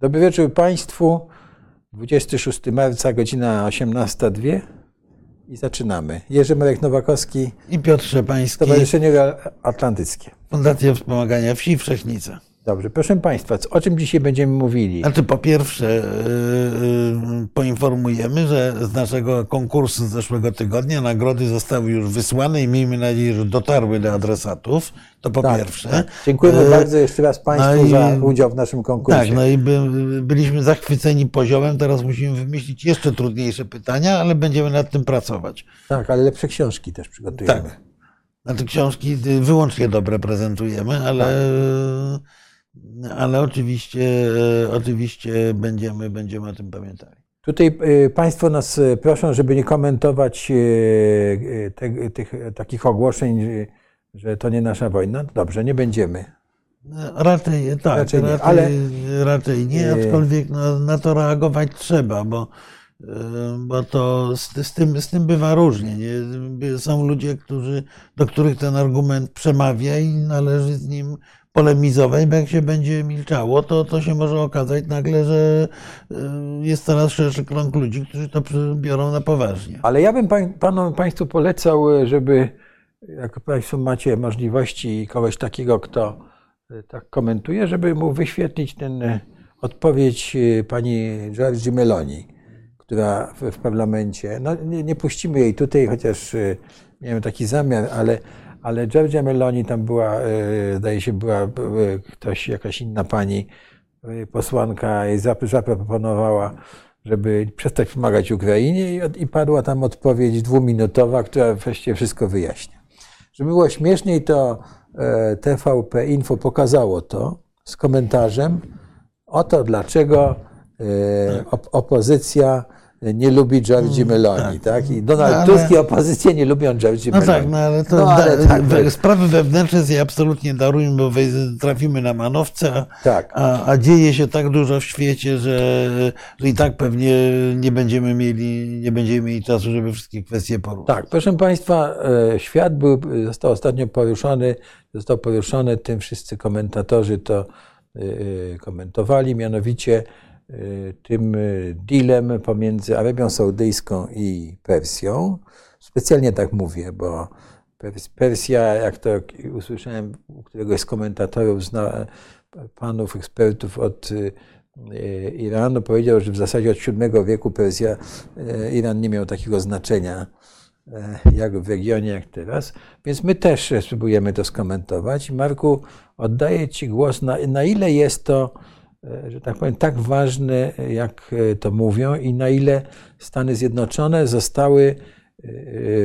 Dobry wieczór Państwu. 26 marca, godzina 18.02 i zaczynamy. Jerzy Marek Nowakowski, I Piotr Szczepański, Stowarzyszenie Atlantyckie. Fundacja Wspomagania Wsi Wszechnica. Dobrze, proszę Państwa, o czym dzisiaj będziemy mówili? Znaczy po pierwsze yy, yy, poinformujemy, że z naszego konkursu z zeszłego tygodnia nagrody zostały już wysłane i miejmy nadzieję, że dotarły do adresatów. To po Tak, pierwsze. tak. Dziękujemy Yy, bardzo jeszcze raz Państwu no i- za udział w naszym konkursie. Tak, no i by, byliśmy zachwyceni poziomem, teraz musimy wymyślić jeszcze trudniejsze pytania, ale będziemy nad tym pracować. Tak, ale lepsze książki też przygotujemy. Tak. Znaczy książki y, wyłącznie dobre prezentujemy, ale, ale oczywiście, y, oczywiście będziemy, będziemy o tym pamiętali. Tutaj y, Państwo nas y, proszą, żeby nie komentować te, tych takich ogłoszeń, że to nie nasza wojna. Dobrze, nie będziemy. No, Raczej tak, Raczej nie, ale- raczej nie, aczkolwiek no, na to reagować trzeba, bo, bo to z, z, tym, z tym bywa różnie. Nie? Są ludzie, którzy, do których ten argument przemawia i należy z nim polemizować, bo jak się będzie milczało, to, to się może okazać nagle, że yy, jest coraz szerszy krąg ludzi, którzy to biorą na poważnie. Ale ja bym pań, panu, Państwu polecał, y, żeby jak Państwo macie możliwości kogoś takiego, kto y, tak komentuje, żeby mu wyświetlić ten y, odpowiedź y, pani Giorgi Meloni, która w, w parlamencie, no nie, nie puścimy jej tutaj, chociaż y, miałem taki zamiar, ale, ale Giorgia Meloni tam była, y, zdaje się, była y, ktoś, jakaś inna pani y, posłanka jej zap- zaproponowała, żeby przestać pomagać Ukrainie i, padła tam odpowiedź dwuminutowa, która właściwie wszystko wyjaśnia. Żeby było śmieszniej, to e, TVP Info pokazało to z komentarzem oto dlaczego e, op- opozycja nie lubi Giorgi Meloni, tak? I Donald No, ale- Tusk i opozycja nie lubią Giorgi No Meloni. tak, no ale to No, ale da, tak, we- tak. sprawy wewnętrzne sobie absolutnie darujmy, bo trafimy na manowce, a, Tak. a, a dzieje się tak dużo w świecie, że, że i tak pewnie nie będziemy mieli, nie będziemy mieli czasu, żeby wszystkie kwestie poruszać. Tak, proszę Państwa, e, świat był, został ostatnio poruszony, został poruszony, tym wszyscy komentatorzy to e, e, komentowali, mianowicie tym e, dealem pomiędzy Arabią Saudyjską i Persją. Specjalnie tak mówię, bo Pers- Persja, jak to usłyszałem u któregoś z komentatorów, zna, panów ekspertów od e, Iranu, powiedział, że w zasadzie od VII wieku Persja, Iran nie miał takiego znaczenia jak w regionie, jak teraz. Więc my też spróbujemy to skomentować. Marku, oddaję Ci głos, na, na ile jest to, że tak powiem, tak ważne, jak e, to mówią i na ile Stany Zjednoczone zostały e,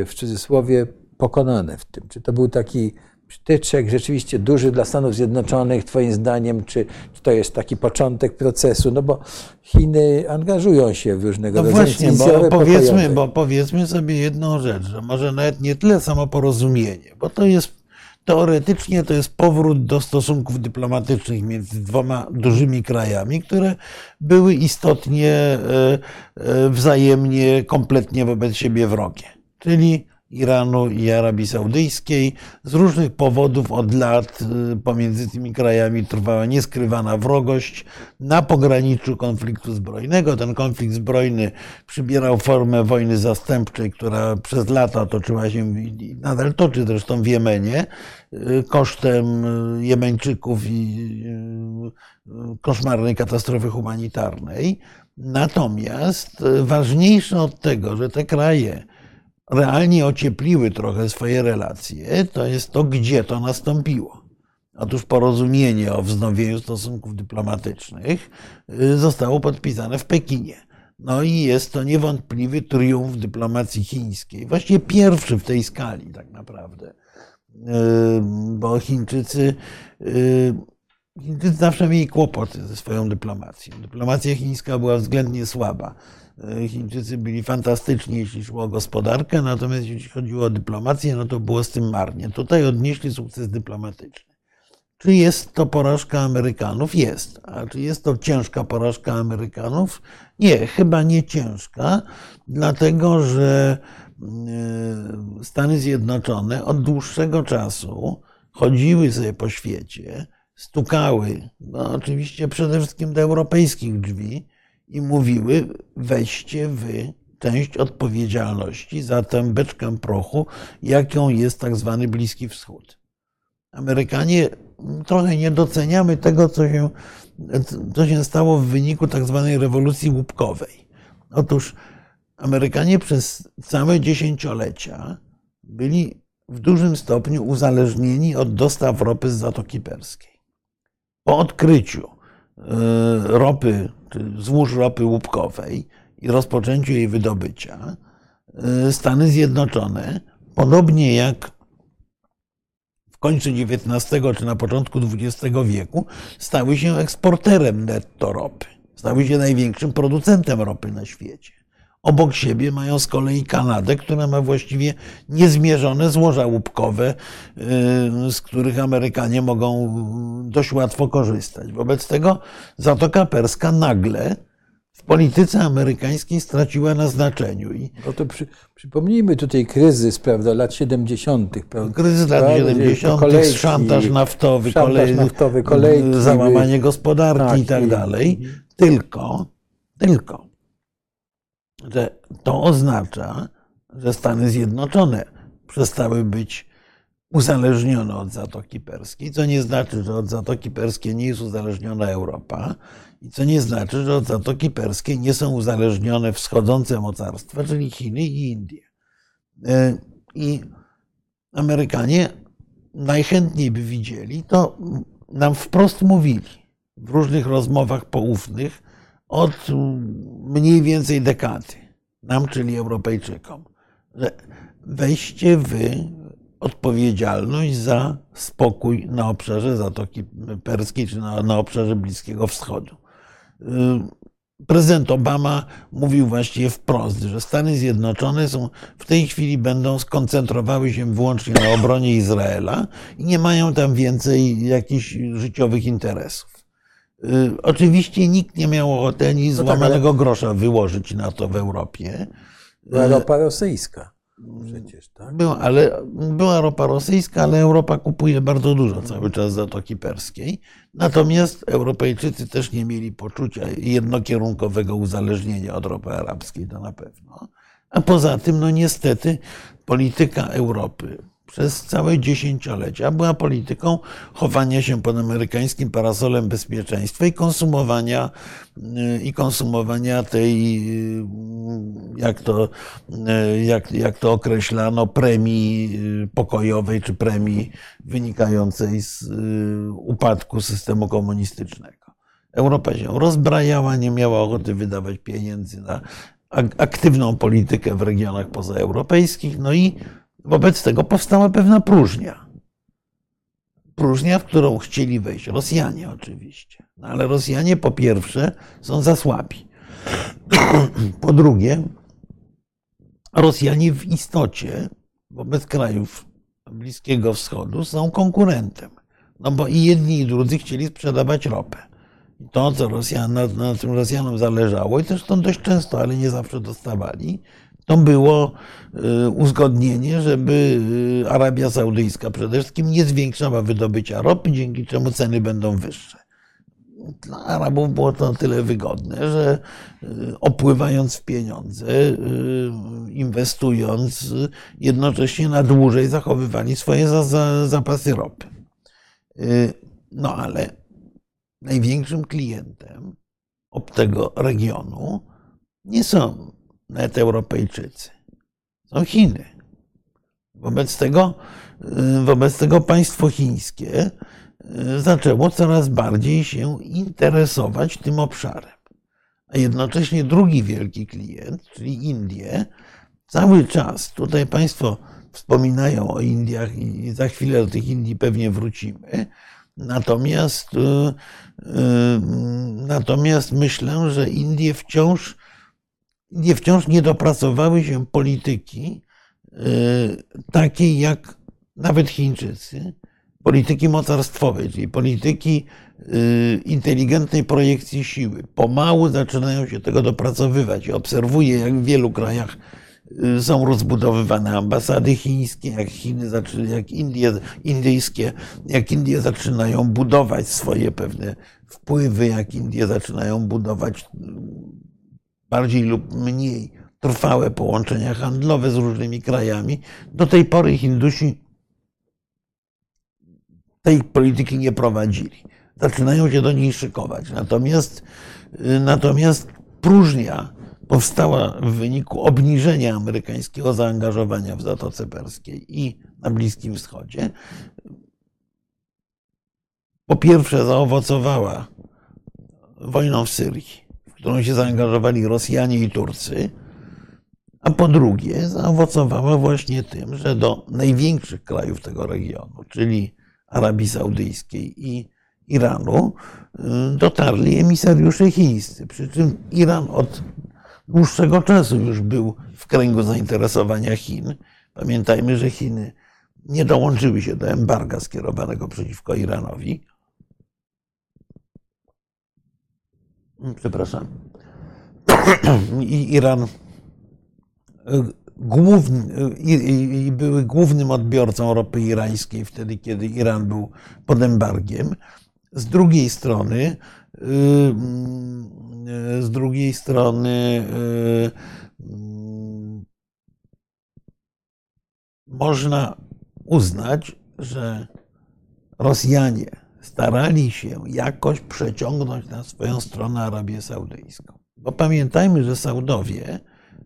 w cudzysłowie pokonane w tym. Czy to był taki przytyczek rzeczywiście duży dla Stanów Zjednoczonych, Twoim zdaniem, czy, czy to jest taki początek procesu? No bo Chiny angażują się w różnego No rodzaju właśnie, bo powiedzmy, pokojowe. bo powiedzmy sobie jedną rzecz, że może nawet nie tyle samo porozumienie, bo to jest teoretycznie to jest powrót do stosunków dyplomatycznych między dwoma dużymi krajami, które były istotnie e, e, wzajemnie, kompletnie wobec siebie wrogie. Czyli Iranu i Arabii Saudyjskiej. Z różnych powodów od lat y, pomiędzy tymi krajami trwała nieskrywana wrogość na pograniczu konfliktu zbrojnego. Ten konflikt zbrojny przybierał formę wojny zastępczej, która przez lata toczyła się i nadal toczy zresztą w Jemenie y, kosztem y, Jemeńczyków i koszmarnej katastrofy humanitarnej. Natomiast ważniejsze od tego, że te kraje realnie ociepliły trochę swoje relacje, to jest to, gdzie to nastąpiło. Otóż porozumienie o wznowieniu stosunków dyplomatycznych y, zostało podpisane w Pekinie. No i jest to niewątpliwy triumf dyplomacji chińskiej. Właściwie pierwszy w tej skali, tak naprawdę. Y, Bo Chińczycy, y, Chińczycy zawsze mieli kłopoty ze swoją dyplomacją. Dyplomacja chińska była względnie słaba. Y, Chińczycy byli fantastyczni, jeśli szło o gospodarkę, natomiast jeśli chodziło o dyplomację, no to było z tym marnie. Tutaj odnieśli sukces dyplomatyczny. Czy jest to porażka Amerykanów? Jest. A czy jest to ciężka porażka Amerykanów? Nie, chyba nie ciężka, dlatego że y, Stany Zjednoczone od dłuższego czasu chodziły sobie po świecie stukały, no oczywiście przede wszystkim do europejskich drzwi i mówiły: weźcie wy część odpowiedzialności za tę beczkę prochu, jaką jest tak zwany Bliski Wschód. Amerykanie trochę nie doceniamy tego, co się, co się stało w wyniku tak zwanej rewolucji łupkowej. Otóż Amerykanie przez całe dziesięciolecia byli w dużym stopniu uzależnieni od dostaw ropy z Zatoki Perskiej. Po odkryciu e, ropy, złóż ropy łupkowej i rozpoczęciu jej wydobycia, e, Stany Zjednoczone, podobnie jak w końcu XIX czy na początku XX wieku, stały się eksporterem netto ropy. Stały się największym producentem ropy na świecie. Obok siebie mają z kolei Kanadę, która ma właściwie niezmierzone złoża łupkowe, y, z których Amerykanie mogą dość łatwo korzystać. Wobec tego Zatoka Perska nagle w polityce amerykańskiej straciła na znaczeniu. I no to przy, przypomnijmy tutaj kryzys, prawda, lat 70. Prawda? Kryzys lat 70., kolejki, szantaż naftowy, szantaż kolej, naftowy kolejki, załamanie gospodarki tak, i tak dalej. Tylko, tylko że to oznacza, że Stany Zjednoczone przestały być uzależnione od Zatoki Perskiej, co nie znaczy, że od Zatoki Perskiej nie jest uzależniona Europa i co nie znaczy, że od Zatoki Perskiej nie są uzależnione wschodzące mocarstwa, czyli Chiny i Indie. E, I Amerykanie najchętniej by widzieli, to nam wprost mówili w różnych rozmowach poufnych, od mniej więcej dekady, nam, czyli Europejczykom, że weźcie wy odpowiedzialność za spokój na obszarze Zatoki Perskiej czy na, na obszarze Bliskiego Wschodu. Prezydent Obama mówił właściwie wprost, że Stany Zjednoczone są w tej chwili będą skoncentrowały się wyłącznie na obronie Izraela i nie mają tam więcej jakichś życiowych interesów. Y, oczywiście nikt nie miał ochoty ani no tak, złamanego tak, grosza wyłożyć na to w Europie. Była ropa rosyjska przecież, tak? Była, ale, była ropa rosyjska, ale Europa kupuje bardzo dużo cały czas Zatoki Perskiej. Natomiast Europejczycy też nie mieli poczucia jednokierunkowego uzależnienia od ropy arabskiej, to na pewno. A poza tym, no niestety, polityka Europy przez całe dziesięciolecia była polityką chowania się pod amerykańskim parasolem bezpieczeństwa i konsumowania, i konsumowania tej, jak to, jak, jak to określano, premii pokojowej czy premii wynikającej z upadku systemu komunistycznego. Europa się rozbrajała, nie miała ochoty wydawać pieniędzy na aktywną politykę w regionach pozaeuropejskich, no i Wobec tego powstała pewna próżnia. Próżnia, w którą chcieli wejść Rosjanie oczywiście. No ale Rosjanie po pierwsze są za słabi. Po drugie, Rosjanie w istocie wobec krajów Bliskiego Wschodu są konkurentem. No bo i jedni i drudzy chcieli sprzedawać ropę. I to, co Rosjan, na, na tym Rosjanom zależało, i zresztą dość często, ale nie zawsze dostawali, to było y, uzgodnienie, żeby y, Arabia Saudyjska przede wszystkim nie zwiększała wydobycia ropy, dzięki czemu ceny będą wyższe. Dla Arabów było to tyle wygodne, że y, opływając w pieniądze, inwestując, jednocześnie na dłużej zachowywali swoje zapasy ropy. No ale największym klientem tego regionu nie są nawet Europejczycy. Są Chiny. Wobec tego, y, wobec tego państwo chińskie y, zaczęło coraz bardziej się interesować tym obszarem. A jednocześnie drugi wielki klient, czyli Indie, cały czas, tutaj Państwo wspominają o Indiach i za chwilę do tych Indii pewnie wrócimy. Natomiast, y, natomiast myślę, że Indie wciąż nie, wciąż nie dopracowały się polityki y, takiej jak nawet Chińczycy, polityki mocarstwowej, czyli polityki y, inteligentnej projekcji siły. Pomału zaczynają się tego dopracowywać obserwuję, jak w wielu krajach y, są rozbudowywane ambasady chińskie, jak Chiny, jak Indie, indyjskie, jak Indie zaczynają budować swoje pewne wpływy, jak Indie zaczynają budować bardziej lub mniej trwałe połączenia handlowe z różnymi krajami. Do tej pory Hindusi tej polityki nie prowadzili. Zaczynają się do niej szykować. Natomiast, natomiast próżnia powstała w wyniku obniżenia amerykańskiego zaangażowania w Zatoce Perskiej i na Bliskim Wschodzie. Po pierwsze, zaowocowała wojną w Syrii, którą się zaangażowali Rosjanie i Turcy, a po drugie, zaowocowała właśnie tym, że do największych krajów tego regionu, czyli Arabii Saudyjskiej i Iranu, y, dotarli emisariusze chińscy. Przy czym Iran od dłuższego czasu już był w kręgu zainteresowania Chin. Pamiętajmy, że Chiny nie dołączyły się do embarga skierowanego przeciwko Iranowi. Przepraszam. I Iran główny, i, i były głównym odbiorcą ropy irańskiej wtedy, kiedy Iran był pod embargiem. Z drugiej strony, y, z drugiej strony y, można uznać, że Rosjanie starali się jakoś przeciągnąć na swoją stronę Arabię Saudyjską. Bo pamiętajmy, że Saudowie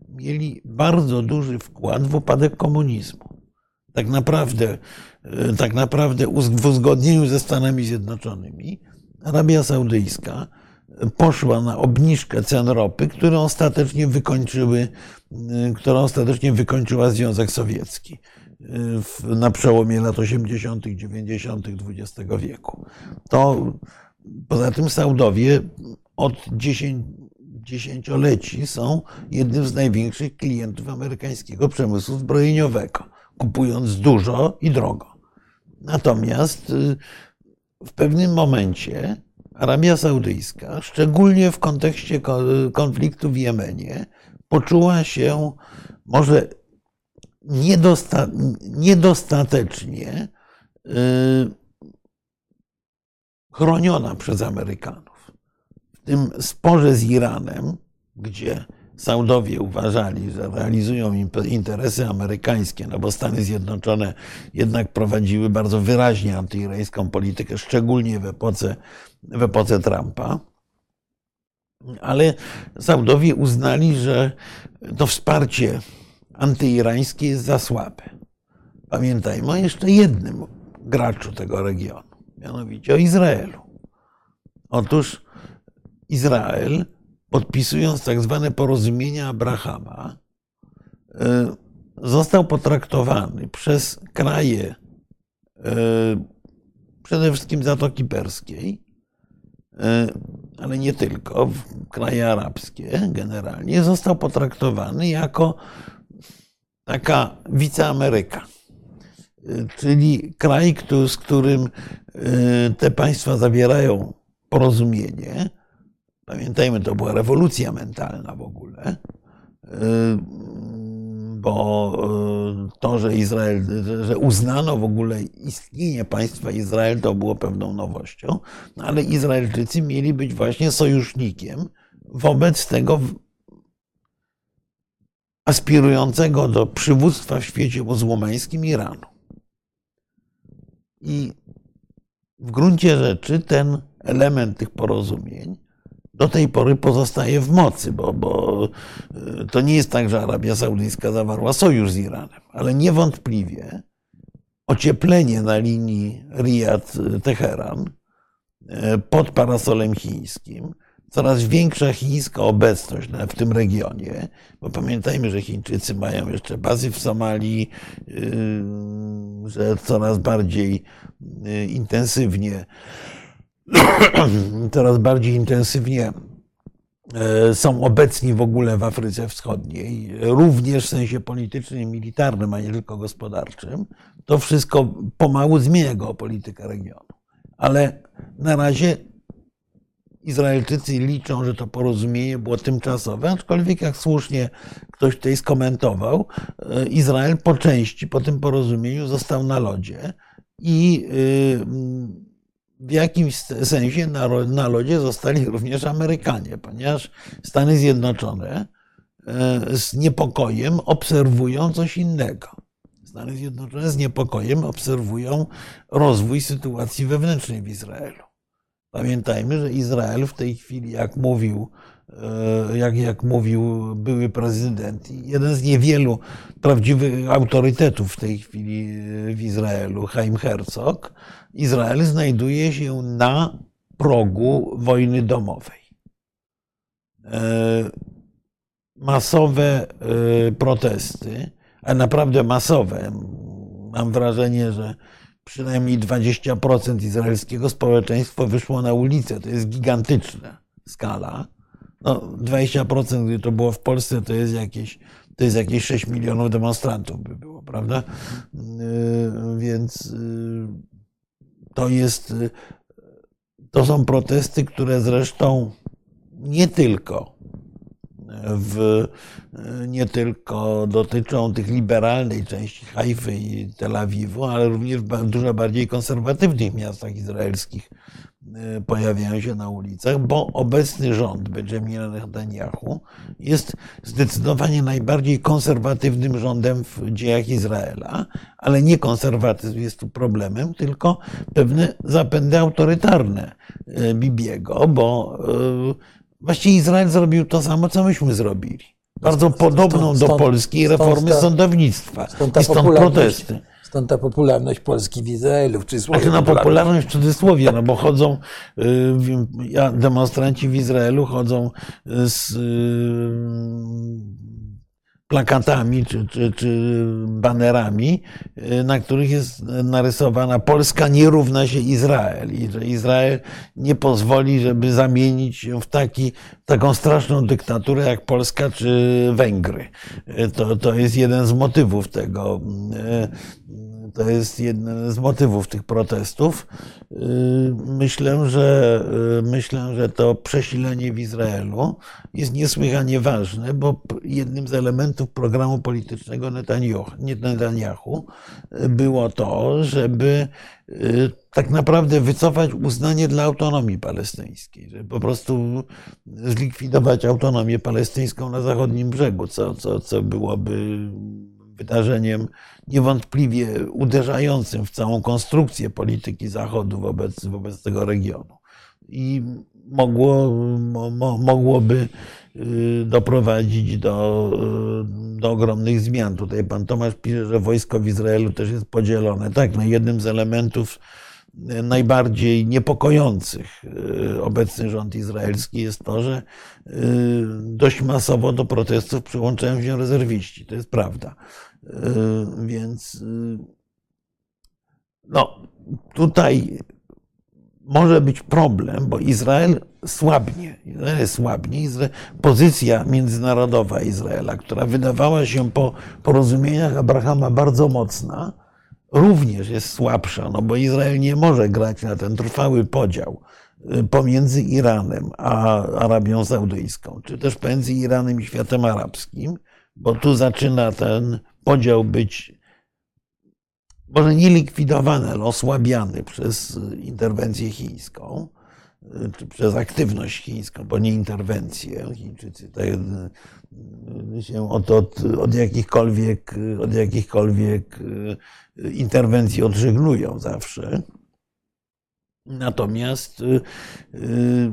mieli bardzo duży wkład w upadek komunizmu. Tak naprawdę, e, tak naprawdę w uzgodnieniu ze Stanami Zjednoczonymi Arabia Saudyjska poszła na obniżkę cen ropy, które ostatecznie wykończyły, e, która ostatecznie wykończyła Związek Sowiecki na przełomie lat 80., 90. XX wieku. To poza tym Saudowie od 10, dziesięcioleci są jednym z największych klientów amerykańskiego przemysłu zbrojeniowego, kupując dużo i drogo. Natomiast y, w pewnym momencie Arabia Saudyjska, szczególnie w kontekście konfliktu w Jemenie, poczuła się może niedosta niedostatecznie y, chroniona przez Amerykanów tym sporze z Iranem, gdzie Saudowie uważali, że realizują interesy amerykańskie, no bo Stany Zjednoczone jednak prowadziły bardzo wyraźnie antyirańską politykę, szczególnie w epoce, w epoce Trumpa. Ale Saudowie uznali, że to wsparcie antyirańskie jest za słabe. Pamiętajmy o jeszcze jednym graczu tego regionu, mianowicie o Izraelu. Otóż Izrael, podpisując tak zwane porozumienia Abrahama, e, został potraktowany przez kraje, e, przede wszystkim Zatoki Perskiej, e, ale nie tylko, kraje arabskie generalnie, został potraktowany jako taka wiceameryka. Czyli kraj, z którym te państwa zawierają porozumienie, Pamiętajmy, to była rewolucja mentalna w ogóle, y, bo y, to, że Izrael, że uznano w ogóle istnienie państwa Izrael, to było pewną nowością, no ale Izraelczycy mieli być właśnie sojusznikiem wobec tego aspirującego do przywództwa w świecie muzułmańskim Iranu. I w gruncie rzeczy ten element tych porozumień do tej pory pozostaje w mocy, bo, bo e, to nie jest tak, że Arabia Saudyjska zawarła sojusz z Iranem, ale niewątpliwie ocieplenie na linii Riyad-Teheran e, pod parasolem chińskim, coraz większa chińska obecność w tym regionie, bo pamiętajmy, że Chińczycy mają jeszcze bazy w Somalii, e, że coraz bardziej intensywnie coraz bardziej intensywnie e, są obecni w ogóle w Afryce Wschodniej, również w sensie politycznym i militarnym, a nie tylko gospodarczym, to wszystko pomału zmienia geopolitykę regionu. Ale na razie Izraelczycy liczą, że to porozumienie było tymczasowe, aczkolwiek jak słusznie ktoś tutaj skomentował, e, Izrael po części po tym porozumieniu został na lodzie i y, w jakimś sensie na, na lodzie zostali również Amerykanie, ponieważ Stany Zjednoczone e, z niepokojem obserwują coś innego. Stany Zjednoczone z niepokojem obserwują rozwój sytuacji wewnętrznej w Izraelu. Pamiętajmy, że Izrael w tej chwili, jak mówił, e, jak, jak mówił były prezydent, jeden z niewielu prawdziwych autorytetów w tej chwili w Izraelu, Chaim Herzog, Izrael znajduje się na progu wojny domowej. E, masowe e, protesty, a naprawdę masowe. Mam wrażenie, że przynajmniej 20% izraelskiego społeczeństwa wyszło na ulicę. To jest gigantyczna skala. No, 20%, gdy to było w Polsce, to jest jakieś, to jest jakieś 6 milionów demonstrantów by było, prawda? Yy, więc yy, to jest, yy, to są protesty, które zresztą nie tylko w, nie tylko dotyczą tych liberalnej części Haify i Tel Awiwu, ale również w dużo bardziej konserwatywnych miastach izraelskich e, pojawiają się na ulicach, bo obecny rząd Benjamina Netanyahu jest zdecydowanie najbardziej konserwatywnym rządem w dziejach Izraela, ale nie konserwatyzm jest tu problemem, tylko pewne zapędy autorytarne e, Bibiego, bo e, Właściwie Izrael zrobił to samo, co myśmy zrobili. Bardzo podobną stąd, do polskiej reformy ta, sądownictwa. Stąd, I stąd protesty. Stąd ta popularność Polski w Izraelu, w cudzysłowie. Znaczy, no, popularność w cudzysłowie, no bo chodzą, y, demonstranci w Izraelu chodzą z y, plakatami czy, czy, czy banerami, y, na których jest narysowana Polska nie równa się Izrael i że Izrael nie pozwoli, żeby zamienić się w taki, taką straszną dyktaturę jak Polska czy Węgry. Y, to, to jest jeden z motywów tego y, to jest jeden z motywów tych protestów. Y, myślę, że, y, myślę, że to przesilenie w Izraelu jest niesłychanie ważne, bo jednym z elementów programu politycznego Netanyahu było to, żeby y, tak naprawdę wycofać uznanie dla autonomii palestyńskiej, żeby po prostu zlikwidować autonomię palestyńską na zachodnim brzegu, co, co, co byłoby wydarzeniem niewątpliwie uderzającym w całą konstrukcję polityki Zachodu wobec, wobec tego regionu. I mogło, mo, mogłoby y, doprowadzić do, y, do ogromnych zmian. Tutaj pan Tomasz pisze, że wojsko w Izraelu też jest podzielone. Tak, no jednym z elementów najbardziej niepokojących y, obecny rząd izraelski jest to, że dość masowo do protestów przyłączają się rezerwiści. To jest prawda. Y, więc y, no, tutaj może być problem, bo Izrael słabnie. Izrael słabnie. Pozycja międzynarodowa Izraela, która wydawała się po porozumieniach Abrahama bardzo mocna, również jest słabsza, no bo Izrael nie może grać na ten trwały podział y, pomiędzy Iranem a Arabią Saudyjską, czy też pomiędzy Iranem i światem arabskim, bo tu zaczyna ten podział być może nie likwidowany, ale osłabiany przez interwencję chińską, czy przez aktywność chińską, bo nie interwencję. Chińczycy tak się od, od, od, jakichkolwiek, od jakichkolwiek interwencji odżegnują zawsze. Natomiast y, y,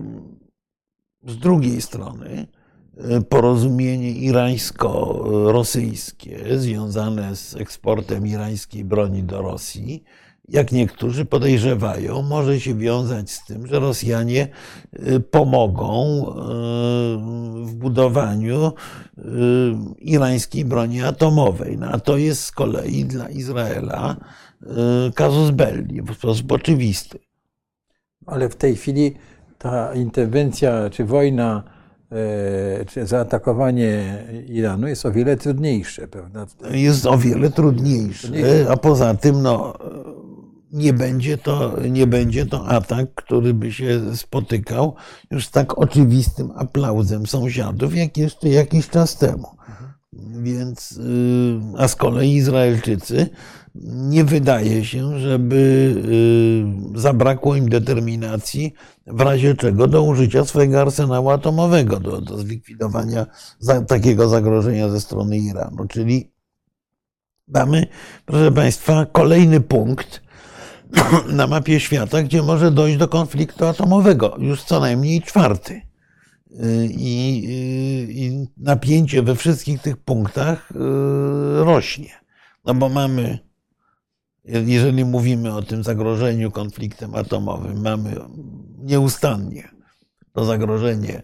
z drugiej strony porozumienie irańsko-rosyjskie związane z eksportem irańskiej broni do Rosji, jak niektórzy podejrzewają, może się wiązać z tym, że Rosjanie y, pomogą y, w budowaniu irańskiej broni atomowej. No, a to jest z kolei dla Izraela kazus belli w sposób oczywisty. Ale w tej chwili ta interwencja czy wojna E, czy zaatakowanie Iranu jest o wiele trudniejsze, prawda? Jest o wiele trudniejsze, a poza tym no, nie będzie to, nie będzie to atak, który by się spotykał już z tak oczywistym aplauzem sąsiadów, jak jeszcze jakiś czas temu. Więc, y, a z kolei Izraelczycy nie wydaje się, żeby y, zabrakło im determinacji w razie czego do użycia swojego arsenału atomowego, do, do zlikwidowania za, takiego zagrożenia ze strony Iranu. Czyli mamy, proszę Państwa, kolejny punkt na mapie świata, gdzie może dojść do konfliktu atomowego, już co najmniej czwarty. I, i napięcie we wszystkich tych punktach y, rośnie. No bo mamy, jeżeli mówimy o tym zagrożeniu konfliktem atomowym, mamy nieustannie to zagrożenie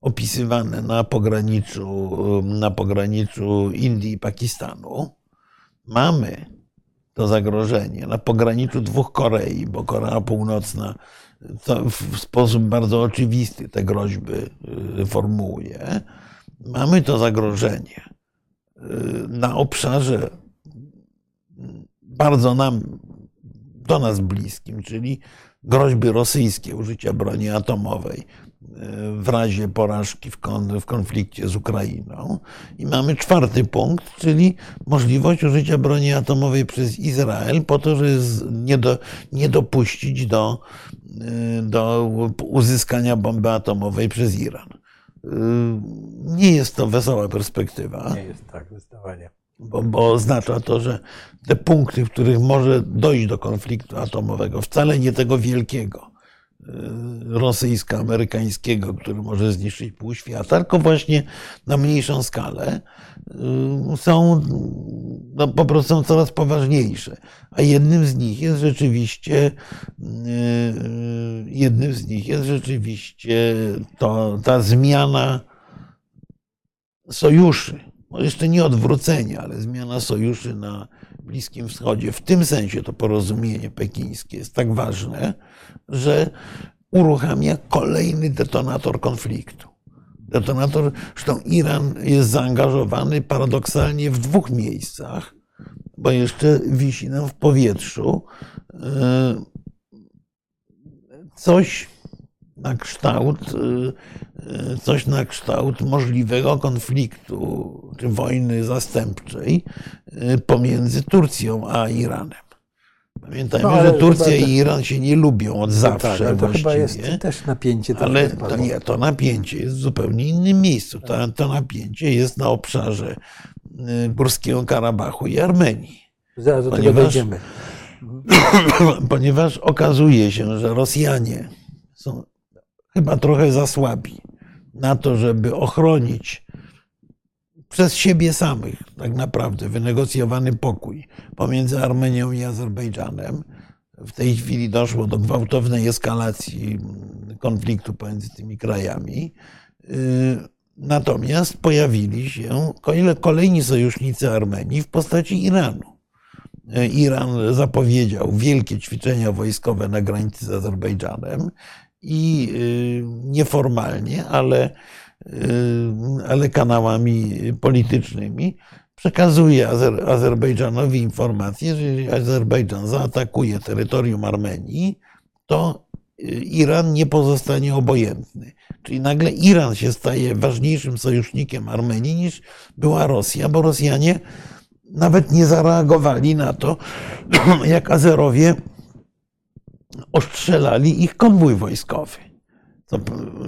opisywane na pograniczu, na pograniczu Indii i Pakistanu. Mamy to zagrożenie na pograniczu dwóch Korei, bo Korea Północna w sposób bardzo oczywisty te groźby y, formułuje. Mamy to zagrożenie y, na obszarze bardzo nam, do nas bliskim, czyli groźby rosyjskie użycia broni atomowej w razie porażki w, konflikcie z Ukrainą. I mamy czwarty punkt, czyli możliwość użycia broni atomowej przez Izrael po to, żeby nie, do, nie dopuścić do, y, do uzyskania bomby atomowej przez Iran. Y, nie jest to wesoła perspektywa. Nie jest tak, zdecydowanie. Bo, bo oznacza to, że te punkty, w których może dojść do konfliktu atomowego, wcale nie tego wielkiego, Y, rosyjsko-amerykańskiego, który może zniszczyć pół świata, tylko właśnie na mniejszą skalę, y, są no, po prostu są coraz poważniejsze. A jednym z nich jest rzeczywiście y, jednym z nich jest rzeczywiście to, ta zmiana sojuszy. Jeszcze nie odwrócenia, ale zmiana sojuszy na Bliskim Wschodzie. W tym sensie to porozumienie pekińskie jest tak ważne, że uruchamia kolejny detonator konfliktu. Detonator, zresztą Iran jest zaangażowany paradoksalnie w dwóch miejscach, bo jeszcze wisi nam w powietrzu e, coś na kształt, e, coś na kształt możliwego konfliktu czy wojny zastępczej e, pomiędzy Turcją a Iranem. Pamiętajmy, no, że Turcja i Iran się nie lubią od no zawsze. Tak, to chyba jest też napięcie. Ale to nie, to napięcie jest w zupełnie innym miejscu. To, to napięcie jest na obszarze y, Górskiego Karabachu i Armenii. Zaraz do ponieważ, tego ponieważ okazuje się, że Rosjanie chyba trochę za słabi na to, żeby ochronić przez siebie samych tak naprawdę wynegocjowany pokój pomiędzy Armenią i Azerbejdżanem. W tej chwili doszło do gwałtownej eskalacji konfliktu pomiędzy tymi krajami. Y, natomiast pojawili się kolejni sojusznicy Armenii w postaci Iranu. Y, Iran zapowiedział wielkie ćwiczenia wojskowe na granicy z Azerbejdżanem i y, nieformalnie, ale Y, ale kanałami politycznymi, przekazuje Azer Azerbejdżanowi informację, że jeżeli Azerbejdżan zaatakuje terytorium Armenii, to y, Iran nie pozostanie obojętny. Czyli nagle Iran się staje ważniejszym sojusznikiem Armenii niż była Rosja, bo Rosjanie nawet nie zareagowali na to, jak Azerowie ostrzelali ich konwój wojskowy.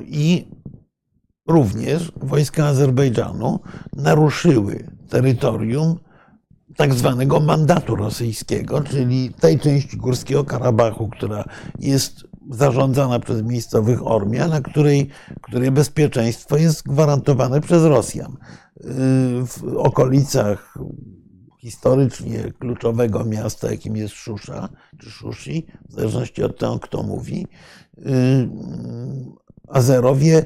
I również wojska Azerbejdżanu naruszyły terytorium tak zwanego mandatu rosyjskiego, czyli tej części Górskiego Karabachu, która jest zarządzana przez miejscowych Ormia, na której, której bezpieczeństwo jest gwarantowane przez Rosjan. W okolicach historycznie kluczowego miasta, jakim jest Szusza, czy Szushi, w zależności od tego, kto mówi, Azerowie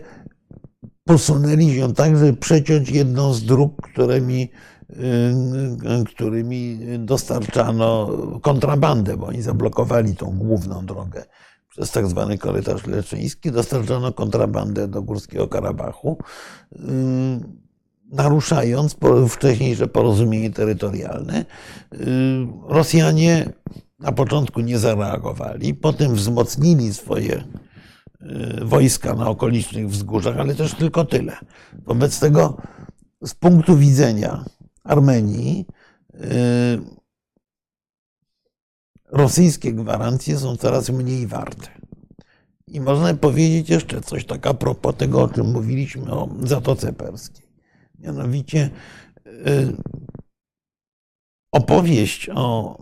posunęli się tak, żeby przeciąć jedną z dróg, którymi, y, którymi dostarczano kontrabandę, bo oni zablokowali tą główną drogę. Przez tak zwany korytarz leczyński, dostarczano kontrabandę do Górskiego Karabachu, y, naruszając wcześniejsze porozumienie terytorialne. Y, Rosjanie na początku nie zareagowali, potem wzmocnili swoje y, wojska na okolicznych wzgórzach, ale też tylko tyle. Wobec tego, z punktu widzenia Armenii, y, rosyjskie gwarancje są coraz mniej warte. I można powiedzieć jeszcze coś tak a propos tego, o czym mówiliśmy o Zatoce Perskiej. Mianowicie y, opowieść o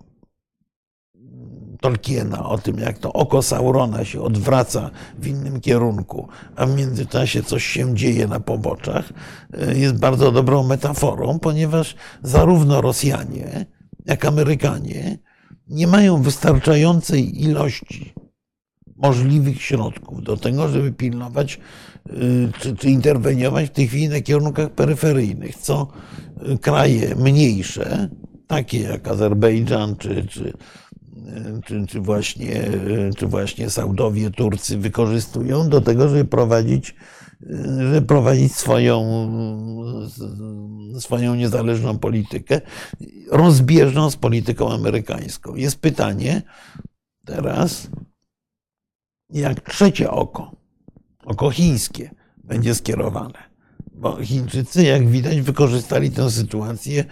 Tolkiena o tym, jak to oko Saurona się odwraca w innym kierunku, a w międzyczasie coś się dzieje na poboczach, y, jest bardzo dobrą metaforą, ponieważ zarówno Rosjanie, jak Amerykanie nie mają wystarczającej ilości możliwych środków do tego, żeby pilnować y, czy, czy interweniować w tej chwili na kierunkach peryferyjnych, co y, kraje mniejsze, takie jak Azerbejdżan czy, czy, czy, czy, właśnie, czy właśnie Saudowie, Turcy wykorzystują do tego, żeby prowadzić, żeby prowadzić swoją, swoją niezależną politykę, rozbieżną z polityką amerykańską. Jest pytanie teraz, jak trzecie oko, oko chińskie, będzie skierowane. Bo Chińczycy, jak widać, wykorzystali tę sytuację,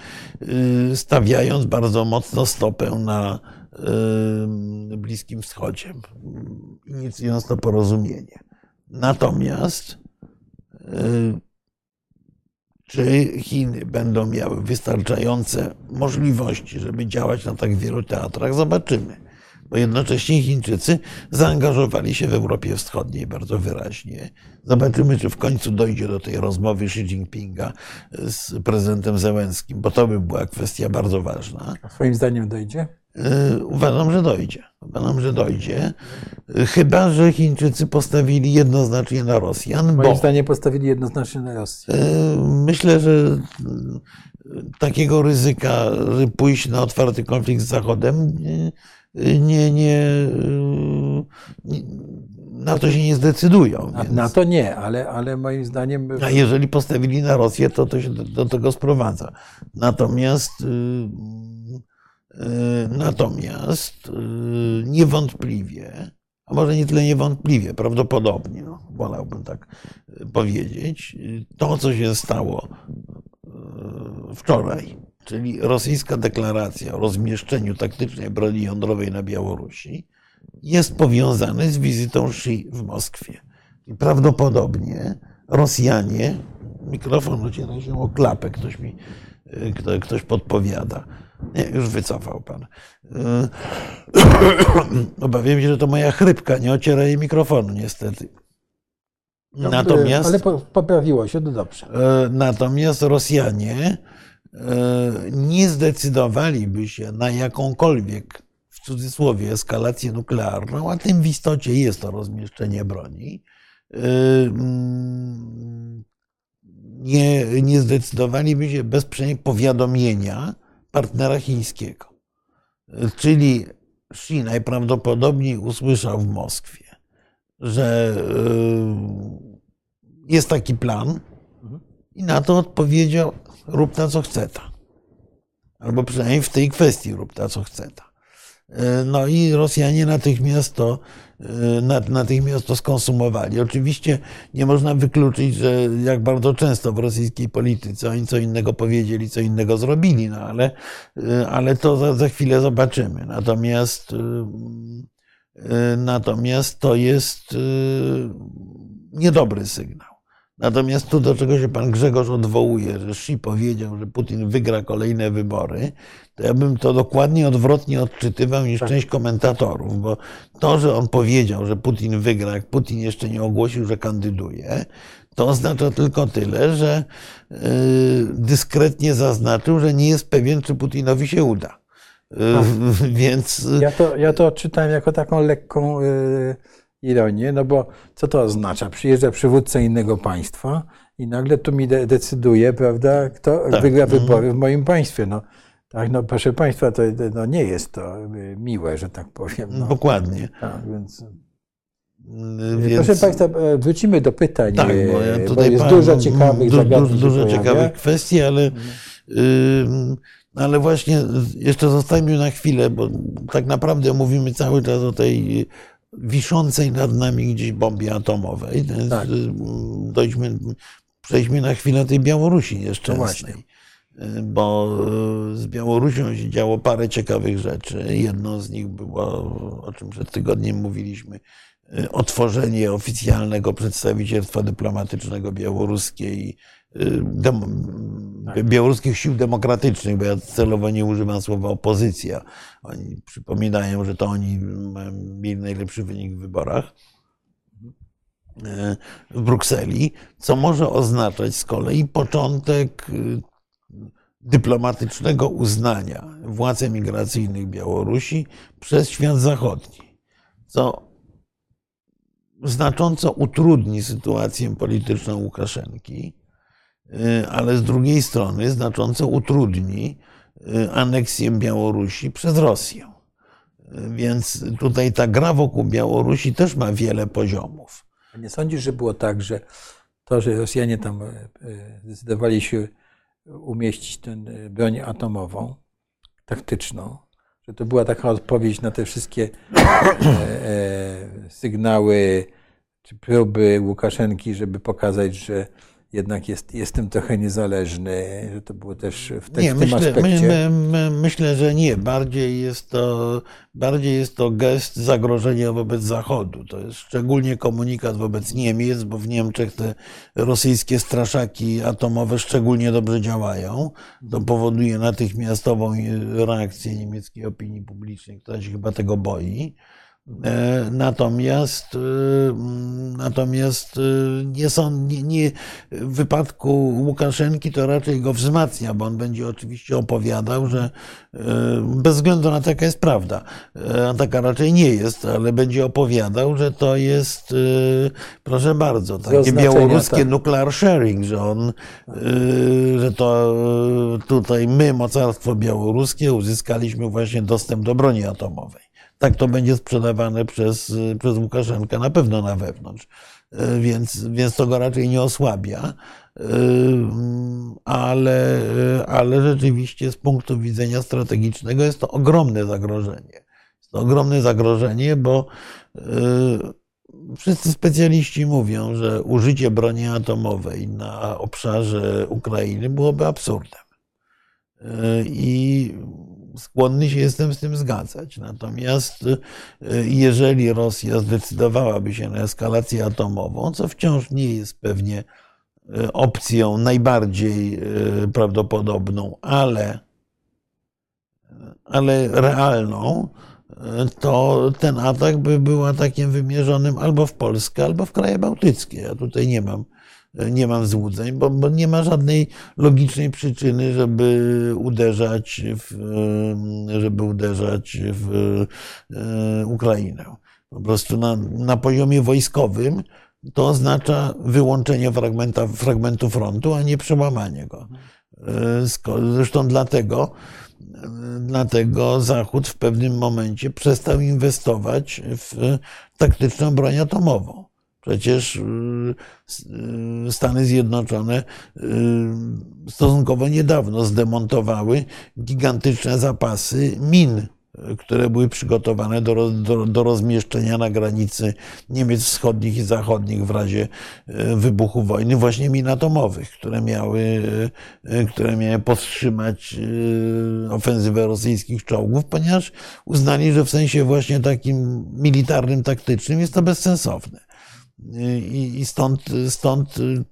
y, stawiając bardzo mocno stopę na y, Bliskim Wschodzie, inicjując to porozumienie. Natomiast y, czy Chiny będą miały wystarczające możliwości, żeby działać na tak wielu teatrach, zobaczymy bo jednocześnie Chińczycy zaangażowali się w Europie Wschodniej bardzo wyraźnie. Zobaczymy, czy w końcu dojdzie do tej rozmowy Xi Jinpinga z prezydentem Zełenskim, bo to by była kwestia bardzo ważna. A swoim zdaniem dojdzie? E, uważam, że dojdzie. Uważam, że dojdzie. Chyba, że Chińczycy postawili jednoznacznie na Rosjan. Moim bo, zdaniem postawili jednoznacznie na Rosję. E, myślę, że takiego ryzyka, że pójść na otwarty konflikt z Zachodem nie, nie, na to się nie zdecydują. Na, na, to nie, ale, ale moim zdaniem. A jeżeli postawili na Rosję, to to się do, do tego sprowadza. Natomiast, y, y, natomiast y, niewątpliwie, a może nie tyle niewątpliwie, prawdopodobnie, no, wolałbym tak powiedzieć, to, co się stało wczoraj, czyli rosyjska deklaracja o rozmieszczeniu taktycznej broni jądrowej na Białorusi, jest powiązane z wizytą Xi w Moskwie. I prawdopodobnie Rosjanie, mikrofon ociera się o klapę, ktoś mi e, ktoś podpowiada. Nie, już wycofał pan. E, obawiam się, że to moja chrypka, nie ociera jej mikrofonu, niestety. Natomiast, ale poprawiło się, to dobrze. E, natomiast Rosjanie nie zdecydowaliby się na jakąkolwiek, w cudzysłowie, eskalację nuklearną, a tym w istocie jest to rozmieszczenie broni, e, mm, nie, nie zdecydowaliby się bez powiadomienia partnera chińskiego. Czyli Xi najprawdopodobniej usłyszał w Moskwie, że e, jest taki plan i na to odpowiedział, rób ta co chce ta. Albo przynajmniej w tej kwestii rób ta co chce ta. E, no i Rosjanie natychmiast to, e, natychmiast to skonsumowali. Oczywiście nie można wykluczyć, że jak bardzo często w rosyjskiej polityce oni co innego powiedzieli, co innego zrobili, no ale, e, ale to za, za chwilę zobaczymy. Natomiast, natomiast to jest niedobry sygnał. Natomiast tu, do czego się pan Grzegorz odwołuje, że Xi powiedział, że Putin wygra kolejne wybory, to ja bym to dokładnie odwrotnie odczytywał niż tak. część komentatorów, bo to, że on powiedział, że Putin wygra, jak Putin jeszcze nie ogłosił, że kandyduje, to oznacza tylko tyle, że yy, dyskretnie zaznaczył, że nie jest pewien, czy Putinowi się uda. Yy, więc. Ja to, ja to czytałem jako taką lekką. Yy ironię, no bo co to oznacza? Przyjeżdża przywódca innego państwa i nagle tu mi de decyduje, prawda, kto tak. wygra mhm. wybory w moim państwie. No, tak, no proszę Państwa, to no, nie jest to y, miłe, że tak powiem. No. Dokładnie. Tak, więc... Mm, więc... Proszę Państwa, e, wrócimy do pytań, tak, bo, ja tutaj bo jest dużo ciekawych du, du, Dużo ciekawych kwestii, ale mhm. ale właśnie jeszcze zostańmy na chwilę, bo tak naprawdę mówimy cały czas o tej wiszącej nad nami gdzieś bombie atomowej. Tak. Dojdźmy, przejdźmy na chwilę tej Białorusi nieszczęsnej. No bo z Białorusią się działo parę ciekawych rzeczy. Jedną z nich było, o czym przed tygodniem mówiliśmy, otworzenie oficjalnego przedstawicielstwa dyplomatycznego białoruskiej. Białoruskich sił demokratycznych, bo ja celowo nie używam słowa opozycja. Oni przypominają, że to oni mieli najlepszy wynik w wyborach e, w Brukseli, co może oznaczać z kolei początek y, dyplomatycznego uznania władz emigracyjnych Białorusi przez świat zachodni, co znacząco utrudni sytuację polityczną Łukaszenki Y, ale z drugiej strony znacząco utrudni y, aneksję Białorusi przez Rosję. Y, więc tutaj ta gra wokół Białorusi też ma wiele poziomów. Nie sądzisz, że było tak, że to, że Rosjanie tam zdecydowali się umieścić tę broń atomową, taktyczną, że to była taka odpowiedź na te wszystkie sygnały czy próby Łukaszenki, żeby pokazać, że jednak jest, jestem trochę niezależny, że to było też w, te, nie, w myślę, tym aspekcie. My, my, myślę, że nie. Bardziej jest, to, bardziej jest to gest zagrożenia wobec Zachodu. To jest szczególnie komunikat wobec Niemiec, bo w Niemczech te rosyjskie straszaki atomowe szczególnie dobrze działają. To powoduje natychmiastową reakcję niemieckiej opinii publicznej, która się chyba tego boi. E, natomiast, e, natomiast e, nie są, nie, nie, w wypadku Łukaszenki to raczej go wzmacnia, bo on będzie oczywiście opowiadał, że bez względu na to, jaka jest prawda, a taka raczej nie jest, ale będzie opowiadał, że to jest, proszę bardzo, takie białoruskie tak. nuclear sharing, że on, że to tutaj my, mocarstwo białoruskie, uzyskaliśmy właśnie dostęp do broni atomowej tak to będzie sprzedawane przez, przez Łukaszenkę na pewno na wewnątrz. E, więc, więc to go raczej nie osłabia. E, ale, ale rzeczywiście z punktu widzenia strategicznego jest to ogromne zagrożenie. Jest to ogromne zagrożenie, bo wszyscy specjaliści mówią, że użycie broni atomowej na obszarze Ukrainy byłoby absurdem. I skłonny się jestem z tym zgadzać. Natomiast y, jeżeli Rosja zdecydowałaby się na eskalację atomową, co wciąż nie jest pewnie y, opcją najbardziej y, prawdopodobną, ale, ale realną, to ten atak by był atakiem wymierzonym albo w Polskę, albo w kraje bałtyckie. Ja tutaj nie mam nie mam złudzeń, bo, bo, nie ma żadnej logicznej przyczyny, żeby uderzać w, żeby uderzać w e, Ukrainę. Po prostu na, na poziomie wojskowym to oznacza wyłączenie fragmenta, fragmentu frontu, a nie przełamanie go. E, zresztą dlatego, dlatego Zachód w pewnym momencie przestał inwestować w taktyczną broń atomową. Przecież y, y, Stany Zjednoczone y, stosunkowo niedawno zdemontowały gigantyczne zapasy min, które były przygotowane do, do, do rozmieszczenia na granicy Niemiec wschodnich i zachodnich w razie wybuchu wojny, właśnie min atomowych, które miały, które miały powstrzymać ofensywę rosyjskich czołgów, ponieważ uznali, że w sensie właśnie takim militarnym, taktycznym jest to bezsensowne. I, stąd, stąd y,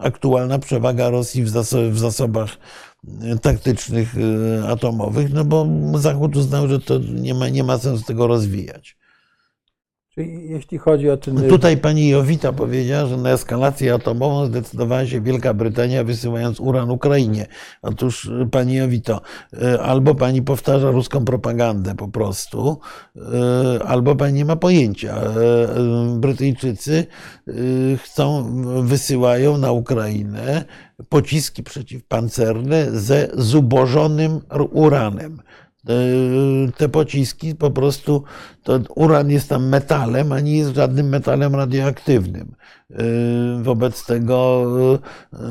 aktualna przewaga Rosji w, zasobach y, taktycznych y, atomowych, no bo Zachód uznał, że to nie ma, nie ma sensu tego rozwijać. Jeśli chodzi o ten. Tutaj pani Jowita powiedziała, że na eskalację atomową zdecydowała się Wielka Brytania, wysyłając uran Ukrainie. Otóż pani Jowito, e, albo pani powtarza ruską propagandę po prostu, e, albo pani nie ma pojęcia. Brytyjczycy chcą, wysyłają na Ukrainę pociski przeciwpancerne ze zubożonym uranem te pociski po prostu, to uran jest tam metalem, a nie jest żadnym metalem radioaktywnym. Wobec tego,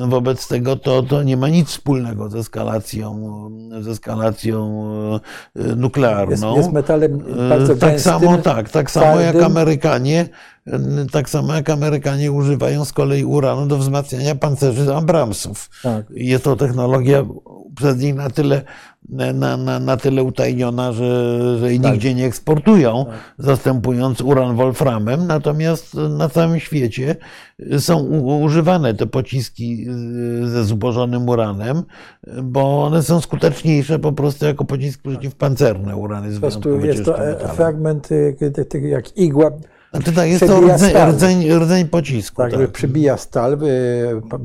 wobec tego to, to nie ma nic wspólnego ze eskalacją, ze eskalacją nuklearną. Jest, jest metalem bardzo Tak gęstym, samo, tak, tak samo jak. Amerykanie, tak samo jak Amerykanie używają z kolei uranu do wzmacniania pancerzy Abramsów. Tak. Jest to technologia przez nich na tyle, na, na, na tyle utajniona, że, że jej Tak. nigdzie nie eksportują, zastępując uran wolframem. Natomiast na całym świecie są u, używane te pociski ze zubożonym uranem, bo one są skuteczniejsze po prostu jako pociski przeciwpancerne. Uran jest Po prostu wyjątkowo jest to e, metalem. fragment tak jak igła, Znaczy tak, jest to rdzeń, rdzeń, rdzeń pocisku. tak, Tak, przybija stal pa,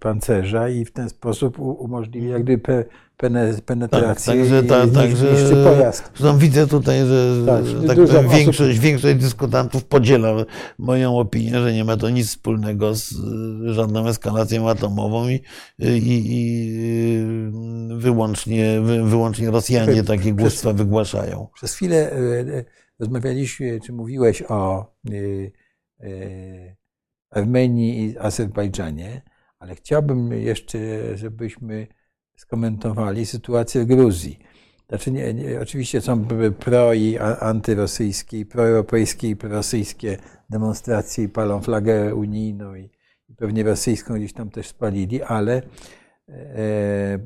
pancerza i w ten sposób umożliwia jak gdyby pe, pene, Tak, penetrację także, i ta, niszczy- także niszczy pojazd. widzę tutaj, że Tak, tak powiem, osób- większość, większość dyskutantów podziela moją opinię, że nie ma to nic wspólnego z y, żadną eskalacją atomową i, i, i y, wyłącznie, wy, wyłącznie Rosjanie takie głupstwa wygłaszają. Przez chwilę e, rozmawialiśmy, czy mówiłeś o e, e, Armenii i Azerbejdżanie, ale chciałbym jeszcze, żebyśmy skomentowali sytuację w Gruzji. Znaczy, nie, nie, oczywiście są pro i antyrosyjskie, proeuropejskie i prorosyjskie demonstracje i palą flagę unijną i, i pewnie rosyjską gdzieś tam też spalili, ale e,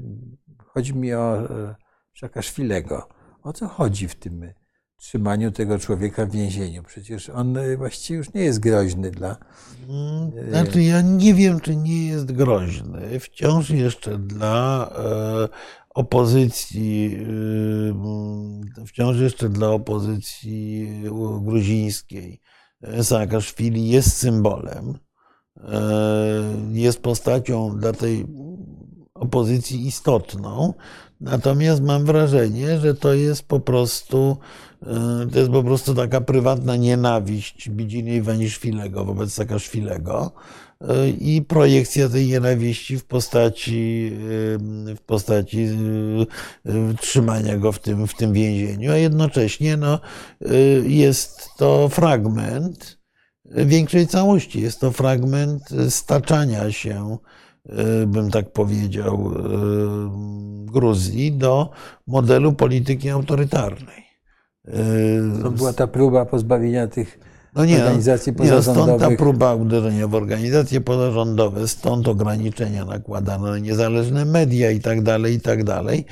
chodzi mi o e, Szakaszwilego. O co chodzi w tym trzymaniu tego człowieka w więzieniu? Przecież on e, właściwie już nie jest groźny dla. Mm, Znaczy, ja nie wiem, czy nie jest groźny. Wciąż jeszcze dla e, opozycji, wciąż jeszcze dla opozycji gruzińskiej Saakaszwili jest symbolem. E, Jest postacią dla tej opozycji istotną. Natomiast mam wrażenie, że to jest po prostu e, to jest po prostu taka prywatna nienawiść Bidziny Iwaniszwilego wobec Saakaszwilego e, i projekcja tej nienawiści w postaci, e, w postaci trzymania go w tym, w tym więzieniu, a jednocześnie no, jest to fragment większej całości. Jest to fragment staczania się, bym tak powiedział, Gruzji do modelu polityki autorytarnej. To była ta próba pozbawienia tych no nie, organizacji nie, stąd ta pozarządowych. próba uderzenia w organizacje pozarządowe, stąd ograniczenia nakładane na niezależne media i tak dalej, i tak dalej.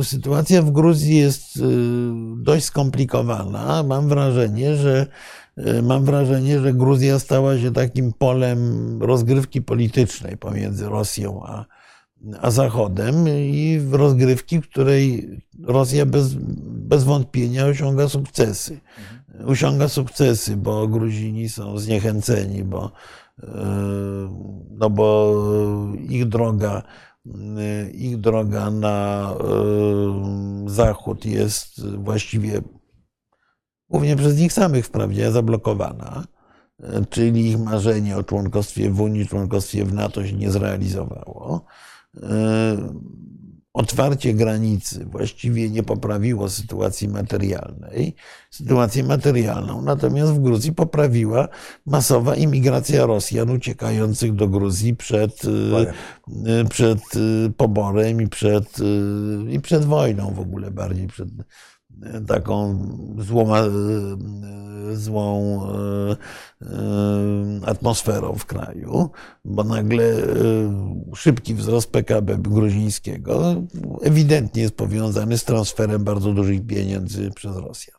Y, Sytuacja w Gruzji jest y, dość skomplikowana. Mam wrażenie, że mam wrażenie, że Gruzja stała się takim polem rozgrywki politycznej pomiędzy Rosją a, a Zachodem i w rozgrywki, w której Rosja bez, bez wątpienia osiąga sukcesy. Osiąga sukcesy, bo Gruzini są zniechęceni, bo, e, no bo ich droga, e, ich droga na e, zachód jest właściwie głównie przez nich samych wprawdzie zablokowana, czyli ich marzenie o członkostwie w Unii, członkostwie w NATO się nie zrealizowało. E, Otwarcie granicy właściwie nie poprawiło sytuacji materialnej, sytuację materialną, natomiast w Gruzji poprawiła masowa imigracja Rosjan uciekających do Gruzji przed, e, przed e, poborem i przed, i przed wojną w ogóle, bardziej przed taką złą, e, złą e, e, atmosferą w kraju, bo nagle szybki wzrost PKB gruzińskiego ewidentnie jest powiązany z transferem bardzo dużych pieniędzy przez Rosjan.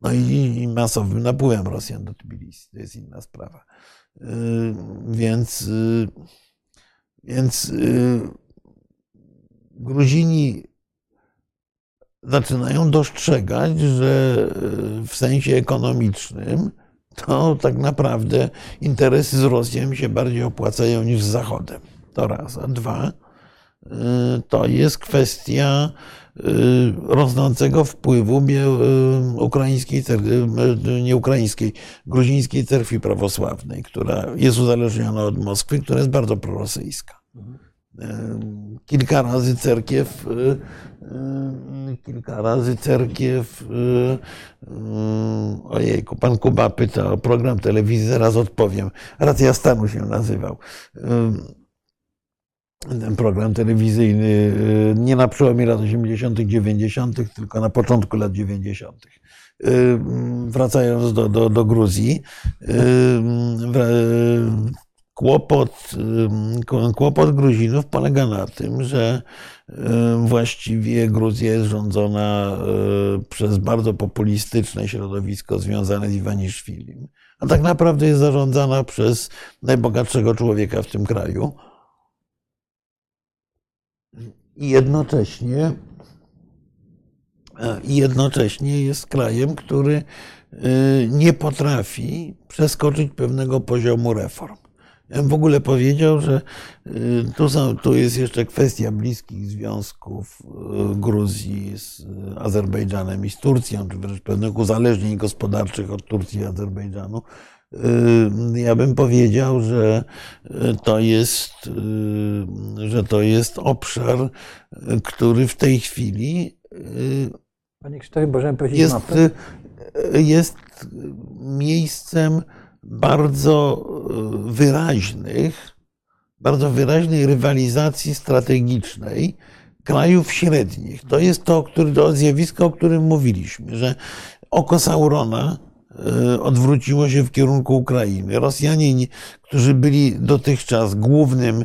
No i, masowym napływem Rosjan do Tbilisi. To jest inna sprawa. Więc, więc Gruzini zaczynają dostrzegać, że w sensie ekonomicznym to tak naprawdę interesy z Rosją się bardziej opłacają niż z Zachodem. To raz. A dwa, y, to jest kwestia y, rosnącego wpływu ukraińskiej, nie ukraińskiej, gruzińskiej cerkwi prawosławnej, która jest uzależniona od Moskwy, która jest bardzo prorosyjska. Kilka razy cerkiew, kilka razy cerkiew, ojejku, pan Kuba pyta o program telewizji, zaraz odpowiem. Racja stanu się nazywał ten program telewizyjny nie na przełomie lat 80., 90., tylko na początku lat 90. Wracając do, do, do Gruzji, kłopot, kłopot Gruzinów polega na tym, że właściwie Gruzja jest rządzona przez bardzo populistyczne środowisko związane z Iwaniszwilim, a tak naprawdę jest zarządzana przez najbogatszego człowieka w tym kraju. I jednocześnie, i jednocześnie jest krajem, który nie potrafi przeskoczyć pewnego poziomu reform. Ja bym w ogóle powiedział, że y, tu, są, tu jest jeszcze kwestia bliskich związków y, Gruzji z Azerbejdżanem i z Turcją, czy wręcz pewnych uzależnień gospodarczych od Turcji i Azerbejdżanu. Y, ja bym powiedział, że to jest, że to jest obszar, który w tej chwili Panie Krzysztofie, możemy powiedzieć jest, jest miejscem bardzo e, wyraźnych, bardzo wyraźnej rywalizacji strategicznej krajów średnich. To jest to, który, to zjawisko, o którym mówiliśmy, że oko Saurona e, odwróciło się w kierunku Ukrainy. Rosjanie, którzy byli dotychczas głównym e,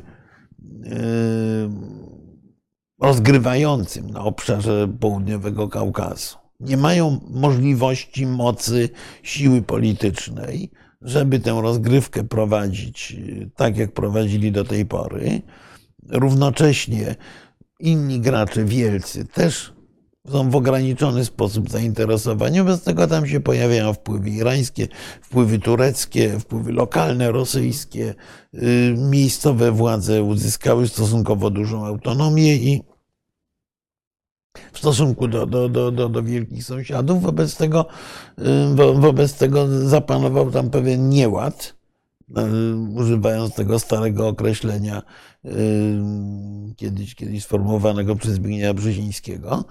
rozgrywającym na obszarze południowego Kaukazu, nie mają możliwości, mocy, siły politycznej, żeby tę rozgrywkę prowadzić y, tak, jak prowadzili do tej pory. Równocześnie inni gracze wielcy też są w ograniczony sposób zainteresowani. Wobec tego tam się pojawiają wpływy irańskie, wpływy tureckie, wpływy lokalne, rosyjskie. Y, miejscowe władze uzyskały stosunkowo dużą autonomię i w stosunku do, do, do, do, do wielkich sąsiadów. Wobec tego, y, wobec tego zapanował tam pewien nieład, używając tego starego określenia kiedyś, kiedyś sformułowanego przez Zbigniewa Brzezińskiego,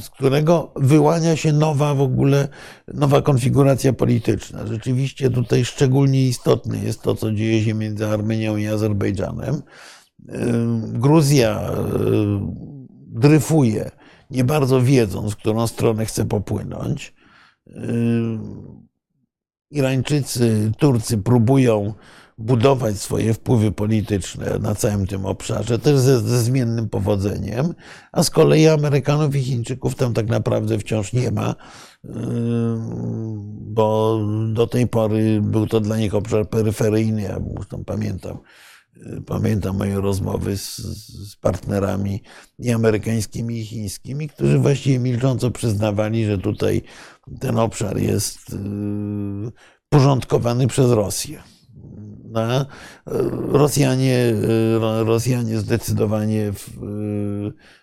z którego wyłania się nowa w ogóle, nowa konfiguracja polityczna. Rzeczywiście tutaj szczególnie istotne jest to, co dzieje się między Armenią i Azerbejdżanem. Gruzja dryfuje, nie bardzo wiedząc, w którą stronę chce popłynąć. Yy, Irańczycy, Turcy próbują budować swoje wpływy polityczne na całym tym obszarze, też ze, ze, zmiennym powodzeniem, a z kolei Amerykanów i Chińczyków tam tak naprawdę wciąż nie ma, yy, bo do tej pory był to dla nich obszar peryferyjny. Ja zresztą pamiętam Pamiętam moje rozmowy z, z, partnerami i amerykańskimi, i chińskimi, którzy właściwie milcząco przyznawali, że tutaj ten obszar jest y, porządkowany przez Rosję. No, Rosjanie, y, Rosjanie zdecydowanie w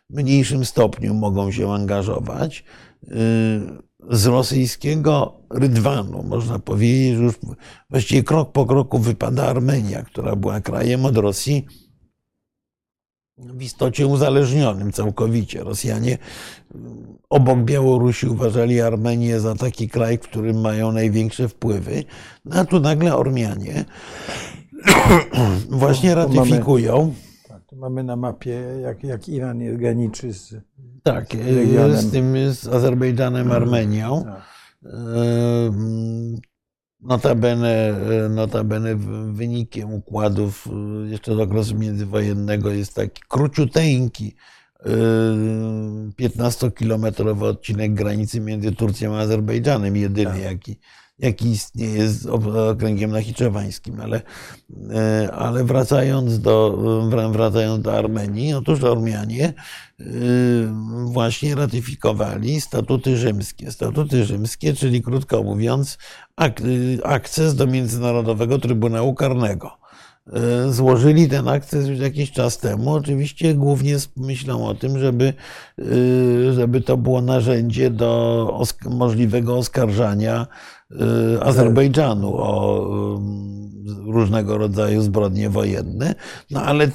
mniejszym stopniu mogą się angażować z rosyjskiego rydwanu, można powiedzieć, że już właściwie krok po kroku wypada Armenia, która była krajem od Rosji w istocie uzależnionym całkowicie. Rosjanie obok Białorusi uważali Armenię za taki kraj, w którym mają największe wpływy. No a tu nagle Ormianie właśnie ratyfikują. Tu mamy na mapie, jak, jak Iran jest graniczy z tak, z tym z Azerbejdżanem, mhm. Armenią. Tak. Notabene, notabene wynikiem układów jeszcze z okresu międzywojennego jest taki króciuteńki 15-kilometrowy odcinek granicy między Turcją a Azerbejdżanem, jedyny tak. jaki jaki istnieje z okręgiem nachiczewańskim. Ale, e, ale wracając, do, wracając do Armenii, otóż Ormianie e, właśnie ratyfikowali statuty rzymskie. Statuty rzymskie, czyli krótko mówiąc, akces do Międzynarodowego Trybunału Karnego. E, złożyli ten akces już jakiś czas temu, oczywiście głównie myślą o tym, żeby, żeby to było narzędzie do możliwego oskarżania Y, Azerbejdżanu o różnego rodzaju zbrodnie wojenne, no ale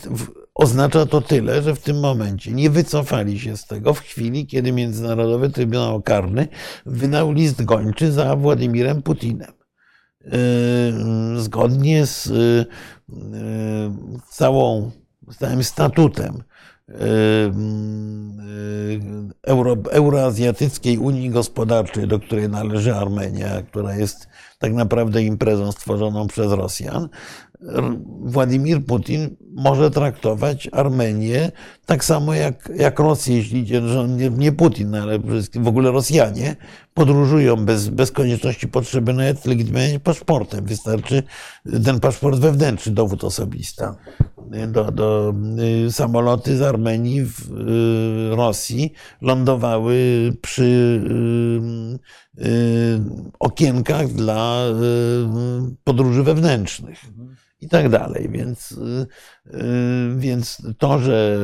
oznacza to tyle, że w tym momencie nie wycofali się z tego w chwili, kiedy Międzynarodowy Trybunał Karny wydał list gończy za Władimirem Putinem. Zgodnie z całą, z całym statutem Euro, Euroazjatyckiej Unii Gospodarczej, do której należy Armenia, która jest tak naprawdę imprezą stworzoną przez Rosjan, Władimir Putin może traktować Armenię tak samo jak, jak Rosję, jeśli idzie, że nie, nie Putin, ale w ogóle Rosjanie podróżują bez, bez konieczności potrzeby nawet legitymowania paszportem. Wystarczy ten paszport wewnętrzny, dowód osobisty. Do, do, y, samoloty z Armenii w y, Rosji lądowały przy y, okienkach dla podróży wewnętrznych i tak dalej. Więc, y, y, więc to, że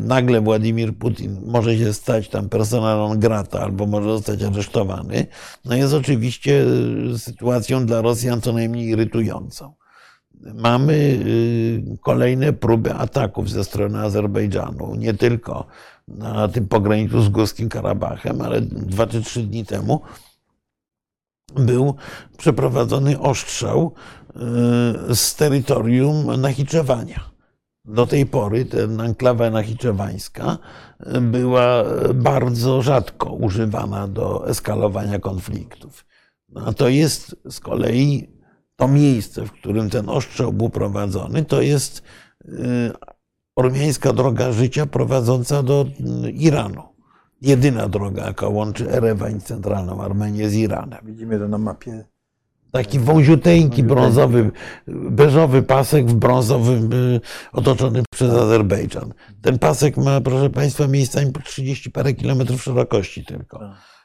nagle Władimir Putin może się stać tam persona non grata albo może zostać aresztowany, no jest oczywiście sytuacją dla Rosjan co najmniej irytującą. Mamy y, kolejne próby ataków ze strony Azerbejdżanu, nie tylko na tym pograniczu z Górskim Karabachem, ale dwa czy trzy dni temu był przeprowadzony ostrzał z terytorium Nachiczewania. Do tej pory ten anklawa nachiczewańska była bardzo rzadko używana do eskalowania konfliktów. A to jest z kolei to miejsce, w którym ten ostrzał był prowadzony, to jest y, ormiańska droga życia prowadząca do y, Iranu. Jedyna droga, jaka łączy Erewań, centralną Armenię z Iranem. Widzimy to na mapie Taki wąziuteńki, brązowy, beżowy pasek w brązowym, y, otoczony przez Azerbejdżan. Ten pasek ma, proszę Państwa, miejscami po 30 parę kilometrów szerokości tylko. Tak.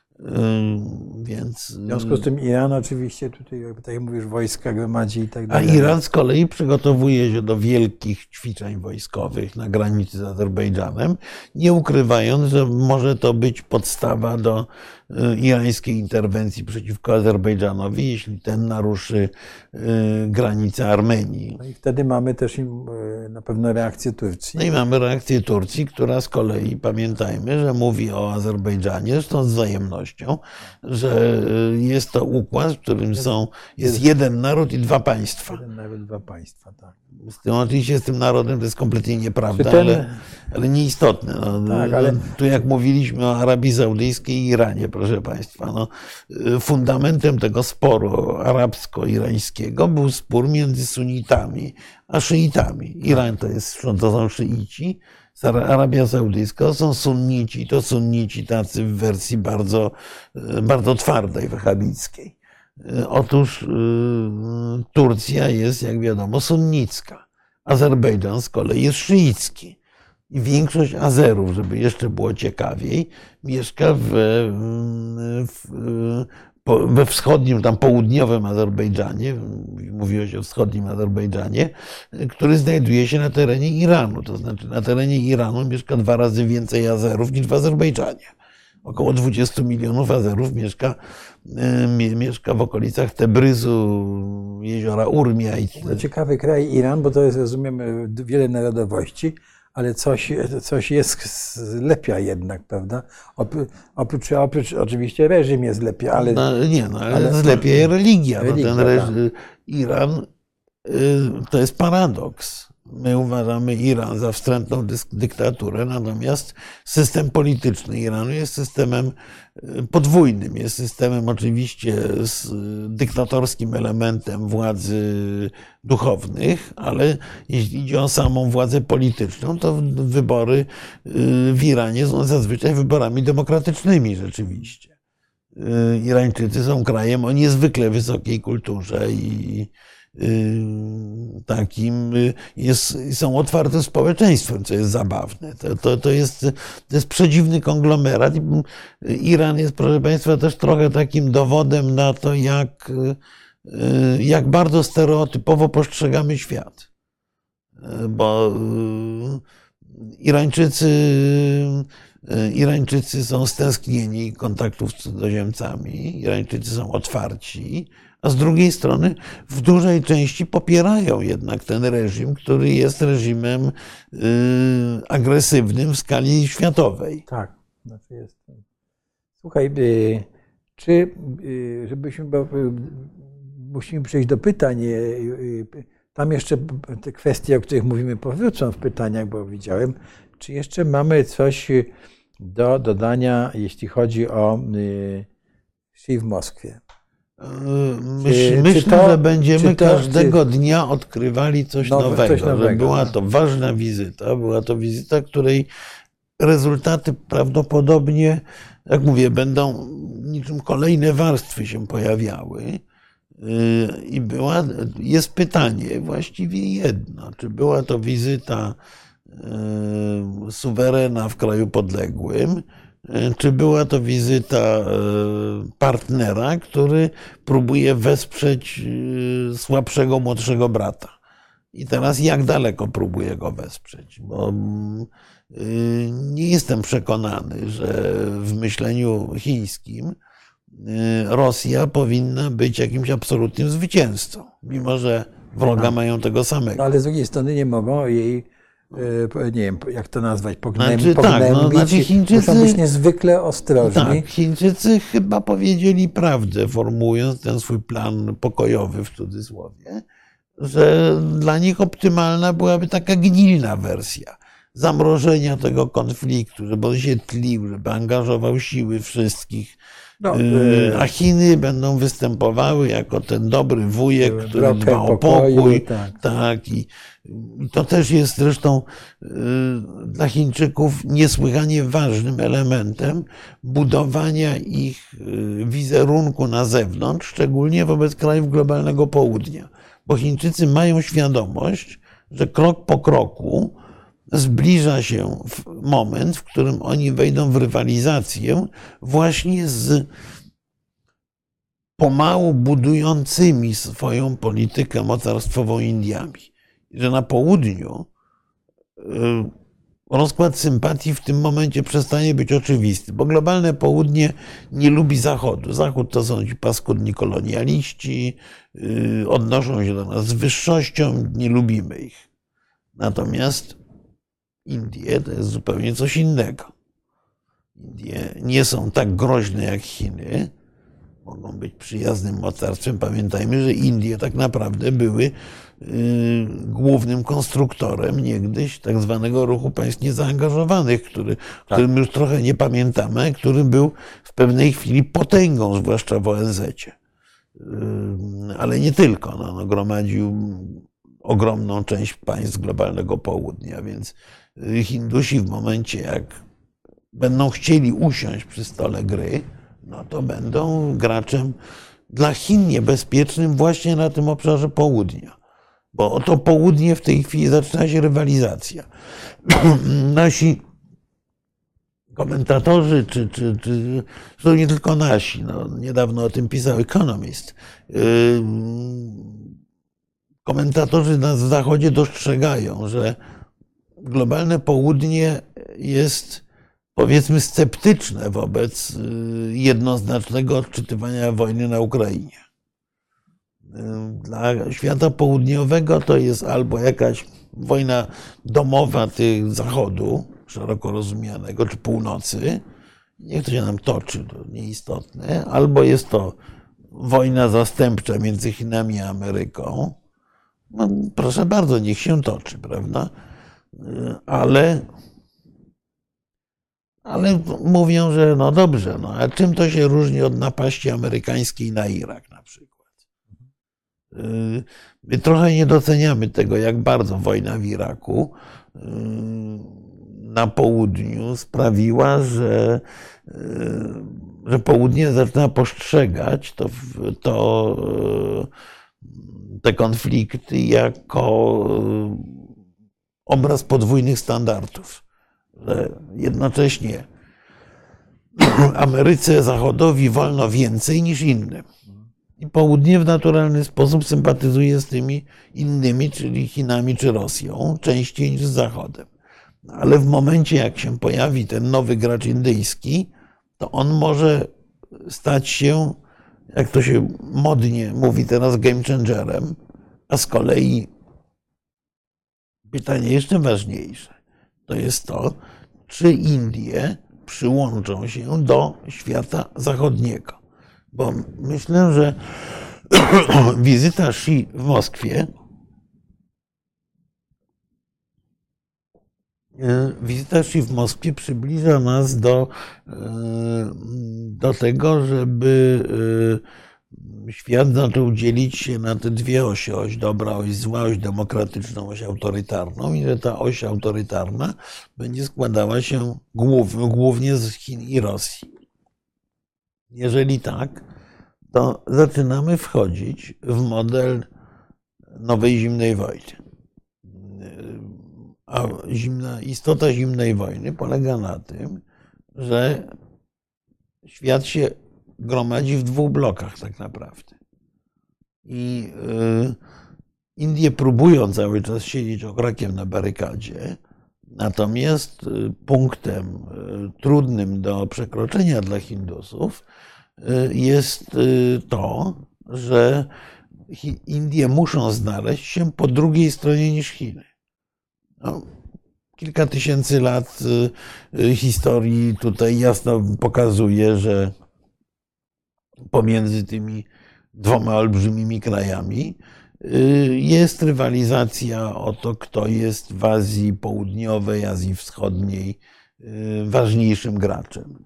Więc... W związku z tym Iran oczywiście tutaj, tak jak mówisz, wojska gromadzi i tak dalej. A Iran z kolei przygotowuje się do wielkich ćwiczeń wojskowych na granicy z Azerbejdżanem, nie ukrywając, że może to być podstawa do irańskiej interwencji przeciwko Azerbejdżanowi, jeśli ten naruszy y, granice Armenii. No i wtedy mamy też y, na pewno reakcję Turcji. No i mamy reakcję Turcji, która z kolei, pamiętajmy, że mówi o Azerbejdżanie, zresztą z wzajemnością, że jest to układ, w którym są, jest jeden naród i dwa państwa. Jeden naród, dwa państwa, tak. Z tym, oczywiście z tym narodem to jest kompletnie nieprawda, ten... ale, ale nieistotne. No, tak, ale... Tu jak mówiliśmy o Arabii Saudyjskiej i Iranie, proszę Państwa, no, fundamentem tego sporu arabsko-irańskiego był spór między sunitami a szyitami. Iran to, jest, to są szyici, Arabia Saudyjska są sunnici, to sunnici tacy w wersji bardzo, bardzo twardej, wahabickiej. Otóż y, Turcja jest, jak wiadomo, sunnicka. Azerbejdżan z kolei jest szyicki. I większość Azerów, żeby jeszcze było ciekawiej, mieszka w, w, we wschodnim, tam południowym Azerbejdżanie, mówiło się o wschodnim Azerbejdżanie, który znajduje się na terenie Iranu. To znaczy na terenie Iranu mieszka dwa razy więcej Azerów niż w Azerbejdżanie. Około 20 milionów Azerów mieszka, mieszka w okolicach Tebryzu, jeziora Urmia. I... To ciekawy kraj Iran, bo to jest, rozumiem, wiele narodowości ale coś, coś jest zlepia jednak, prawda? Oprócz, oprócz oczywiście reżim jest zlepia, ale... No, nie, no, ale, ale zlepia religia. religia no, ten reżim, tak. Iran y, to jest paradoks. My uważamy Iran za wstrętną dyktaturę, natomiast system polityczny Iranu jest systemem e, podwójnym. Jest systemem oczywiście z dyktatorskim elementem władzy duchownych, ale jeśli idzie o samą władzę polityczną, to wybory e, w Iranie są zazwyczaj wyborami demokratycznymi rzeczywiście. E, Irańczycy są krajem o niezwykle wysokiej kulturze i Y, takim y, jest, są otwartym społeczeństwem, co jest zabawne. To, to, to, jest, to jest przedziwny konglomerat. Iran jest, proszę Państwa, też trochę takim dowodem na to, jak, y, jak bardzo stereotypowo postrzegamy świat. Bo Irańczycy y, Irańczycy są stęsknieni kontaktów z cudzoziemcami, Irańczycy są otwarci, a z drugiej strony w dużej części popierają jednak ten reżim, który jest reżimem y, agresywnym w skali światowej. Tak, znaczy jest. Słuchaj, y, czy y, żebyśmy, bo musimy przejść do pytań. Tam jeszcze te kwestie, o których mówimy, powrócą w pytaniach, bo widziałem, czy jeszcze mamy coś do dodania, jeśli chodzi o wsi w Moskwie. Myśl, myślę, to, że będziemy to, każdego dnia odkrywali coś, nowe, nowego, coś nowego. Że była to ważna wizyta, była to wizyta, której rezultaty prawdopodobnie, jak mówię, będą niczym kolejne warstwy się pojawiały. I była, jest pytanie właściwie jedno, czy była to wizyta suwerena w kraju podległym, czy była to wizyta partnera, który próbuje wesprzeć słabszego, młodszego brata. I teraz jak daleko próbuje go wesprzeć? Bo nie jestem przekonany, że w myśleniu chińskim Rosja powinna być jakimś absolutnym zwycięzcą, mimo że wroga no. mają tego samego. No, ale z drugiej strony nie mogą jej, nie wiem, jak to nazwać, pognębić. Znaczy, tak, no, znaczy Chińczycy, muszą być niezwykle ostrożni. Tak, Chińczycy chyba powiedzieli prawdę, formułując ten swój plan pokojowy w cudzysłowie, że dla nich optymalna byłaby taka gnilna wersja zamrożenia tego konfliktu, żeby on się tlił, żeby angażował siły wszystkich no, y, a Chiny będą występowały jako ten dobry wujek, który dba o pokój. Tak, tak i, to też jest zresztą y, dla Chińczyków niesłychanie ważnym elementem budowania ich y, wizerunku na zewnątrz, szczególnie wobec krajów globalnego południa. Bo Chińczycy mają świadomość, że krok po kroku zbliża się moment, w którym oni wejdą w rywalizację właśnie z pomału budującymi swoją politykę mocarstwową Indiami. Że na południu y, rozkład sympatii w tym momencie przestanie być oczywisty, bo globalne południe nie lubi Zachodu. Zachód to są ci paskudni kolonialiści, y, odnoszą się do nas z wyższością, nie lubimy ich. Natomiast Indie to jest zupełnie coś innego. Indie nie są tak groźne jak Chiny, mogą być przyjaznym mocarstwem. Pamiętajmy, że Indie tak naprawdę były y, głównym konstruktorem niegdyś tak zwanego ruchu państw niezaangażowanych, który, tak. którym już trochę nie pamiętamy, który był w pewnej chwili potęgą, zwłaszcza w ONZ. Y, ale nie tylko. No, no, gromadził ogromną część państw globalnego południa, więc Hindusi w momencie, jak będą chcieli usiąść przy stole gry, no to będą graczem dla Chin niebezpiecznym właśnie na tym obszarze południa. Bo to południe w tej chwili zaczyna się rywalizacja. Nasi komentatorzy, czy, czy, czy to nie tylko nasi, no, niedawno o tym pisał Economist, komentatorzy na Zachodzie dostrzegają, że globalne południe jest powiedzmy sceptyczne wobec y, jednoznacznego odczytywania wojny na Ukrainie. Y, dla świata południowego to jest albo jakaś wojna domowa tych zachodu, szeroko rozumianego, czy północy, niech to się nam toczy, to nieistotne, albo jest to wojna zastępcza między Chinami a Ameryką. No, proszę bardzo, niech się toczy, prawda? Ale, ale mówią, że no dobrze, no a czym to się różni od napaści amerykańskiej na Irak na przykład? My trochę nie doceniamy tego, jak bardzo wojna w Iraku yy, na południu sprawiła, że, że południe zaczyna postrzegać to, to, te konflikty jako obraz podwójnych standardów. Że jednocześnie Ameryce Zachodowi wolno więcej niż innym. I południe w naturalny sposób sympatyzuje z tymi innymi, czyli Chinami czy Rosją, częściej niż z Zachodem. Ale w momencie, jak się pojawi ten nowy gracz indyjski, to on może stać się, jak to się modnie mówi teraz, game changerem, a z kolei pytanie jeszcze ważniejsze to jest to, czy Indie przyłączą się do świata zachodniego. Bo myślę, że wizyta Xi w Moskwie e, wizyta Xi w Moskwie przybliża nas do, e, do tego, żeby e, świat zaczął dzielić się na te dwie osie, oś dobra, oś zła, oś demokratyczną, oś autorytarną i że ta oś autorytarna będzie składała się głównie z Chin i Rosji. Jeżeli tak, to zaczynamy wchodzić w model nowej zimnej wojny. A zimna, istota zimnej wojny polega na tym, że świat się gromadzi w dwóch blokach tak naprawdę. I y, Indie próbują cały czas siedzieć okrakiem na barykadzie, natomiast y, punktem y, trudnym do przekroczenia dla Hindusów jest to, że Indie muszą znaleźć się po drugiej stronie niż Chiny. No, kilka tysięcy lat historii tutaj jasno pokazuje, że pomiędzy tymi dwoma olbrzymimi krajami jest rywalizacja o to, kto jest w Azji Południowej, Azji Wschodniej ważniejszym graczem.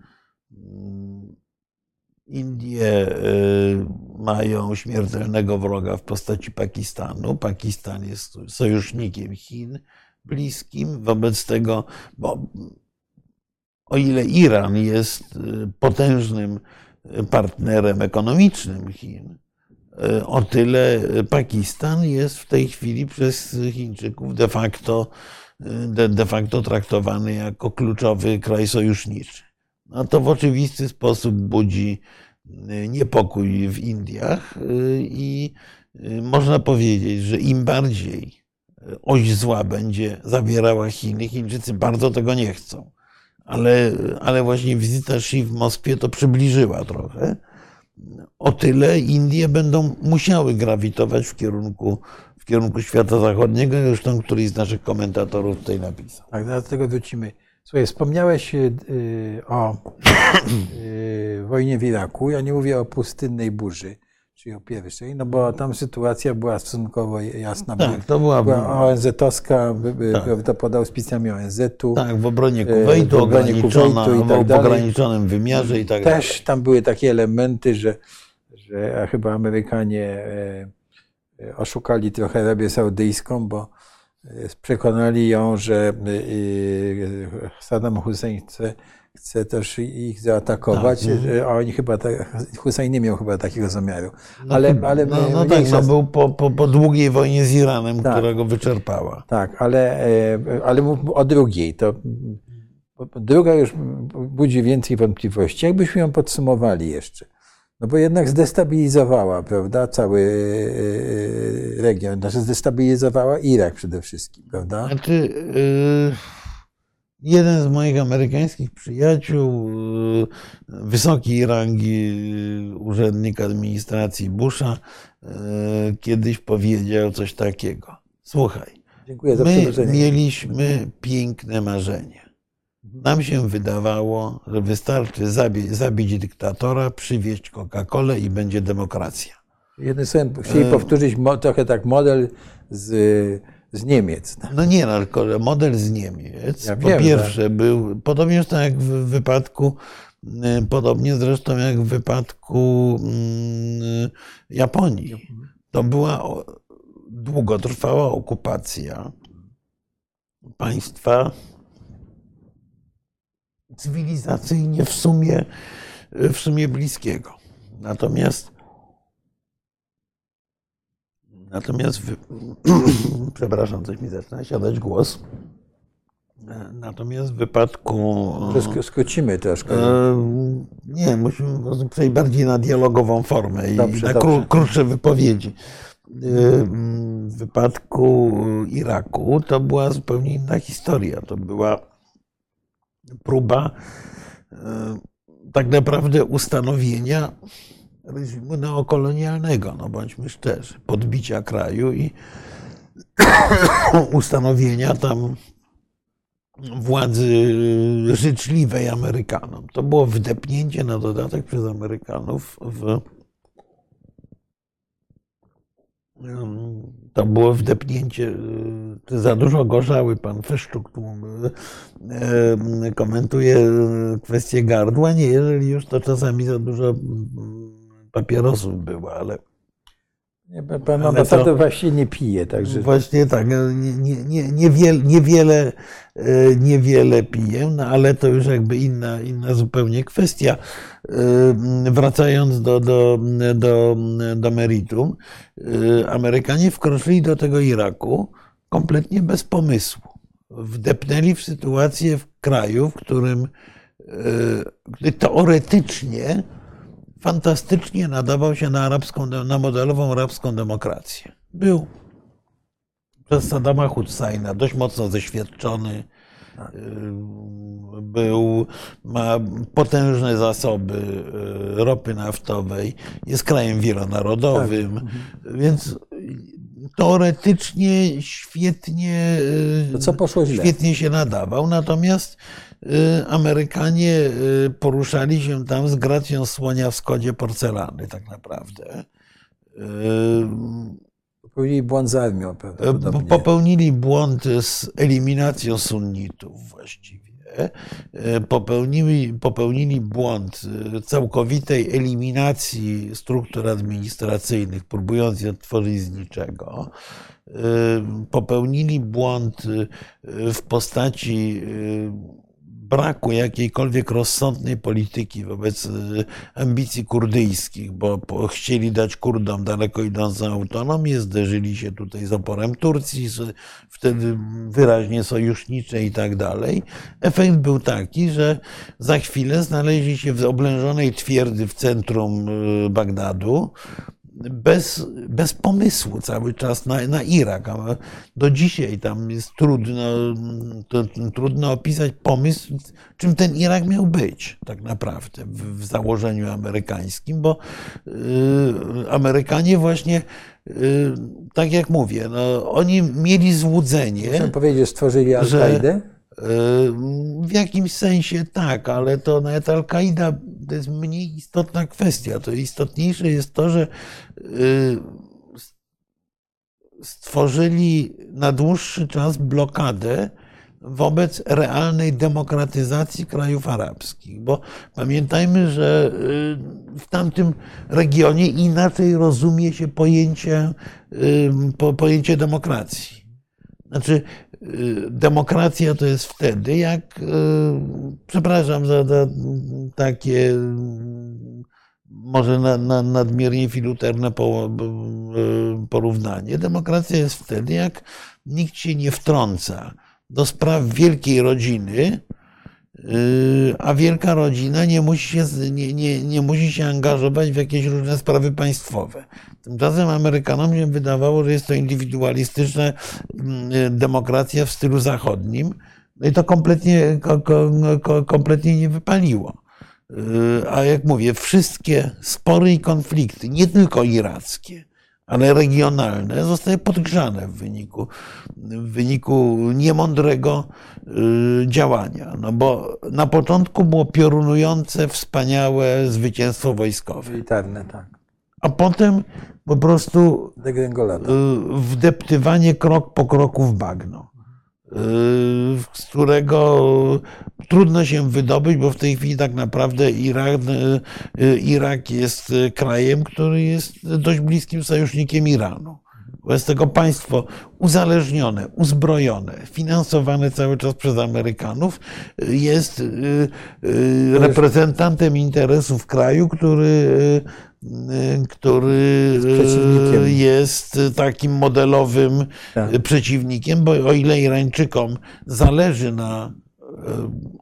Indie y, mają śmiertelnego wroga w postaci Pakistanu. Pakistan jest sojusznikiem Chin bliskim. Wobec tego, bo o ile Iran jest y, potężnym partnerem ekonomicznym Chin, y, o tyle Pakistan jest w tej chwili przez Chińczyków de facto, de, de facto traktowany jako kluczowy kraj sojuszniczy no to w oczywisty sposób budzi y, niepokój w Indiach i można powiedzieć, że im bardziej oś zła będzie zawierała Chiny, Chińczycy bardzo tego nie chcą. Ale, ale właśnie wizyta Xi w Moskwie to przybliżyła trochę. O tyle Indie będą musiały grawitować w kierunku, w kierunku świata zachodniego, zresztą któryś z naszych komentatorów tutaj napisał. Tak, do tego wrócimy. Słuchaj, wspomniałeś y, o y, wojnie w Iraku. Ja nie mówię o pustynnej burzy, czyli o pierwszej, no bo tam sytuacja była stosunkowo jasna. Tak, to była, była ONZ-owska, tak. to pod auspicjami ONZ-u. Tak, w obronie y, Kuwejtu, w obronie Kuwejtu i tak w ograniczonym wymiarze i tak dalej. Też tam były takie elementy, że, że chyba Amerykanie e, e, oszukali trochę Arabię Saudyjską, bo przekonali ją, że Saddam Hussein chce, chce też ich zaatakować, tak, no. a oni chyba, Hussein nie miał chyba takiego zamiaru. No ale, ale no, no tak, no, był po, po, po, długiej wojnie z Iranem, tak, która go wyczerpała. Tak, ale, e, ale o drugiej, to druga już budzi więcej wątpliwości. Jakbyśmy ją podsumowali jeszcze? No bo jednak zdestabilizowała, prawda, cały e, e, region. Znaczy zdestabilizowała Irak przede wszystkim, prawda? Znaczy, e, jeden z moich amerykańskich przyjaciół, wysokiej rangi urzędnik administracji Busha, kiedyś powiedział coś takiego. Słuchaj, my mieliśmy piękne marzenie. Nam się wydawało, że wystarczy zabić, zabić dyktatora, przywieźć Coca-Colę i będzie demokracja. Jednym słowem, chcieli e, powtórzyć trochę tak model z, z Niemiec. No nie, no, model z Niemiec. Ja po wiem, pierwsze był, podobnie zresztą jak w wypadku, e, podobnie zresztą jak w wypadku mm, Japonii. To była długotrwała okupacja państwa cywilizacyjnie w sumie, w sumie bliskiego. Natomiast natomiast w, przepraszam, coś mi zaczyna siadać głos. Natomiast w wypadku. Skrócimy troszkę. E, nie, musimy przejść bardziej na dialogową formę i dobrze, na dobrze. krótsze wypowiedzi. w wypadku Iraku to była zupełnie inna historia. To była próba tak naprawdę ustanowienia reżimu neokolonialnego, no bądźmy szczerzy, podbicia kraju i ustanowienia tam władzy życzliwej Amerykanom. To było wdepnięcie na dodatek przez Amerykanów w. To było wdepnięcie, za dużo gorzały pan Feszczuk tu komentuje kwestię gardła. Nie, jeżeli już to czasami za dużo papierosów było, ale nie, pan ambasador to, właśnie nie pije, także. Właśnie tak, no, nie, nie, niewiele, niewiele, e, niewiele piję, no ale to już jakby inna, inna zupełnie kwestia. E, wracając do, do, do, do meritum, e, Amerykanie wkroczyli do tego Iraku kompletnie bez pomysłu. Wdepnęli w sytuację w kraju, w którym teoretycznie fantastycznie nadawał się na, arabską, na modelową arabską demokrację. Był przez Saddama Husseina dość mocno zeświadczony. Był, ma potężne zasoby e, ropy naftowej, jest krajem wielonarodowym, tak. więc teoretycznie świetnie, źle? świetnie się nadawał. Natomiast Y, Amerykanie y, poruszali się tam z gracją słonia w skodzie porcelany, tak naprawdę. Popełnili błąd z armią. Popełnili błąd z eliminacją sunnitów właściwie. Popełnili, popełnili błąd całkowitej eliminacji struktur administracyjnych, próbując je odtworzyć z niczego. Popełnili błąd w postaci braku jakiejkolwiek rozsądnej polityki wobec y, ambicji kurdyjskich, bo chcieli dać Kurdom daleko idącą autonomię, zderzyli się tutaj z oporem Turcji, wtedy wyraźnie sojusznicze i tak dalej. Efekt był taki, że za chwilę znaleźli się w oblężonej twierdzy w centrum y, Bagdadu, bez, bez pomysłu cały czas na, na Irak. Do dzisiaj tam jest trudno, to, trudno opisać pomysł, czym ten Irak miał być tak naprawdę w, w założeniu amerykańskim, bo y, Amerykanie właśnie y, tak jak mówię, no, oni mieli złudzenie. Muszę powiedzieć, stworzyli Al-Kaidę? W jakimś sensie tak, ale to nawet Al-Kaida to jest mniej istotna kwestia. To istotniejsze jest to, że y, stworzyli na dłuższy czas blokadę wobec realnej demokratyzacji krajów arabskich. Bo pamiętajmy, że y, w tamtym regionie inaczej rozumie się pojęcie, y, pojęcie demokracji. Znaczy, Y, demokracja to jest wtedy, jak, y, przepraszam za, za takie może na, na, nadmiernie filuterne y, porównanie. Demokracja jest wtedy, jak nikt się nie wtrąca do spraw wielkiej rodziny, a wielka rodzina nie musi, się, nie, nie, nie musi się angażować w jakieś różne sprawy państwowe. Tymczasem Amerykanom się wydawało, że jest to indywidualistyczna mm, demokracja w stylu zachodnim. No i to kompletnie, kompletnie nie wypaliło. Yy, a jak mówię, wszystkie spory i konflikty, nie tylko irackie, ale regionalne, zostały podgrzane w wyniku, w wyniku niemądrego yy, działania. No bo na początku było piorunujące, wspaniałe zwycięstwo wojskowe. Militarne, tak a potem po prostu y, wdeptywanie krok po kroku w bagno, y, z którego trudno się wydobyć, bo w tej chwili tak naprawdę Irak, y, Irak jest krajem, który jest dość bliskim sojusznikiem Iranu. Wobec tego państwo uzależnione, uzbrojone, finansowane cały czas przez Amerykanów jest reprezentantem interesów kraju, który który e, jest takim modelowym tak. przeciwnikiem, bo o ile Irańczykom zależy na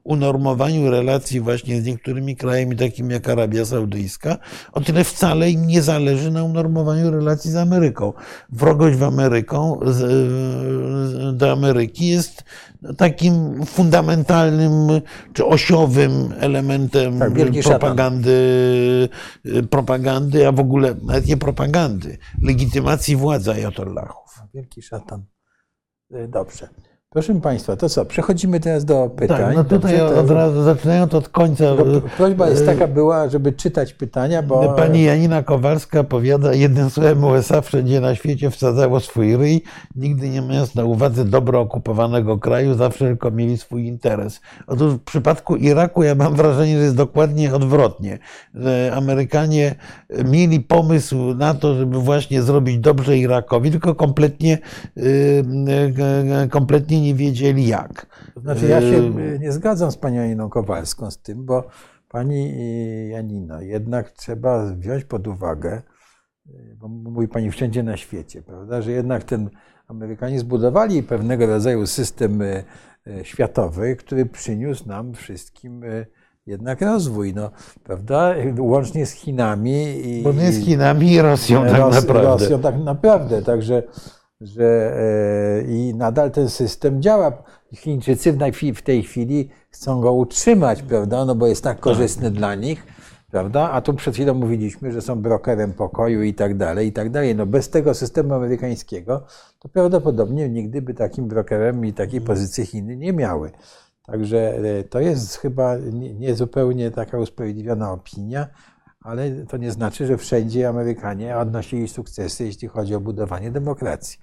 unormowaniu relacji właśnie z niektórymi krajami, takimi jak Arabia Saudyjska, o tyle wcale im nie zależy na unormowaniu relacji z Ameryką. Wrogość w Ameryką, do Ameryki jest takim fundamentalnym czy osiowym elementem tak, propagandy, propagandy, a w ogóle nawet nie propagandy, legitymacji władzy ajatollahów. Wielki szatan. Dobrze. Proszę Państwa, to co? Przechodzimy teraz do pytań. Tak, no tutaj Dobrze, od razu zaczynając od końca. No, prośba jest taka była, żeby czytać pytania, bo. Pani Janina Kowalska powiada, jednym słowem USA wszędzie na świecie wsadzało swój ryj, nigdy nie mając na uwadze dobro okupowanego kraju, zawsze tylko mieli swój interes. Otóż w przypadku Iraku ja mam wrażenie, że jest dokładnie odwrotnie. Że Amerykanie mieli pomysł na to, żeby właśnie zrobić dobrze Irakowi, tylko kompletnie, y, y, kompletnie nie wiedzieli jak. To znaczy, ja się y, nie zgadzam z panią Janiną Kowalską z tym, bo pani Janino, jednak trzeba wziąć pod uwagę, y, bo mówi pani wszędzie na świecie, prawda, że jednak ten Amerykanie zbudowali pewnego rodzaju system y, światowy, który przyniósł nam wszystkim jednak rozwój, no, prawda? Łącznie z Chinami. I, Bo nie z Chinami i Rosją tak naprawdę. Rosją tak naprawdę, także że e, i nadal ten system działa. Chińczycy w tej chwili chcą go utrzymać, prawda? No bo jest tak korzystny tak. dla nich, prawda? A tu przed chwilą mówiliśmy, że są brokerem pokoju i tak dalej, i tak dalej. No bez tego systemu amerykańskiego to prawdopodobnie nigdy by takim brokerem i takiej pozycji Chiny nie miały. Także e, to jest chyba niezupełnie taka usprawiedliwiona opinia ale to nie znaczy, że wszędzie Amerykanie odnosili sukcesy, jeśli chodzi o budowanie demokracji.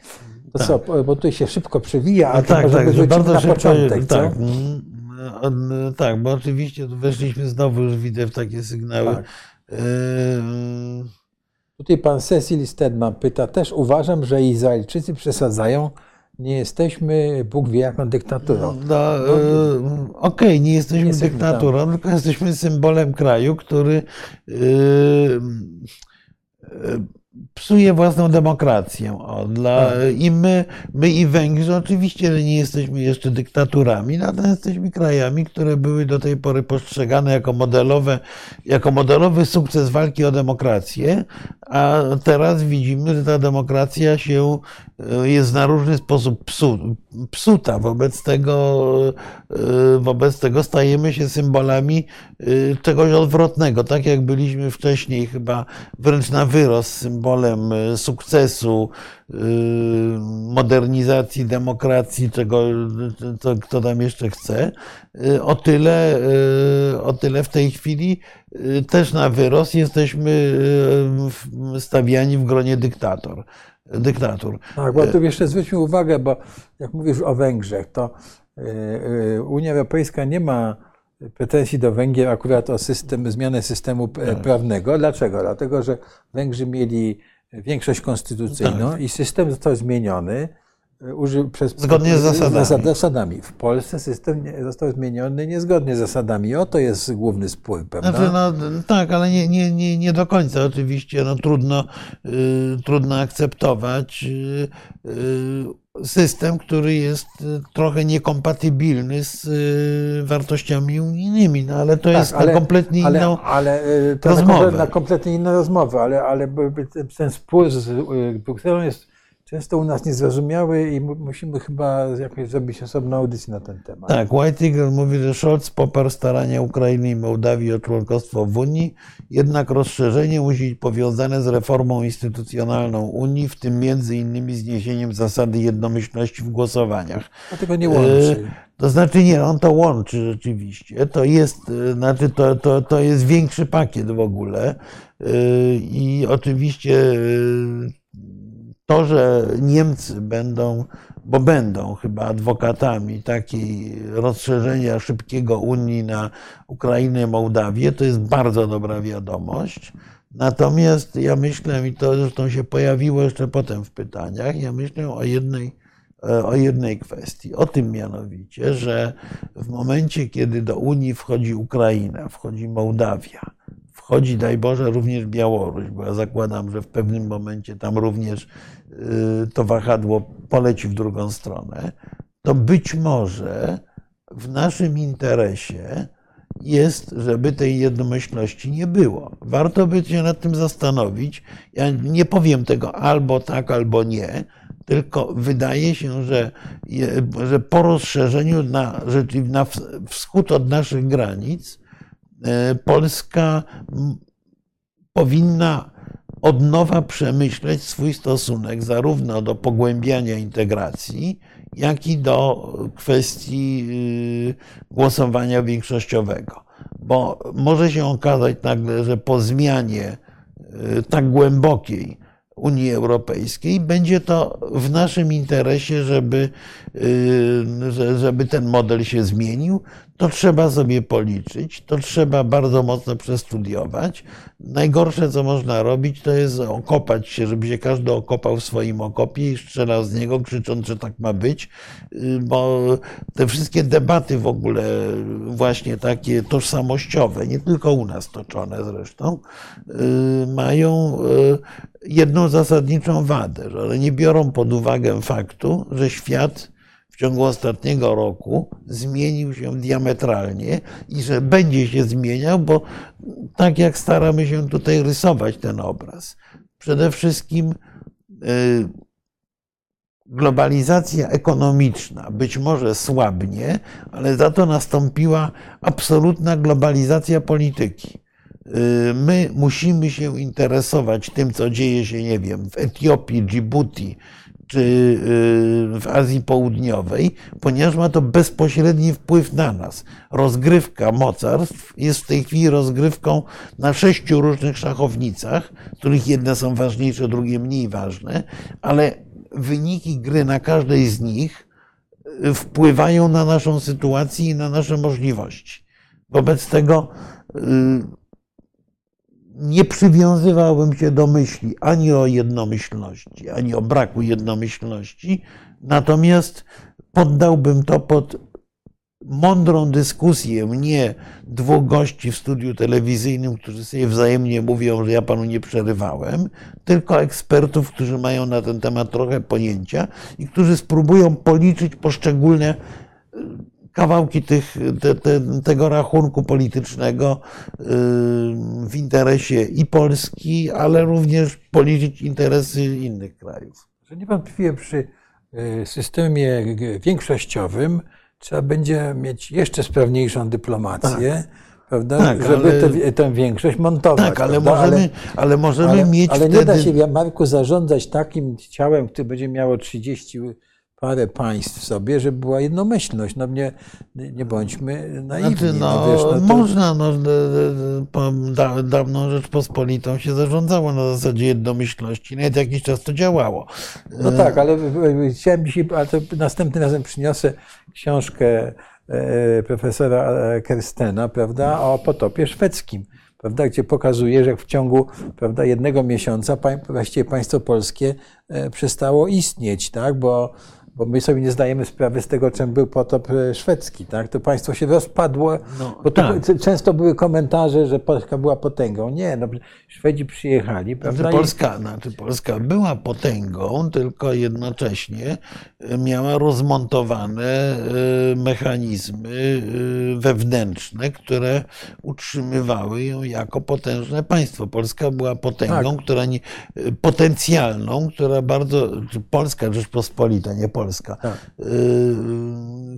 To tak. co, bo tu się szybko przewija, a no tak, tak, że bardzo na szybko, początek, tak. Mm, tak, bo oczywiście tu weszliśmy znowu, już widzę w takie sygnały. Tak. Tutaj pan Cecil Stedman pyta, też uważam, że Izraelczycy przesadzają nie jesteśmy, Bóg wie, jaką dyktaturą. No, no, no Okej, okay, nie jesteśmy nie dyktaturą, tam. tylko jesteśmy symbolem kraju, który yy, yy, psuje własną demokrację. O, dla, tak. I my, my i Węgrzy oczywiście nie jesteśmy jeszcze dyktaturami, natomiast jesteśmy krajami, które były do tej pory postrzegane jako modelowe, jako modelowy sukces walki o demokrację, a teraz widzimy, że ta demokracja się e, jest na różny sposób psu, psuta. Wobec tego, e, wobec tego stajemy się symbolami e, czegoś odwrotnego. Tak jak byliśmy wcześniej chyba wręcz na wyrost symbolem sukcesu, modernizacji, demokracji, czego co, kto tam jeszcze chce. O tyle, o tyle w tej chwili też na wyrost jesteśmy stawiani w gronie dyktator. Dyktatur. Tak, bo tu jeszcze zwróćmy uwagę, bo jak mówisz o Węgrzech, to Unia Europejska nie ma pretensji do Węgier akurat o system, zmianę systemu tak. prawnego. Dlaczego? Dlatego, że Węgrzy mieli większość konstytucyjną tak. i system został zmieniony przez, zgodnie z zasadami. zasadami. W Polsce system został zmieniony niezgodnie z zasadami. O to jest główny spór, prawda? Znaczy, no, tak, ale nie, nie, nie, nie do końca oczywiście. No, trudno, y, trudno akceptować y, y, system, który jest y, trochę niekompatybilny z y, wartościami unijnymi, no, ale to tak, jest ale, kompletnie ale, inną ale, rozmowę. Na, na kompletnie inną rozmowę, ale, ale ten spór z Brukselą jest często u nas niezrozumiały i musimy chyba jakoś zrobić osobną audycję na ten temat. Tak, White Eagle mówi, że Scholz poparł starania Ukrainy i Mołdawii o członkostwo w Unii, jednak rozszerzenie musi być powiązane z reformą instytucjonalną Unii, w tym między innymi zniesieniem zasady jednomyślności w głosowaniach. A tego nie łączy. E, to znaczy nie, on to łączy rzeczywiście. To jest, e, znaczy to, to, to jest większy pakiet w ogóle. E, I oczywiście to, że Niemcy będą, bo będą chyba adwokatami takiej rozszerzenia szybkiego Unii na Ukrainę i Mołdawię, to jest bardzo dobra wiadomość. Natomiast ja myślę, i to zresztą się pojawiło jeszcze potem w pytaniach, ja myślę o jednej, o jednej kwestii. O tym mianowicie, że w momencie, kiedy do Unii wchodzi Ukraina, wchodzi Mołdawia, wchodzi, daj Boże, również Białoruś, bo ja zakładam, że w pewnym momencie tam również to wahadło poleci w drugą stronę, to być może w naszym interesie jest, żeby tej jednomyślności nie było. Warto by się nad tym zastanowić. Ja nie powiem tego albo tak, albo nie, tylko wydaje się, że, że po rozszerzeniu na, na wschód od naszych granic e, Polska powinna od nowa przemyśleć swój stosunek zarówno do pogłębiania integracji, jak i do kwestii y, głosowania większościowego. Bo może się okazać nagle, że po zmianie y, tak głębokiej Unii Europejskiej będzie to w naszym interesie, żeby, żeby ten model się zmienił to trzeba sobie policzyć, to trzeba bardzo mocno przestudiować. Najgorsze, co można robić, to jest okopać się, żeby się każdy okopał w swoim okopie i strzelał z niego, krzycząc, że tak ma być, bo te wszystkie debaty w ogóle, właśnie takie tożsamościowe, nie tylko u nas toczone zresztą, mają jedną zasadniczą wadę, że one nie biorą pod uwagę faktu, że świat ciągu ostatniego roku zmienił się diametralnie i że będzie się zmieniał, bo tak jak staramy się tutaj rysować ten obraz, przede wszystkim y, globalizacja ekonomiczna być może słabnie, ale za to nastąpiła absolutna globalizacja polityki. Y, my musimy się interesować tym, co dzieje się, nie wiem, w Etiopii, Djibouti, czy y, w Azji Południowej, ponieważ ma to bezpośredni wpływ na nas. Rozgrywka mocarstw jest w tej chwili rozgrywką na sześciu różnych szachownicach, z których jedne są ważniejsze, drugie mniej ważne, ale wyniki gry na każdej z nich y, wpływają na naszą sytuację i na nasze możliwości. Wobec tego y, nie przywiązywałbym się do myśli ani o jednomyślności, ani o braku jednomyślności, natomiast poddałbym to pod mądrą dyskusję. Nie dwóch gości w studiu telewizyjnym, którzy sobie wzajemnie mówią, że ja panu nie przerywałem, tylko ekspertów, którzy mają na ten temat trochę pojęcia i którzy spróbują policzyć poszczególne kawałki tych, te, te, tego rachunku politycznego y, w interesie i Polski, ale również policzyć interesy innych krajów. Niewątpliwie przy y, systemie większościowym trzeba będzie mieć jeszcze sprawniejszą dyplomację. Tak. Prawda? Tak, żeby ale, tę większość montować. Tak, ale możemy, ale, ale możemy ale, mieć. Ale wtedy... nie da się, Marku, zarządzać takim ciałem, które będzie miało 30 parę państw sobie, żeby była jednomyślność. No nie, nie bądźmy naiwni. Znaczy, no, no, wiesz, no to... Można, no, da, dawną Rzeczpospolitą się zarządzało na zasadzie jednomyślności. Nawet jakiś czas to działało. No tak, ale chciałem dzisiaj, ale to następnym razem przyniosę książkę e, profesora Kerstena, prawda, o potopie szwedzkim prawda, gdzie pokazuje, że w ciągu prawda, jednego miesiąca właściwie państwo polskie e, przestało istnieć, tak, bo bo my sobie nie zdajemy sprawy z tego, czym był potop e, szwedzki. Tak? To państwo się rozpadło, no, bo tak. często były komentarze, że Polska była potęgą. Nie, no, Szwedzi przyjechali. Znaczy, prawda? Polska, znaczy Polska była potęgą, tylko jednocześnie e, miała rozmontowane e, mechanizmy wewnętrzne, które utrzymywały ją jako potężne państwo. Polska była potęgą, tak. która nie, potencjalną, która bardzo, Polska Rzeczpospolita, nie Polska, Polska, tak. Y,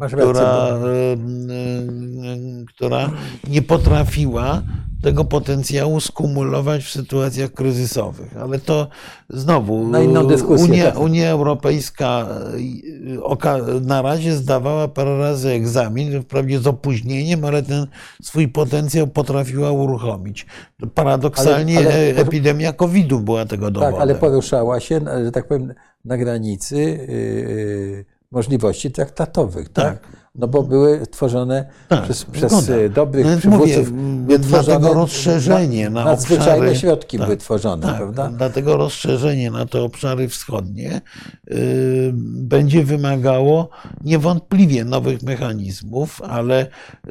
która, y, y, która nie potrafiła tego potencjału skumulować w sytuacjach kryzysowych. Ale to znowu dyskusję, Unia, tak. Unia Europejska na razie zdawała parę razy egzamin, wprawdzie z opóźnieniem, ale ten swój potencjał potrafiła uruchomić. Paradoksalnie ale, ale, epidemia COVID-u była tego dowodem. Tak, ale poruszała się, że tak powiem, na granicy y, y, możliwości traktatowych, tak? tak? No bo były tworzone tak, przez, przez dobrych no przywódców. Mówię, dlatego rozszerzenie na, na nadzwyczajne obszary, środki tak, były tworzone, tak, prawda? Dlatego rozszerzenie na te obszary wschodnie y, będzie wymagało niewątpliwie nowych mechanizmów, ale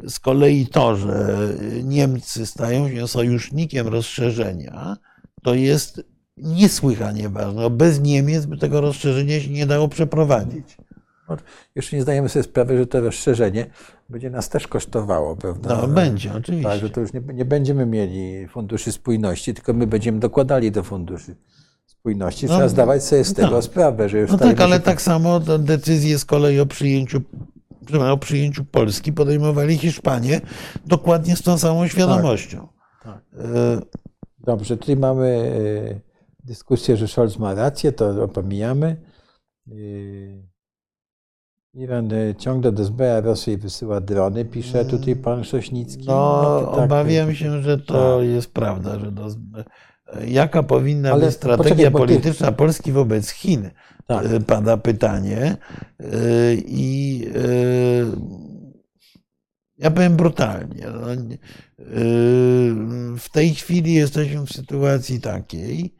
z kolei to, że Niemcy stają się sojusznikiem rozszerzenia, to jest niesłychanie ważne. Bez Niemiec by tego rozszerzenia się nie dało przeprowadzić. No, jeszcze nie zdajemy sobie sprawy, że to rozszerzenie będzie nas też kosztowało, prawda? No, będzie, oczywiście. Tak, że to już nie, nie będziemy mieli funduszy spójności, tylko my będziemy dokładali do funduszy spójności. Trzeba No, zdawać sobie z tego tak. sprawę, że już No tak, ale się- tak samo te decyzje z kolei o przyjęciu, o przyjęciu Polski podejmowali Hiszpanie dokładnie z tą samą świadomością. Tak. E, Dobrze, tutaj mamy e, dyskusję, że Scholz ma rację, to pomijamy. E, Iran e, ciągle do SBA Rosji wysyła drony, pisze tutaj pan Sośnicki. No, to tak, obawiam się, że to tak. jest prawda, że do, jaka powinna Ale być strategia poczekaj, bo ty- polityczna Polski wobec Chin, Tak. e, pada pytanie. E, I ja powiem brutalnie. No, w tej chwili jesteśmy w sytuacji takiej,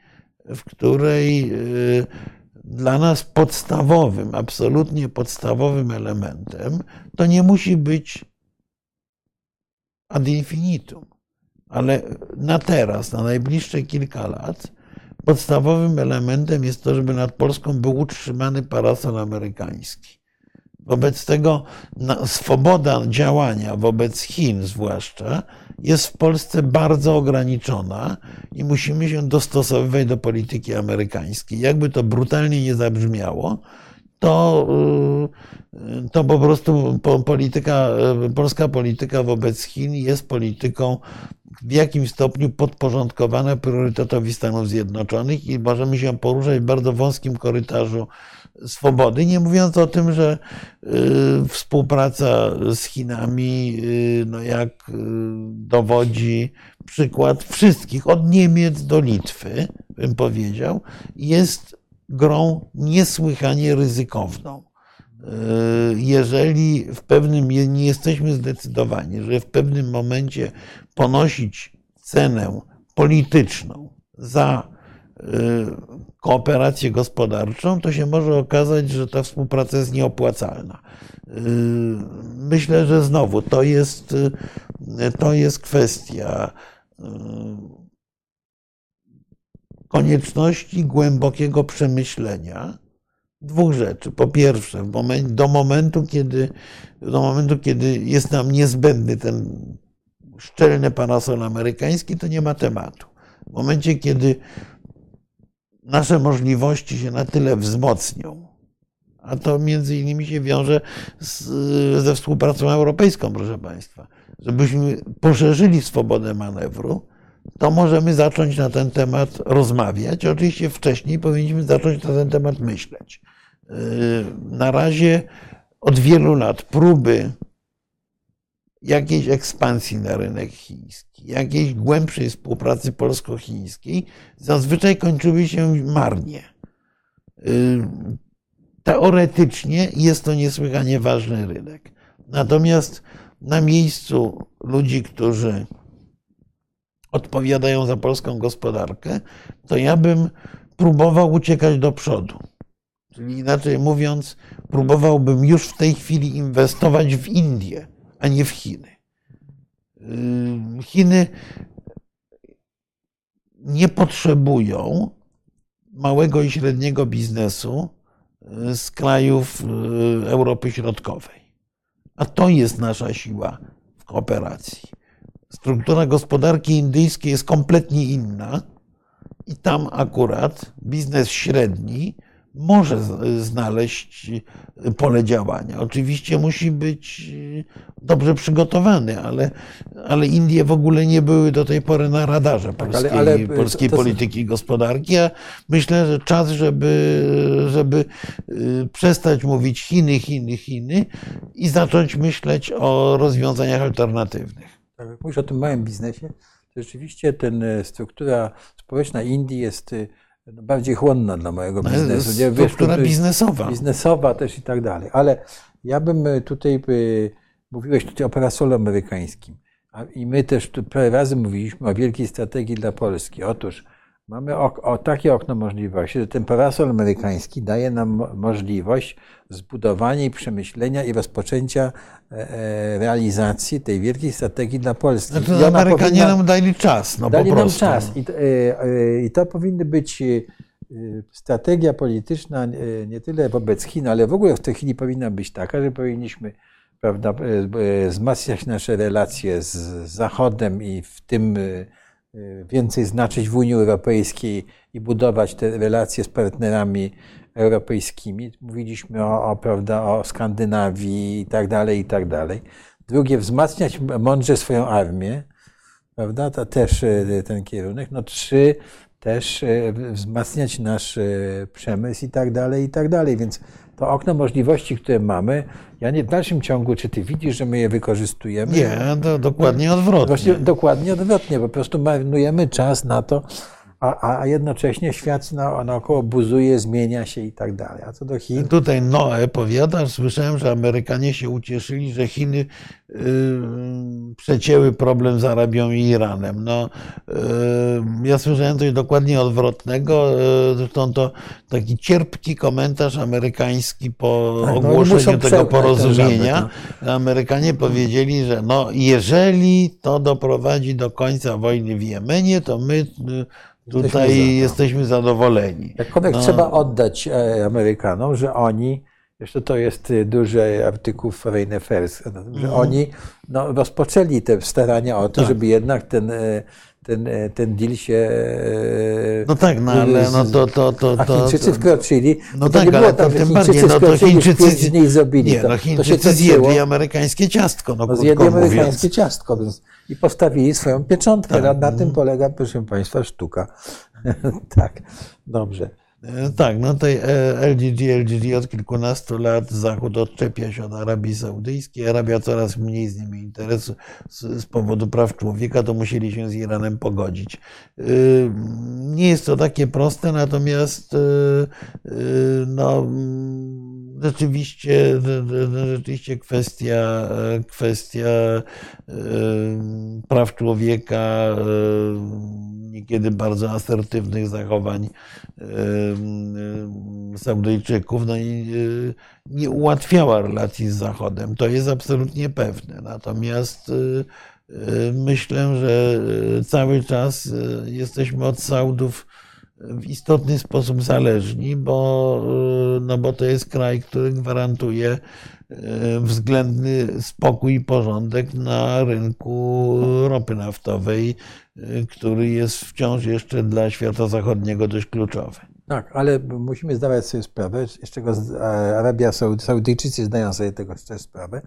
w której e, dla nas podstawowym, absolutnie podstawowym elementem to nie musi być ad infinitum, ale na teraz, na najbliższe kilka lat, podstawowym elementem jest to, żeby nad Polską był utrzymany parasol amerykański. Wobec tego swoboda działania wobec Chin zwłaszcza jest w Polsce bardzo ograniczona i musimy się dostosowywać do polityki amerykańskiej. Jakby to brutalnie nie zabrzmiało, to, y, to po prostu po- polityka, y, polska polityka wobec Chin jest polityką w jakimś stopniu podporządkowana priorytetowi Stanów Zjednoczonych i możemy się poruszać w bardzo wąskim korytarzu swobody, nie mówiąc o tym, że y, współpraca z Chinami, y, no jak y, dowodzi przykład wszystkich, od Niemiec do Litwy, bym powiedział, jest grą niesłychanie ryzykowną. Jeżeli w pewnym nie jesteśmy zdecydowani, że w pewnym momencie ponosić cenę polityczną za kooperację gospodarczą, to się może okazać, że ta współpraca jest nieopłacalna. Y, Myślę, że znowu to jest, y, to jest kwestia y, konieczności głębokiego przemyślenia dwóch rzeczy. Po pierwsze, do, momentu, kiedy, do momentu, kiedy jest nam niezbędny ten szczelny parasol amerykański, to nie ma tematu. W momencie, kiedy nasze możliwości się na tyle wzmocnią, a to między innymi się wiąże z, ze współpracą europejską, proszę Państwa, żebyśmy poszerzyli swobodę manewru, to możemy zacząć na ten temat rozmawiać. Oczywiście wcześniej powinniśmy zacząć na ten temat myśleć. Yy, Na razie od wielu lat próby jakiejś ekspansji na rynek chiński, jakiejś głębszej współpracy polsko-chińskiej zazwyczaj kończyły się marnie. Teoretycznie jest to niesłychanie ważny rynek. Natomiast na miejscu ludzi, którzy odpowiadają za polską gospodarkę, to ja bym próbował uciekać do przodu. Czyli inaczej mówiąc, próbowałbym już w tej chwili inwestować w Indię, a nie w Chiny. Yy, Chiny nie potrzebują małego i średniego biznesu yy, z krajów yy, Europy Środkowej. A to jest nasza siła w kooperacji. Struktura gospodarki indyjskiej jest kompletnie inna i tam akurat biznes średni może znaleźć pole działania. Oczywiście musi być dobrze przygotowany, ale, ale Indie w ogóle nie były do tej pory na radarze polskiej, ale- ale polskiej to- to- polityki i gospodarki. Ja myślę, że czas, żeby, żeby y, przestać mówić Chiny, Chiny, Chiny i zacząć myśleć o rozwiązaniach alternatywnych. Tak, jak mówisz o tym małym biznesie, to rzeczywiście ten, struktura społeczna Indii jest bardziej chłonna dla małego biznesu. Nie? Wiesz, Struktura biznesowa. biznesowa też i tak dalej. Ale ja bym e, tutaj, e, mówiłeś tutaj o parasolu amerykańskim. I my też tu parę razy mówiliśmy o wielkiej strategii dla Polski. Otóż mamy ok, o, takie okno możliwości, że ten parasol amerykański daje nam mo- możliwość zbudowania i przemyślenia i rozpoczęcia e, e, realizacji tej wielkiej strategii dla Polski. Znaczy, Amerykanie powinna- nam dali czas, no Dali po nam czas. I to, e, e, to powinny być e, y, strategia polityczna nie tyle wobec Chin, ale w ogóle w tej chwili powinna być taka, że powinniśmy prawda, wzmacniać nasze relacje z Zachodem i w tym więcej znaczyć w Unii Europejskiej i budować te relacje z partnerami europejskimi. Mówiliśmy o, o, prawda, o Skandynawii i tak dalej, i tak dalej. Drugie, wzmacniać mądrze swoją armię, prawda, to też ten kierunek. No trzy, też e, wzmacniać nasz przemysł i tak dalej, i tak dalej. Więc to okno możliwości, które mamy, ja nie w dalszym ciągu, czy ty widzisz, że my je wykorzystujemy? Nie, dokładnie odwrotnie. Właśnie dokładnie odwrotnie, po prostu marnujemy czas na to, a, a jednocześnie świat na, naokoło buzuje, zmienia się i tak dalej. A co do Chin? Tutaj Noe powiada, słyszałem, że Amerykanie się ucieszyli, że Chiny y, przecięły problem z Arabią i Iranem. No, y, ja słyszałem coś dokładnie odwrotnego. Y, zresztą to taki cierpki komentarz amerykański po tak, no, ogłoszeniu tego porozumienia. Amerykanie powiedzieli, że no, jeżeli to doprowadzi do końca wojny w Jemenie, to my y, Tutaj jesteśmy, jesteśmy zadowoleni. Jakkolwiek no. trzeba oddać e, Amerykanom, że oni, jeszcze to jest y, duży artykuł w Foreign Affairs, że mm. oni no, rozpoczęli te starania o to, tak. żeby jednak ten e, ten, e, ten deal się. No tak, no ale no to. to, to, a Chińczycy wkroczyli. No tak, nie ale tam, tym bardziej, no to Chińczycy. niej zrobili. Nie, no Chińczycy to zjedli amerykańskie ciastko. No, no zjedli amerykańskie ciastko więc, i postawili swoją pieczątkę. Tak. Na, na tym polega, proszę Państwa, sztuka. tak, dobrze. E, tak, no tej LGG, LGG od kilkunastu lat Zachód odczepia się od Arabii Saudyjskiej. Arabia coraz mniej z nimi interesu z, z powodu praw człowieka, to musieli się z Iranem pogodzić. E, nie jest to takie proste, natomiast e, no, rzeczywiście, rzeczywiście kwestia, kwestia praw człowieka, niekiedy bardzo asertywnych zachowań Saudyjczyków, no i nie ułatwiała relacji z Zachodem. To jest absolutnie pewne. Natomiast myślę, że cały czas jesteśmy od Saudów w istotny sposób zależni, bo, no bo to jest kraj, który gwarantuje e, względny spokój i porządek na rynku ropy naftowej, e, który jest wciąż jeszcze dla świata zachodniego dość kluczowy. Tak, ale musimy zdawać sobie sprawę, z czego Arabia Saudyjczycy zdają sobie tego też sprawę,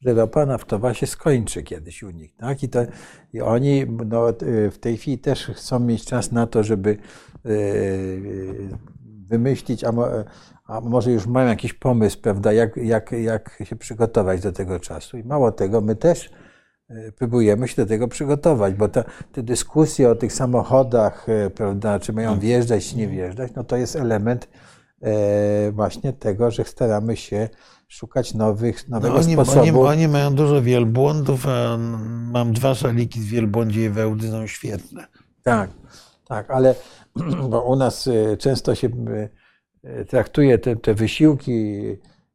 że ropa naftowa się skończy kiedyś u nich. Tak? I, to, I oni no, w tej chwili też chcą mieć czas na to, żeby wymyślić, a, a może już mają jakiś pomysł, prawda, jak, jak, jak się przygotować do tego czasu. I mało tego, my też yy, próbujemy się do tego przygotować, bo ta, te dyskusje o tych samochodach, yy, prawda, czy mają wjeżdżać, czy nie wjeżdżać, no to jest element właśnie tego, że staramy się szukać nowych, nowego no oni, sposobu. Oni, oni mają dużo wielbłądów, a mam dwa szaliki z wielbłądziej wełdy, są świetne. Tak, tak, ale bo u nas e, często się e, traktuje te, te wysiłki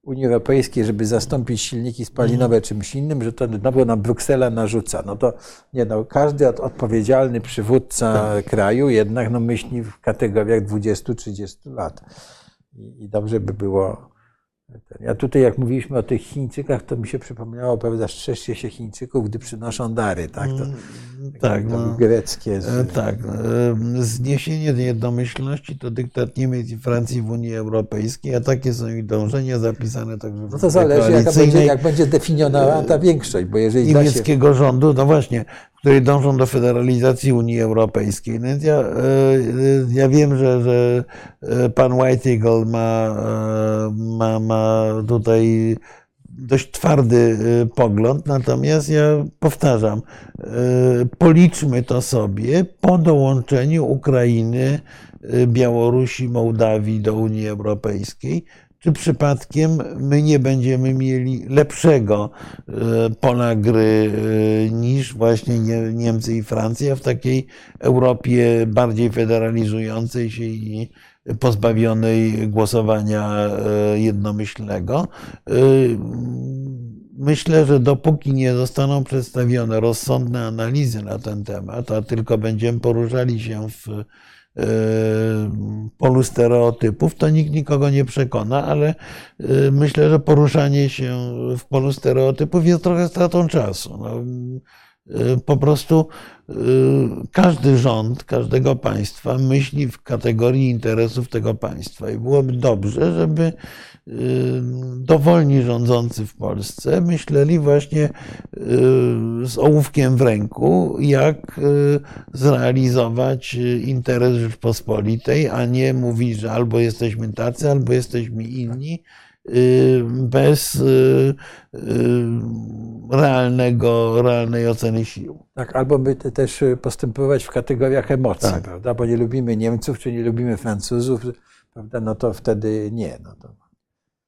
Unii Europejskiej, żeby zastąpić silniki spalinowe mhm. czymś innym, że to znowu nam Bruksela narzuca. No to nie no, każdy odpowiedzialny przywódca tak. kraju jednak no, myśli w kategoriach 20-30 lat. I, I dobrze by było ja tutaj, jak mówiliśmy o tych Chińczykach, to mi się przypomniało, prawda, strzeżcie się Chińczyków, gdy przynoszą dary, tak? To, mm, tak, no, greckie. Z... E, tak. E, zniesienie jednomyślności to dyktat Niemiec i Francji w Unii Europejskiej, a takie są ich dążenia zapisane także w No to zależy, jak będzie, jak będzie definiowana ta większość, bo jeżeli niemieckiego się... rządu, no właśnie, której dążą do federalizacji Unii Europejskiej. No więc ja, e, ja wiem, że, że e, pan White Eagle ma, e, ma, ma tutaj dość twardy pogląd, natomiast ja powtarzam, policzmy to sobie po dołączeniu Ukrainy, Białorusi, Mołdawii do Unii Europejskiej czy przypadkiem my nie będziemy mieli lepszego e, pola gry e, niż właśnie Niemcy i Francja w takiej Europie bardziej federalizującej się i pozbawionej głosowania e, jednomyślnego. Myślę, że dopóki nie zostaną przedstawione rozsądne analizy na ten temat, a tylko będziemy poruszali się w polu stereotypów, to nikt nikogo nie przekona, ale myślę, że poruszanie się w polu stereotypów jest trochę stratą czasu. No, po prostu każdy rząd każdego państwa myśli w kategorii interesów tego państwa. I byłoby dobrze, żeby dowolni rządzący w Polsce myśleli właśnie z ołówkiem w ręku, jak zrealizować interes Rzeczpospolitej, a nie mówić, że albo jesteśmy tacy, albo jesteśmy inni bez realnego, realnej oceny sił. Tak, albo by też postępować w kategoriach emocji, Tak. prawda? Bo nie lubimy Niemców, czy nie lubimy Francuzów, prawda? No to wtedy nie. No to...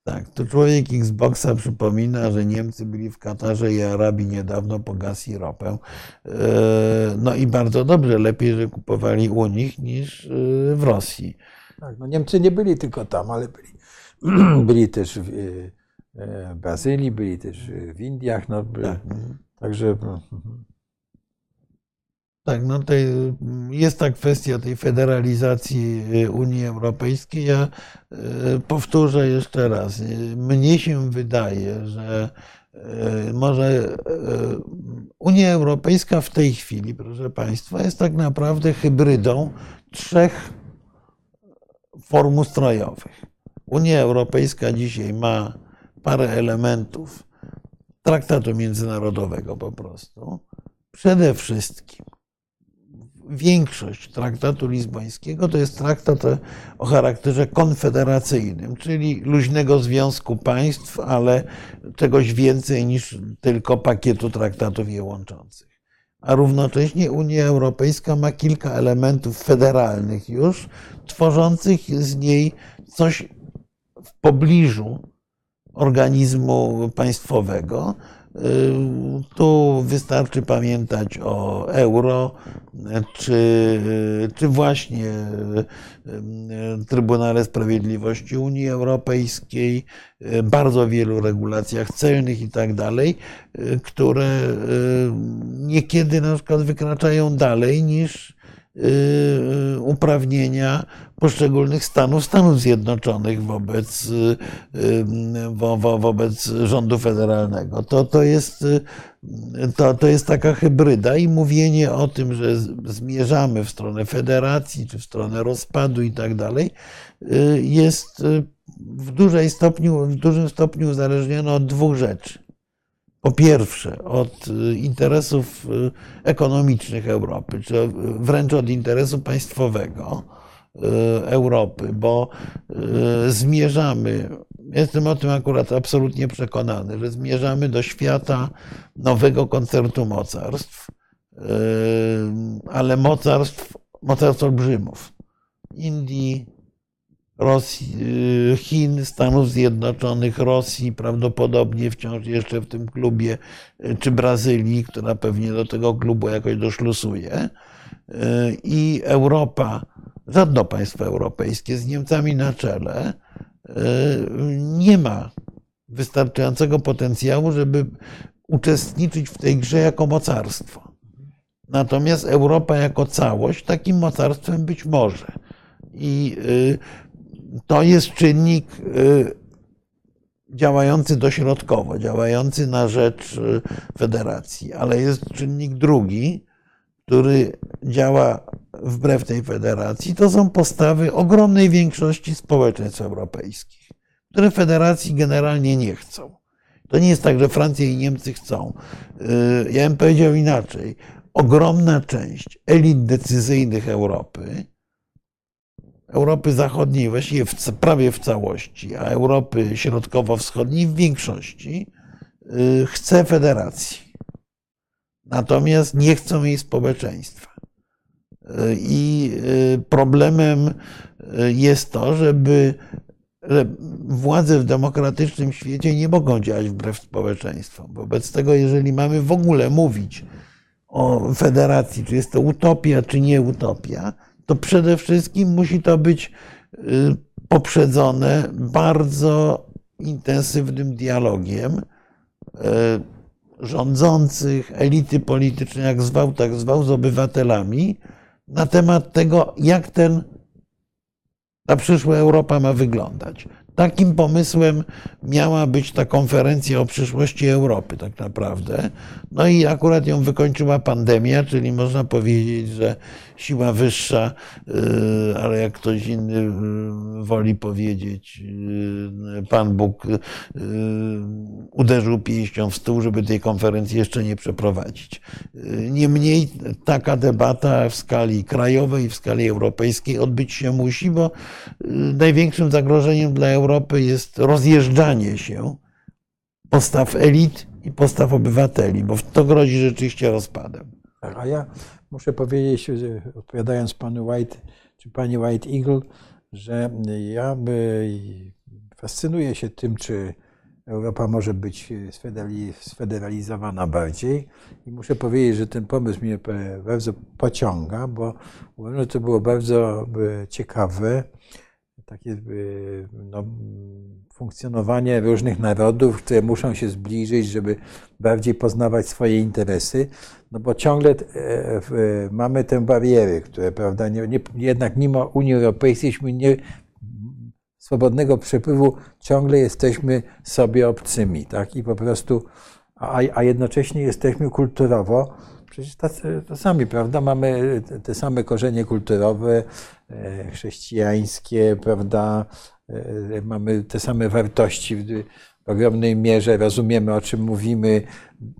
Tak, to człowiek Xboxa przypomina, że Niemcy byli w Katarze i Arabii niedawno po gaz i ropę. No i bardzo dobrze, lepiej, że kupowali u nich niż w Rosji. Tak, no Niemcy nie byli tylko tam, ale byli, byli też w e, Brazylii, byli też w Indiach. No, Tak. Także Tak, no to jest ta kwestia tej federalizacji y, Unii Europejskiej. Ja y, powtórzę jeszcze raz. y, Mnie się wydaje, że y, może y, Unia Europejska w tej chwili, proszę Państwa, jest tak naprawdę hybrydą trzech form ustrojowych. Unia Europejska dzisiaj ma parę elementów traktatu międzynarodowego po prostu. Przede wszystkim większość traktatu lizbońskiego to jest traktat o charakterze konfederacyjnym, czyli luźnego związku państw, ale czegoś więcej niż tylko pakietu traktatów je łączących. A równocześnie Unia Europejska ma kilka elementów federalnych już, tworzących z niej coś w pobliżu organizmu państwowego. Tu wystarczy pamiętać o euro, czy, czy właśnie Trybunale Sprawiedliwości Unii Europejskiej, bardzo wielu regulacjach celnych i tak dalej, które niekiedy na przykład wykraczają dalej niż uprawnienia poszczególnych stanów Stanów Zjednoczonych wobec, wo, wo, wobec rządu federalnego. To, to, jest, to, to jest taka hybryda i mówienie o tym, że zmierzamy w stronę federacji czy w stronę rozpadu i tak dalej, jest w, dużej stopniu, w dużym stopniu uzależnione od dwóch rzeczy. Po pierwsze, od interesów ekonomicznych Europy, czy wręcz od interesu państwowego Europy, bo zmierzamy, jestem o tym akurat absolutnie przekonany, że zmierzamy do świata nowego koncertu mocarstw, ale mocarstw, mocarstw olbrzymów. Indii, Rosji, Chin, Stanów Zjednoczonych, Rosji, prawdopodobnie wciąż jeszcze w tym klubie, czy Brazylii, która pewnie do tego klubu jakoś doszlusuje. I Europa, żadne państwo europejskie z Niemcami na czele nie ma wystarczającego potencjału, żeby uczestniczyć w tej grze jako mocarstwo. Natomiast Europa jako całość takim mocarstwem być może. I to jest czynnik działający dośrodkowo, działający na rzecz federacji, ale jest czynnik drugi, który działa wbrew tej federacji. To są postawy ogromnej większości społeczeństw europejskich, które federacji generalnie nie chcą. To nie jest tak, że Francja i Niemcy chcą. Ja bym powiedział inaczej. Ogromna część elit decyzyjnych Europy, Europy Zachodniej właściwie w, prawie w całości, a Europy Środkowo-Wschodniej w większości chce federacji. Natomiast nie chcą jej społeczeństwa. I problemem jest to, żeby władze w demokratycznym świecie nie mogą działać wbrew społeczeństwom. Wobec tego, jeżeli mamy w ogóle mówić o federacji, czy jest to utopia, czy nie utopia, to przede wszystkim musi to być poprzedzone bardzo intensywnym dialogiem rządzących, elity politycznej, jak zwał, tak zwał, z obywatelami, na temat tego, jak ten, ta przyszła Europa ma wyglądać. Takim pomysłem miała być ta konferencja o przyszłości Europy, tak naprawdę. No i akurat ją wykończyła pandemia, czyli można powiedzieć, że siła wyższa, y, ale jak ktoś inny y, woli powiedzieć, y, Pan Bóg uderzył pięścią w stół, żeby tej konferencji jeszcze nie przeprowadzić. Niemniej taka debata w skali krajowej, w skali europejskiej odbyć się musi, bo największym zagrożeniem dla Europy jest rozjeżdżanie się postaw elit i postaw obywateli, bo to grozi rzeczywiście rozpadem. Tak, a ja muszę powiedzieć, odpowiadając panu White, czy pani White Eagle, że ja fascynuję się tym, czy Europa może być sfederalizowana bardziej. I muszę powiedzieć, że ten pomysł mnie bardzo pociąga, bo uważam, że to było bardzo ciekawe takie no, funkcjonowanie różnych narodów, które muszą się zbliżyć, żeby bardziej poznawać swoje interesy, no bo ciągle e, mamy te bariery, które, prawda, nie, nie, jednak mimo Unii Europejskiej nie, swobodnego przepływu ciągle jesteśmy sobie obcymi, tak, i po prostu, a, a jednocześnie jesteśmy kulturowo przecież tacy, to sami, prawda? Mamy te same korzenie kulturowe, e, chrześcijańskie, prawda? E, mamy te same wartości w ogromnej mierze, rozumiemy o czym mówimy,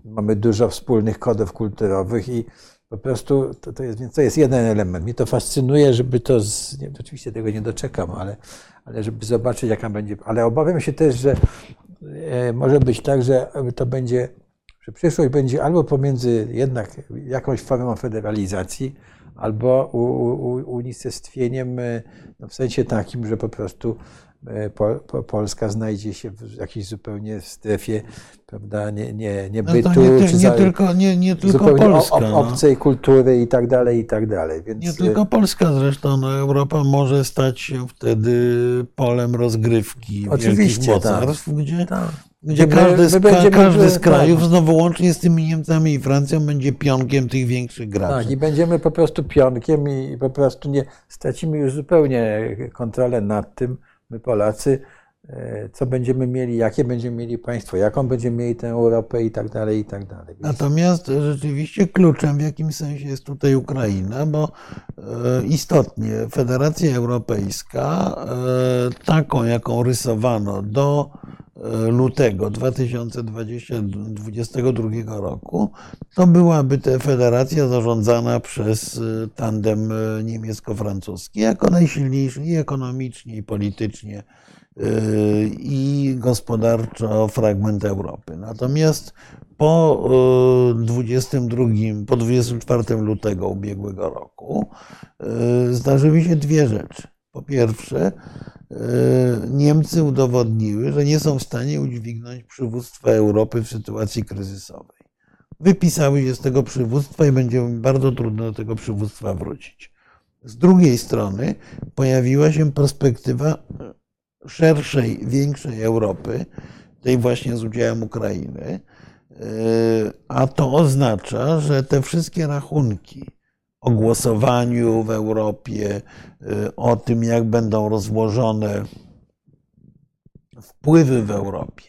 mamy dużo wspólnych kodów kulturowych i po prostu to, to, jest, to jest jeden element. Mnie to fascynuje, żeby to, z, nie, oczywiście tego nie doczekam, ale, ale żeby zobaczyć jaka będzie, ale obawiam się też, że e, może być tak, że to będzie że przyszłość będzie albo pomiędzy jednak jakąś formą federalizacji, albo unicestwieniem e, no w sensie takim, że po prostu e, po, po Polska znajdzie się w jakiejś zupełnie strefie prawda, nie, nie, nie bytu, no nie, nie, nie, tylko, nie, nie tylko Polska. No. obcej kultury i tak dalej, i tak dalej. Więc... Nie tylko Polska zresztą, no Europa może stać się wtedy polem rozgrywki Oczywiście, mocarstw, tak. gdzie tak gdzie każdy, z, każdy z krajów, tak. znowu łącznie z tymi Niemcami i Francją, będzie pionkiem tych większych graczy. Tak, i będziemy po prostu pionkiem i po prostu nie stracimy już zupełnie kontrolę nad tym, my Polacy, e, co będziemy mieli, jakie będziemy mieli państwo, jaką będziemy mieli tę Europę i tak dalej, i tak dalej. Natomiast rzeczywiście kluczem w jakimś sensie jest tutaj Ukraina, bo e, istotnie Federacja Europejska, e, taką jaką rysowano do lutego 2022 roku, to byłaby ta federacja zarządzana przez y, tandem y, niemiecko-francuski jako najsilniejszy i ekonomicznie, i politycznie, y, i gospodarczo fragment Europy. Natomiast po 22, po 24 lutego ubiegłego roku zdarzyły się dwie rzeczy. Po pierwsze, Niemcy udowodniły, że nie są w stanie udźwignąć przywództwa Europy w sytuacji kryzysowej. Wypisały się z tego przywództwa i będzie bardzo trudno do tego przywództwa wrócić. Z drugiej strony pojawiła się perspektywa szerszej, większej Europy, tej właśnie z udziałem Ukrainy, e, a to oznacza, że te wszystkie rachunki, o głosowaniu w Europie, y, o tym, jak będą rozłożone wpływy w Europie,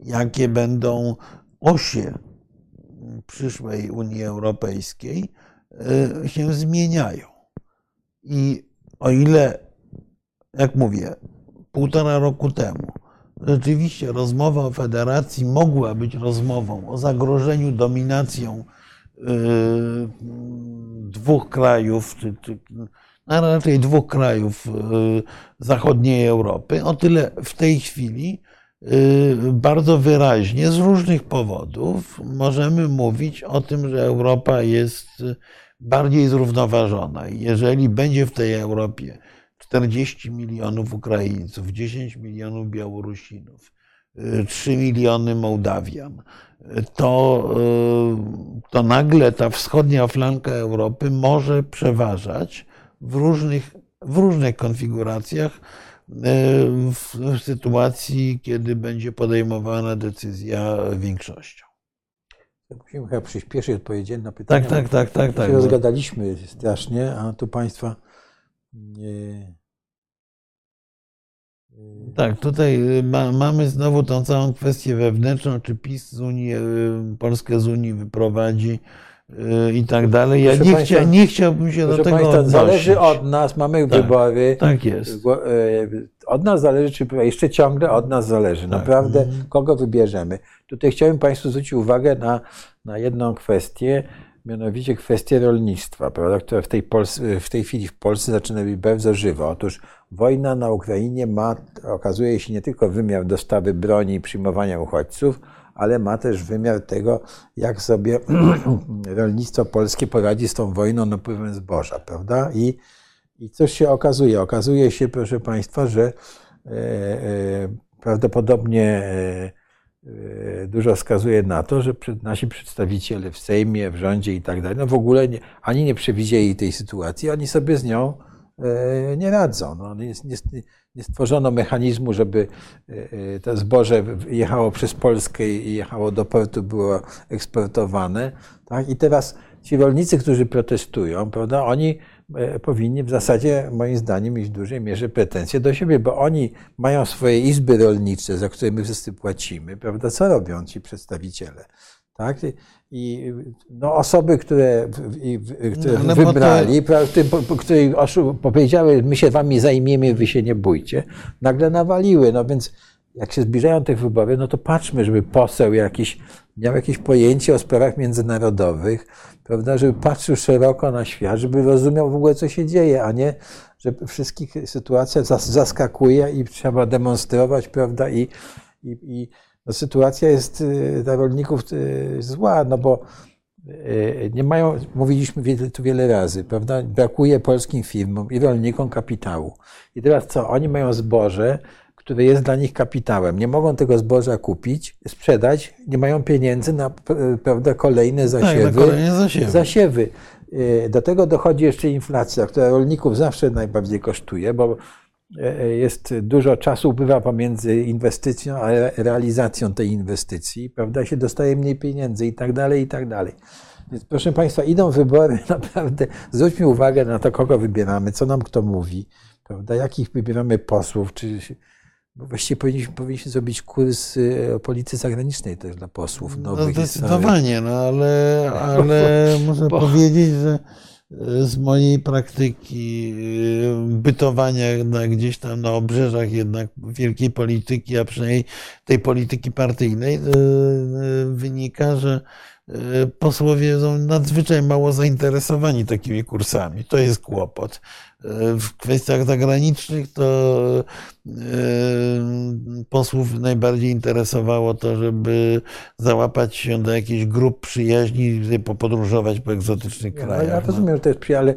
jakie będą osie przyszłej Unii Europejskiej, y, się zmieniają. I o ile, jak mówię, półtora roku temu rzeczywiście rozmowa o federacji mogła być rozmową o zagrożeniu dominacją dwóch krajów, czy, czy no raczej dwóch krajów y, zachodniej Europy, o tyle w tej chwili y, bardzo wyraźnie z różnych powodów możemy mówić o tym, że Europa jest bardziej zrównoważona. Jeżeli będzie w tej Europie 40 milionów Ukraińców, 10 milionów Białorusinów, 3 miliony Mołdawian, to, y, to nagle ta wschodnia flanka Europy może przeważać w różnych, w różnych konfiguracjach y, w, w sytuacji, kiedy będzie podejmowana decyzja większością. Musimy chyba przyspieszyć odpowiedzieć na pytania. Tak, tak, tak, tak. tak się rozgadaliśmy strasznie, a tu Państwa nie, tak, tutaj y, ma, mamy znowu tą całą kwestię wewnętrzną, czy PiS z Unii, y, Polskę z Unii wyprowadzi y, i tak dalej. Ja nie, Państwa, chcia, nie chciałbym się do tego Państwa, odnosić. Zależy od nas, mamy tak, wybory. Tak jest. Od nas zależy, czy jeszcze ciągle od nas zależy. Tak. Naprawdę, mhm. kogo wybierzemy. Tutaj chciałbym Państwu zwrócić uwagę na, na jedną kwestię mianowicie kwestię rolnictwa, prawda, która w tej, Polsce, w tej chwili w Polsce zaczyna być bardzo żywa. Otóż wojna na Ukrainie ma, okazuje się, nie tylko wymiar dostawy broni i przyjmowania uchodźców, ale ma też wymiar tego, jak sobie rolnictwo polskie poradzi z tą wojną napływem zboża, prawda? I, i coś się okazuje. Okazuje się, proszę Państwa, że e, e, prawdopodobnie e, E, dużo wskazuje na to, że nasi przedstawiciele w Sejmie, w rządzie i tak dalej, no w ogóle nie, ani nie przewidzieli tej sytuacji, ani sobie z nią nie radzą. No, nie, nie, nie stworzono mechanizmu, żeby e, to zboże jechało przez Polskę i jechało do portu, było eksportowane. Tak? I teraz ci rolnicy, którzy protestują, prawda, oni E, powinni w zasadzie, moim zdaniem, mieć w dużej mierze pretensje do siebie, bo oni mają swoje izby rolnicze, za które my wszyscy płacimy, prawda? Co robią ci przedstawiciele? Tak? I no, osoby, które, które no, wybrali, to... które powiedziały, my się wami zajmiemy, wy się nie bójcie, nagle nawaliły. No więc jak się zbliżają te wybory, no to patrzmy, żeby poseł jakiś miał jakieś pojęcie o sprawach międzynarodowych, prawda, żeby patrzył szeroko na świat, żeby rozumiał w ogóle, co się dzieje, a nie, że wszystkich sytuacja zaskakuje i trzeba demonstrować, prawda, i, i, i no, sytuacja jest y, dla rolników y, zła, no bo y, nie mają, mówiliśmy tu wiele razy, prawda, brakuje polskim firmom i rolnikom kapitału. I teraz co, oni mają zboże, które jest dla nich kapitałem. Nie mogą tego zboża kupić, sprzedać, nie mają pieniędzy na prawda, kolejne zasiewy. Tak, kolejne zasiewy. zasiewy. Do tego dochodzi jeszcze inflacja, która rolników zawsze najbardziej kosztuje, bo jest dużo czasu upływa pomiędzy inwestycją a realizacją tej inwestycji, prawda, się dostaje mniej pieniędzy i tak dalej, i tak dalej. Więc proszę Państwa, idą wybory, naprawdę zwróćmy uwagę na to, kogo wybieramy, co nam kto mówi, prawda, jakich wybieramy posłów, czy bo właściwie powinniśmy, powinniśmy zrobić kurs y, o polityce zagranicznej też dla posłów no, nowych. No zdecydowanie, no ale, ale muszę bo... powiedzieć, że z mojej praktyki y, bytowania gdzieś tam na obrzeżach jednak wielkiej polityki, a przynajmniej tej polityki partyjnej, wynika, że posłowie są nadzwyczaj mało zainteresowani takimi kursami. To jest kłopot w kwestiach zagranicznych to e, posłów najbardziej interesowało to, żeby załapać się do jakichś grup przyjaźni i podróżować po egzotycznych no, krajach. Ja, ja rozumiem, że to jest ale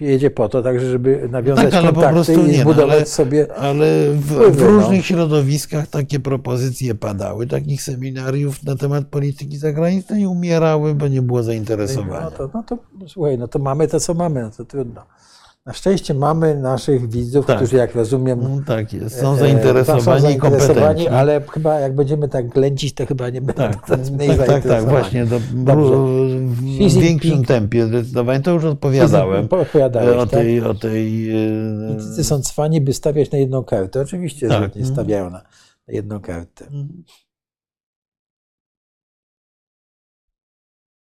jedzie po to także, żeby nawiązać tak, ale kontakty po prostu i nie, zbudować no, ale, sobie Ale w, w no. różnych no. środowiskach takie propozycje padały. Takich seminariów na temat polityki zagranicznej umierały, bo nie było zainteresowania. No to, no to słuchaj, no to mamy to, co mamy, no to trudno. Na szczęście mamy naszych widzów, tak. którzy, jak rozumiem, no, tak jest. są zainteresowani, są zainteresowani ale chyba jak będziemy tak ględzić, to chyba nie będą tak, mniej tak, tak, tak, właśnie. Do, w większym tempie zdecydowanie. To już odpowiadałem Odpowiadałeś, o tej... Tak? O tej Politycy są cwani, by stawiać na jedną kartę. Oczywiście, tak. że nie stawiają na, jedną kartę. Mhm.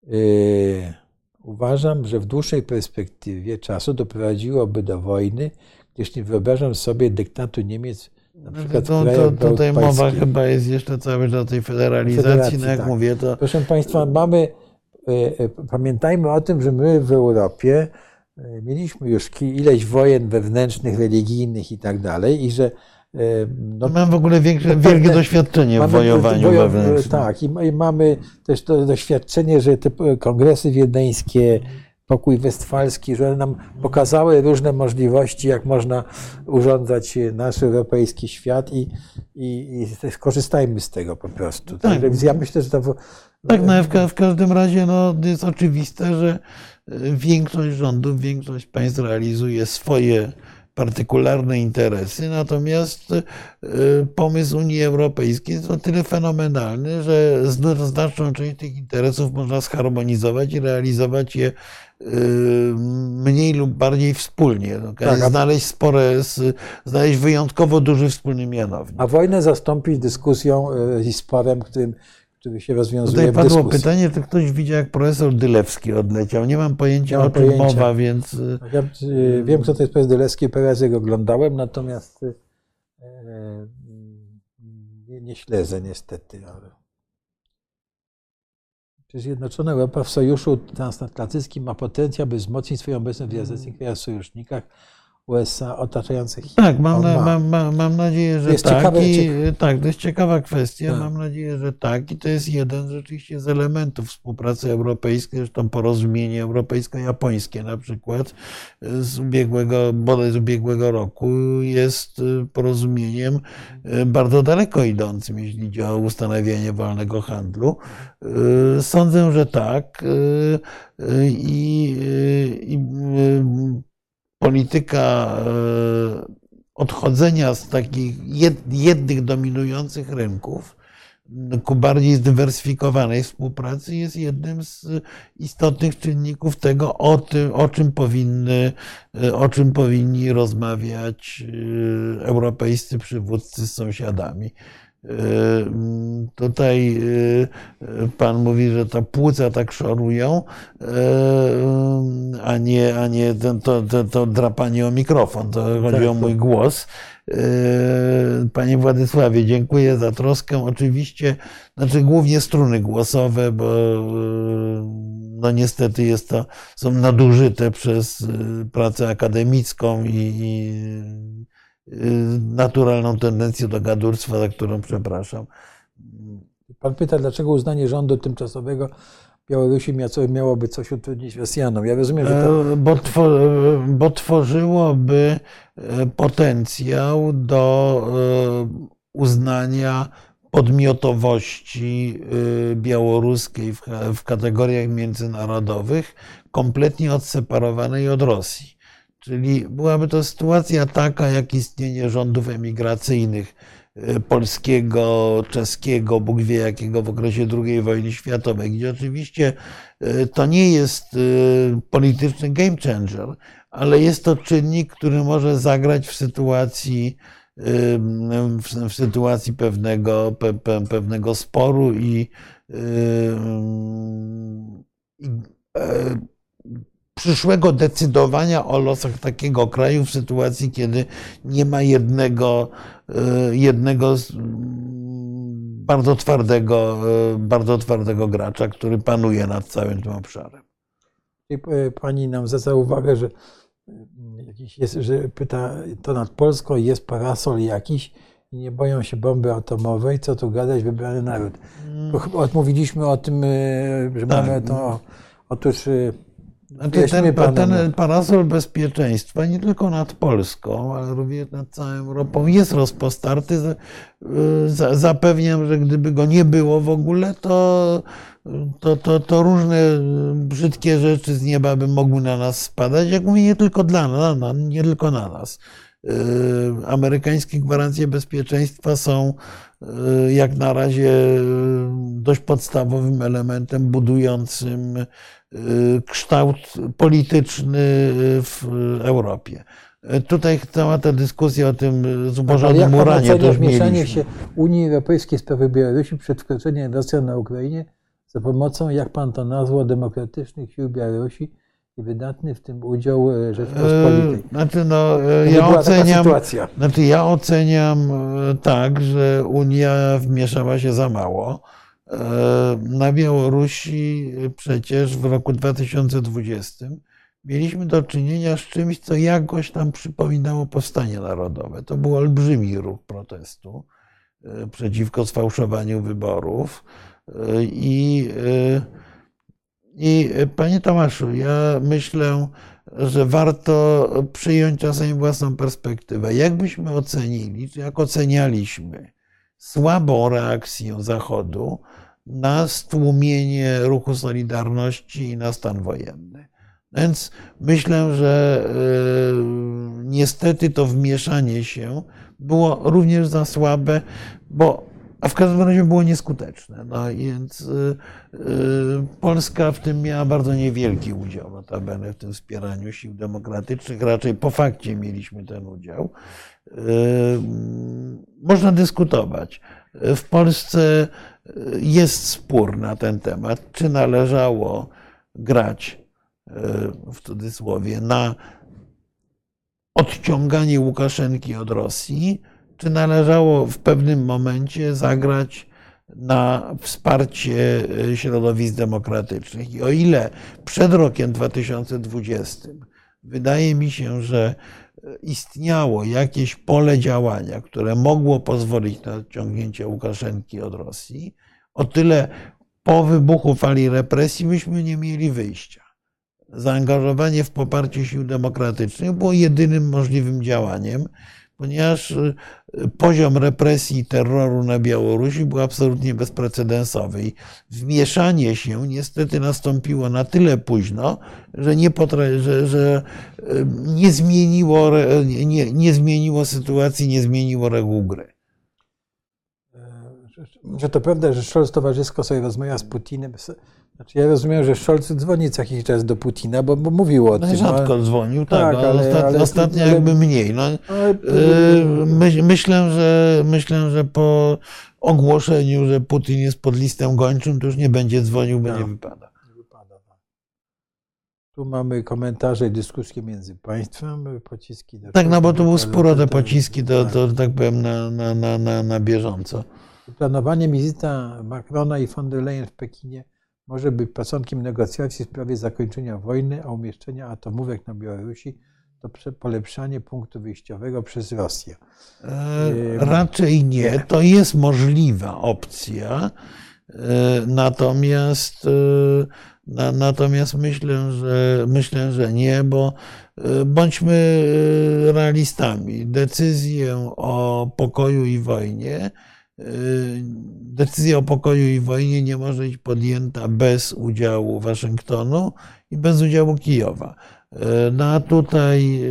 Yy. Uważam, że w dłuższej perspektywie czasu doprowadziłoby do wojny, gdyż nie wyobrażam sobie dyktatu Niemiec na przykład to, to, Tutaj mowa chyba jest jeszcze cały czas o tej federalizacji, Federacji, no jak tak. mówię to... Proszę Państwa, mamy, e, e, pamiętajmy o tym, że my w Europie e, mieliśmy już ileś wojen wewnętrznych, religijnych i tak dalej i że no, Mam w ogóle większe, wielkie doświadczenie w wojowaniu wewnętrznym. Tak, i, i, mamy też to doświadczenie, że te kongresy wiedeńskie, pokój westfalski, że one nam pokazały różne możliwości, jak można urządzać nasz europejski świat i, i, i skorzystajmy z tego po prostu. Tak. Więc ja myślę, że to... Tak, no, w, w każdym razie no, jest oczywiste, że większość rządów, większość państw realizuje swoje partykularne interesy. Natomiast y, pomysł Unii Europejskiej jest o tyle fenomenalny, że znaczną część tych interesów można zharmonizować i realizować je y, mniej lub bardziej wspólnie. No, tak, znaleźć spore, znaleźć wyjątkowo duży wspólny mianownik. A wojnę zastąpić dyskusją y, i sporem, którym który się rozwiązuje Tutaj padło pytanie, czy ktoś widział, jak profesor Dylewski odleciał. Nie mam pojęcia, mam o czym pojęcia. mowa, więc... Y, ja y, wiem, kto to jest profesor Dylewski, parę razy go oglądałem, natomiast y, nie, nie śledzę niestety. Ale... Czy Zjednoczona Europa w sojuszu transatlantyckim ma potencjał, by wzmocnić swoją obecność w azjatyckich krajach sojusznikach, USA otaczających Tak, mam, na, mam, mam, mam nadzieję, że jest tak. Ciekawe, I, tak, to jest ciekawa kwestia. Tak. Mam nadzieję, że tak. I to jest jeden rzeczywiście z elementów współpracy europejskiej, zresztą porozumienie europejsko-japońskie na przykład z ubiegłego, bodaj z ubiegłego roku jest y, porozumieniem y, bardzo daleko idącym, jeśli chodzi o ustanawianie wolnego handlu. Sądzę, że tak. I, i polityka e, odchodzenia z takich jednych dominujących rynków ku bardziej zdywersyfikowanej współpracy jest jednym z istotnych czynników tego, o, tym, o, czym, powinny, e, o czym powinni rozmawiać e, europejscy przywódcy z sąsiadami. Yy, tutaj yy, pan mówi, że to płuca tak szorują, yy, a nie, a nie to, to, to drapanie o mikrofon. To chodzi tak, o mój głos. Panie Władysławie, dziękuję za troskę. Oczywiście, znaczy głównie struny głosowe, bo no niestety jest to, są nadużyte przez pracę akademicką i, i naturalną tendencję do gadurstwa, za którą przepraszam. Pan pyta, dlaczego uznanie rządu tymczasowego Białorusi miałoby coś utrudnić Rosjanom. Ja rozumiem, że to... E, bo, bo tworzyłoby e, potencjał do e, uznania podmiotowości białoruskiej w kategoriach międzynarodowych kompletnie odseparowanej od Rosji. Czyli byłaby to sytuacja taka, jak istnienie rządów emigracyjnych e, polskiego, czeskiego, Bóg wie jakiego w okresie II wojny światowej, gdzie oczywiście e, to nie jest e, polityczny game changer, ale jest to czynnik, który może zagrać w sytuacji, w sytuacji pewnego, pe, pe, pewnego sporu i, i przyszłego decydowania o losach takiego kraju w sytuacji, kiedy nie ma jednego, e, jednego bardzo twardego, e, bardzo twardego gracza, który panuje nad całym tym obszarem. E, pani nam zwraca uwagę, że jakiś jest, że pyta to nad Polską jest parasol jakiś i nie boją się bomby atomowej, co tu gadać, wybrany naród. Odmówiliśmy o tym, że tak. mamy to. Otóż znaczy ten, ten parasol bezpieczeństwa nie tylko nad Polską, ale również nad całą Europą jest rozpostarty. Y, zapewniam, że gdyby go nie było w ogóle, to, to, to, to różne brzydkie rzeczy z nieba by mogły na nas spadać. Jak mówię, nie tylko dla nas, nie tylko na nas. Y, amerykańskie gwarancje bezpieczeństwa są y, jak na razie dość podstawowym elementem budującym Y, kształt polityczny w Europie. Tutaj cała ta dyskusja o tym zubożonym uranie też mieszanie się Unii Europejskiej w sprawy Białorusi przed wkroczeniem Rosji na Ukrainie za pomocą, jak pan to nazwał, demokratycznych sił Białorusi i wydatny w tym udział Rzeczpospolitej. Znaczy, no, ja oceniam, znaczy ja oceniam tak, że Unia wmieszała się za mało na Białorusi przecież w roku 2020 mieliśmy do czynienia z czymś, co jakoś tam przypominało powstanie narodowe. To był olbrzymi ruch protestu e, przeciwko sfałszowaniu wyborów. E, I, i panie Tomaszu, ja myślę, że warto przyjąć czasem własną perspektywę. Jak byśmy ocenili, czy jak ocenialiśmy słabą reakcję Zachodu na stłumienie ruchu Solidarności i na stan wojenny. Więc myślę, że niestety to wmieszanie się było również za słabe, bo a w każdym razie było nieskuteczne. No więc y, y, Polska w tym miała bardzo niewielki udział, notabene w tym wspieraniu sił demokratycznych. Raczej po fakcie mieliśmy ten udział. Y, można dyskutować. W Polsce jest spór na ten temat, czy należało grać w cudzysłowie na odciąganie Łukaszenki od Rosji, czy należało w pewnym momencie zagrać na wsparcie e, środowisk demokratycznych. I o ile przed rokiem 2020 wydaje mi się, że e, istniało jakieś pole działania, które mogło pozwolić na odciągnięcie Łukaszenki od Rosji, o tyle po wybuchu fali represji myśmy nie mieli wyjścia. Zaangażowanie w poparcie sił demokratycznych było jedynym możliwym działaniem, ponieważ y, poziom represji i terroru na Białorusi był absolutnie bezprecedensowy. I wmieszanie się niestety nastąpiło na tyle późno, że nie, potra- że, że y, nie, zmieniło, nie, nie zmieniło sytuacji, nie zmieniło reguł gry. Że to prawda, że Scholz towarzysko sobie rozmawia z Putinem. Znaczy ja rozumiem, że Scholz dzwoni co jakiś czas do Putina, bo, bo mówił o no tym. Rzadko ale... dzwonił, tak, tak ale, ale, ostatnio, ale, ostatnio jakby mniej. No, yy, my, myślę, że, myślę, że po ogłoszeniu, że Putin jest pod listem gończym, to już nie będzie dzwonił, bo no. nie wypada. Tak. Tu mamy komentarze i dyskusje między państwem, pociski. tak, no bo to był spór o te pociski, to, to, to tak powiem, na, na, na, na, na bieżąco. Planowanie wizyta Macrona i von der Leyen w Pekinie może być początkiem negocjacji w sprawie zakończenia wojny, a umieszczenia atomówek na Białorusi to polepszanie punktu wyjściowego przez Rosję. E, raczej nie. To jest możliwa opcja. E, natomiast, e, na, natomiast myślę, że myślę, że nie, bo e, bądźmy realistami. Decyzję o pokoju i wojnie decyzja o pokoju i wojnie nie może być podjęta bez udziału Waszyngtonu i bez udziału Kijowa. Y, no a tutaj.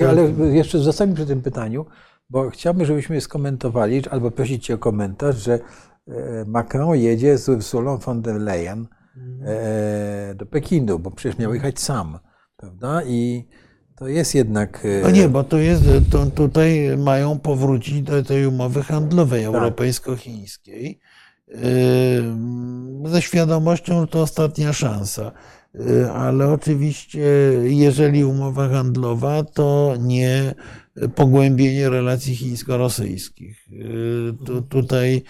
Y, ale jeszcze zostańmy przy tym pytaniu, bo chciałbym, żebyśmy skomentowali, albo prosić Cię o komentarz, że Macron jedzie z Ursulą von der Leyen do Pekinu, bo przecież miał jechać sam, prawda? I to jest jednak. E, no nie, bo to jest, to, tutaj mają powrócić do tej umowy handlowej tak. europejsko-chińskiej e, ze świadomością, że to ostatnia szansa. E, ale oczywiście, jeżeli umowa handlowa, to nie pogłębienie relacji chińsko-rosyjskich. Tu, tutaj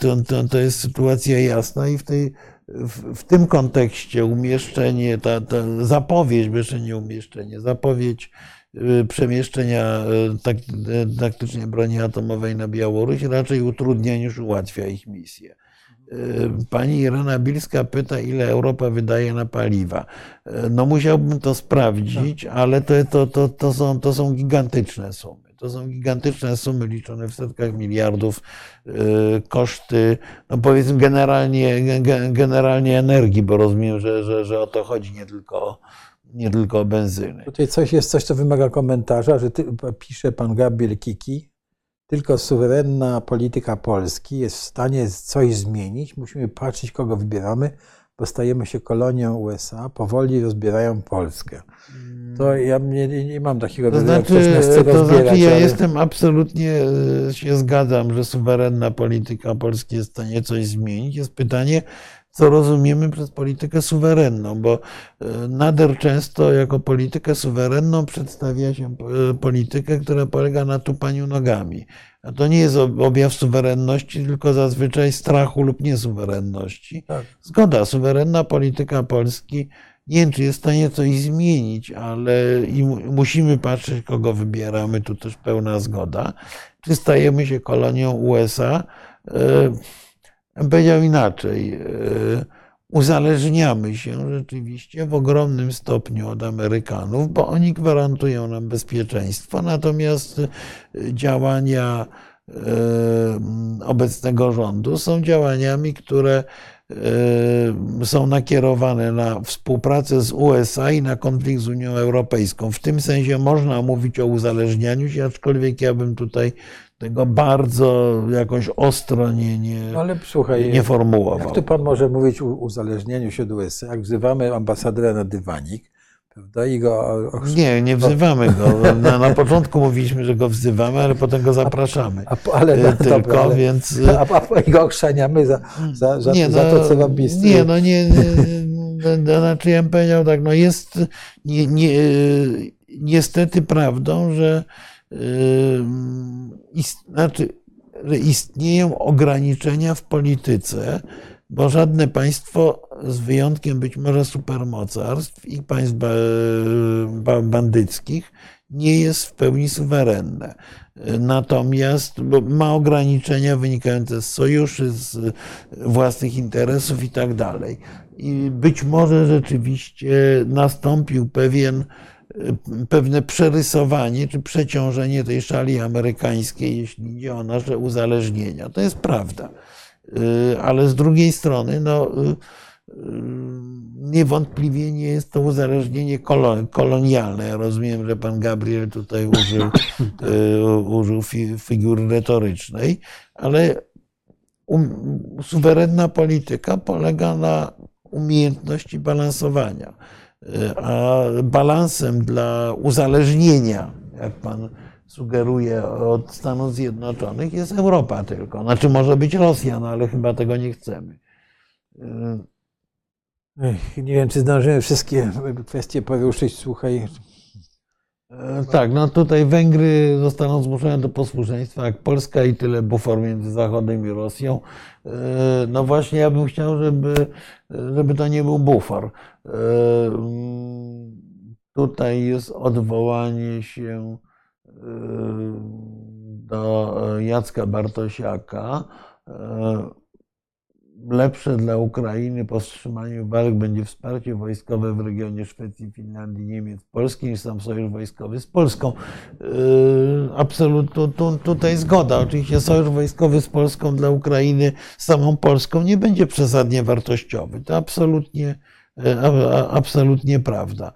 to, to, to jest sytuacja jasna i w tej w, w tym kontekście umieszczenie, ta, ta zapowiedź, bo jeszcze nie umieszczenie, zapowiedź y, przemieszczenia y, tak, y, taktycznie broni atomowej na Białoruś raczej utrudnia niż ułatwia ich misję. Pani Irena Bilska pyta, ile Europa wydaje na paliwa. No musiałbym to sprawdzić, tak. ale to, to, to, to, są, to są gigantyczne sumy. To są gigantyczne sumy liczone w setkach miliardów y, koszty, no powiedzmy generalnie, generalnie energii, bo rozumiem, że, że, że o to chodzi, nie tylko, nie tylko o benzyny. Tutaj coś jest, coś, co wymaga komentarza, że ty, pisze pan Gabriel Kiki, tylko suwerenna polityka Polski jest w stanie coś zmienić. Musimy patrzeć, kogo wybieramy, bo stajemy się kolonią USA, powoli rozbierają Polskę. To ja nie, nie mam takiego to znaczy, to znaczy, ja ale... jestem absolutnie e, się zgadzam, że suwerenna polityka Polski jest w stanie coś zmienić. Jest pytanie, co rozumiemy przez politykę suwerenną, bo e, nader często jako politykę suwerenną przedstawia się e, politykę, która polega na tupaniu nogami. A to nie jest objaw suwerenności, tylko zazwyczaj strachu lub niesuwerenności. Tak. Zgoda, suwerenna polityka Polski nie wiem, czy jest w stanie coś zmienić, ale i musimy patrzeć, kogo wybieramy, tu też pełna zgoda. Czy stajemy się kolonią USA? E, powiedział inaczej. E, uzależniamy się rzeczywiście w ogromnym stopniu od Amerykanów, bo oni gwarantują nam bezpieczeństwo, natomiast działania e, obecnego rządu są działaniami, które są nakierowane na współpracę z USA i na konflikt z Unią Europejską. W tym sensie można mówić o uzależnianiu się, aczkolwiek ja bym tutaj tego bardzo jakoś ostro nie, nie, ale słuchaj, nie formułował. Jak tu pan może mówić o uzależnieniu się od USA, jak wzywamy ambasadora na dywanik, prawda, i go... Nie, nie wzywamy go. Na, na początku mówiliśmy, że go wzywamy, ale potem go zapraszamy. A, a, ale, no, Tylko, dobra, ale, więc... A, a, go ochrzaniamy za, za, za, nie, no, za to, co wam Nie, no nie, nie, znaczy ja bym powiedział tak, no jest nie, nie, niestety prawdą, że znaczy, istnieją ograniczenia w polityce, bo żadne państwo, z wyjątkiem być może supermocarstw i państw bandyckich, nie jest w pełni suwerenne. Natomiast ma ograniczenia wynikające z sojuszy, z własnych interesów i tak dalej. I być może rzeczywiście nastąpił pewien pewne przerysowanie czy przeciążenie tej szali amerykańskiej, jeśli idzie o nasze uzależnienia. To jest prawda. Y, ale z drugiej strony, no, y, y, niewątpliwie nie jest to uzależnienie kolonialne. Ja rozumiem, że pan Gabriel tutaj użył, użył figury retorycznej, ale um, suwerenna polityka polega na umiejętności balansowania a balansem dla uzależnienia, jak pan sugeruje, od Stanów Zjednoczonych jest Europa tylko. Znaczy może być Rosja, no ale chyba tego nie chcemy. Nie wiem, czy zdążymy wszystkie kwestie poruszyć. Słuchaj, E, tak, no tutaj Węgry zostaną zmuszone do posłuszeństwa, jak Polska i tyle bufor między Zachodem i Rosją. E, no właśnie, ja bym chciał, żeby, żeby to nie był bufor. E, tutaj jest odwołanie się do Jacka Bartosiaka lepsze dla Ukrainy po wstrzymaniu walk będzie wsparcie wojskowe w regionie Szwecji, Finlandii, Niemiec, Polski niż sam sojusz wojskowy z Polską. Yy, absolutnie tu, tutaj zgoda. Oczywiście sojusz wojskowy z Polską dla Ukrainy, z samą Polską nie będzie przesadnie wartościowy. To absolutnie, absolutnie prawda.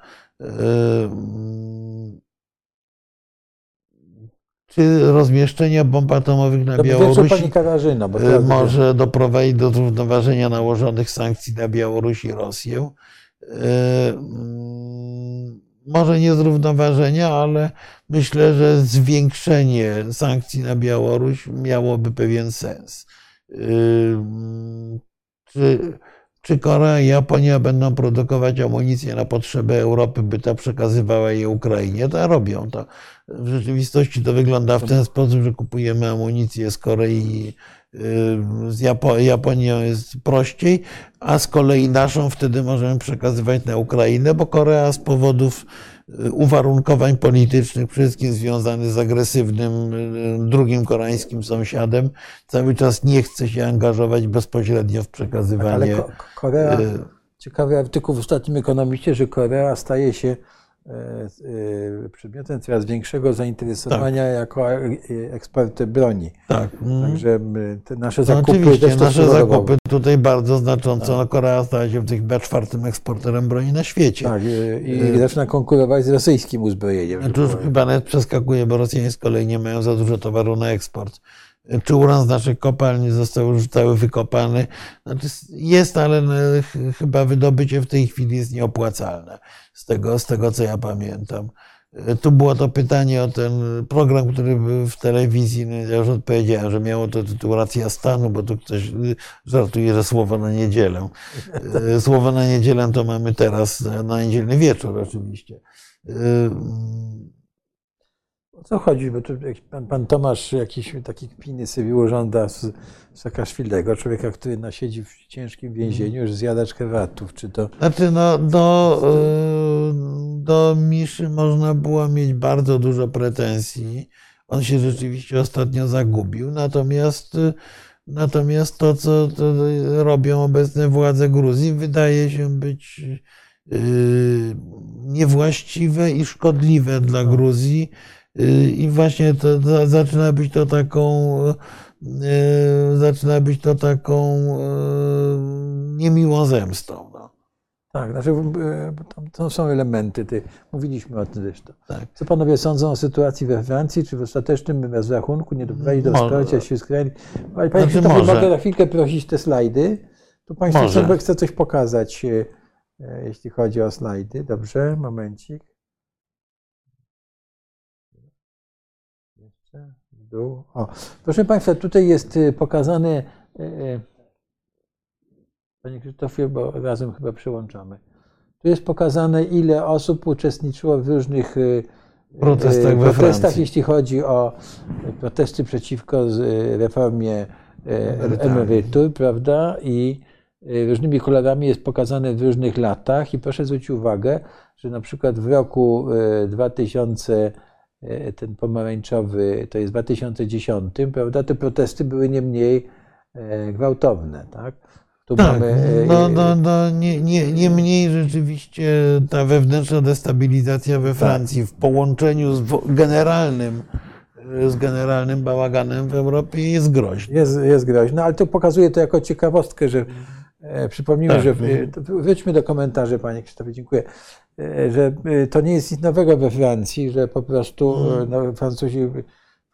Czy rozmieszczenie bomb atomowych na Białorusi Katarzyna, e, może doprowadzić do zrównoważenia nałożonych sankcji na Białoruś i Rosję. E, mm, może nie zrównoważenia, ale myślę, że zwiększenie sankcji na Białoruś miałoby pewien sens. E, mm, czy czy Korea i Japonia będą produkować amunicję na potrzeby Europy, by ta przekazywała je Ukrainie? To robią to. W rzeczywistości to wygląda w ten sposób, że kupujemy amunicję z Korei, y, z Japonią jest prościej, a z kolei naszą wtedy możemy przekazywać na Ukrainę, bo Korea z powodów uwarunkowań politycznych, przede wszystkim związanych z agresywnym y, drugim koreańskim sąsiadem, cały czas nie chce się angażować bezpośrednio w przekazywanie. Ale Korea, y, ciekawy artykuł w ostatnim ekonomiście, że Korea staje się przedmiotem coraz większego zainteresowania tak. jako e, ekspert broni. Tak. Także te nasze no zakupy no oczywiście, nasze zakupy tutaj bardzo znacząco. Tak. Korea staje się w tych czwartym eksporterem broni na świecie. Tak, i, i zaczyna konkurować z rosyjskim uzbrojeniem. Znaczy już chyba nawet przeskakuje, bo Rosjanie z kolei nie mają za dużo towaru na eksport. Czy uran z naszych kopalni został już cały wykopany? Znaczy jest, ale no, chyba wydobycie w tej chwili jest nieopłacalne, z tego, z tego co ja pamiętam. Tu było to pytanie o ten program, który był w telewizji. No ja już odpowiedziałem, że miało to tytuł Racja Stanu, bo tu ktoś żartuje, że słowo na niedzielę. Słowo na niedzielę to mamy teraz, na niedzielny wieczór oczywiście. Co chodzi? Bo tu pan, pan Tomasz jakiś taki kpiny sobie użąda z Saakaszwilego, człowieka, który nasiedzi w ciężkim więzieniu, już zjadaczkę watów. Czy to... Znaczy, no, do, y, do Miszy można było mieć bardzo dużo pretensji. On się rzeczywiście ostatnio zagubił, natomiast Natomiast to, co to robią obecne władze Gruzji, wydaje się być y, niewłaściwe i szkodliwe dla Gruzji. Y, I właśnie to, to zaczyna być to taką, y, zaczyna być to taką y, niemiłą zemstą. No. Tak, znaczy tam, są elementy, ty, mówiliśmy o tym zresztą. Tak. Co panowie sądzą o sytuacji we Francji? Czy w ostatecznym rozrachunku nie doprowadzi do wsparcia sił skrajnych? Panie Znaczy może. mogę na chwilkę prosić te slajdy? Tu państwo chce coś pokazać, jeśli chodzi o slajdy. Dobrze, momencik. Dół. O, proszę państwa, tutaj jest e, pokazane. e, e, Panie Krzysztofie, bo razem chyba przyłączamy. Tu jest pokazane, ile osób uczestniczyło w różnych Protestach protestach jeśli chodzi o protesty przeciwko reformie emerytur, prawda? I różnymi kolorami jest pokazane w różnych latach. I proszę zwrócić uwagę, że na przykład w roku e, 2000 e, ten pomarańczowy, to jest 2010, prawda? Te protesty były nie mniej e, gwałtowne, tak? Tu Tak, mamy, e, no, no, no, nie, nie, nie mniej rzeczywiście ta wewnętrzna destabilizacja we Francji w połączeniu z generalnym, z generalnym bałaganem w Europie jest groźna. Jest, jest groźne, ale to pokazuje to jako ciekawostkę, że e, przypomnijmy, Tak. że e, to wróćmy do komentarzy, panie Krzysztofie, dziękuję, e, że e, to nie jest nic nowego we Francji, że po prostu e, no, Francuzi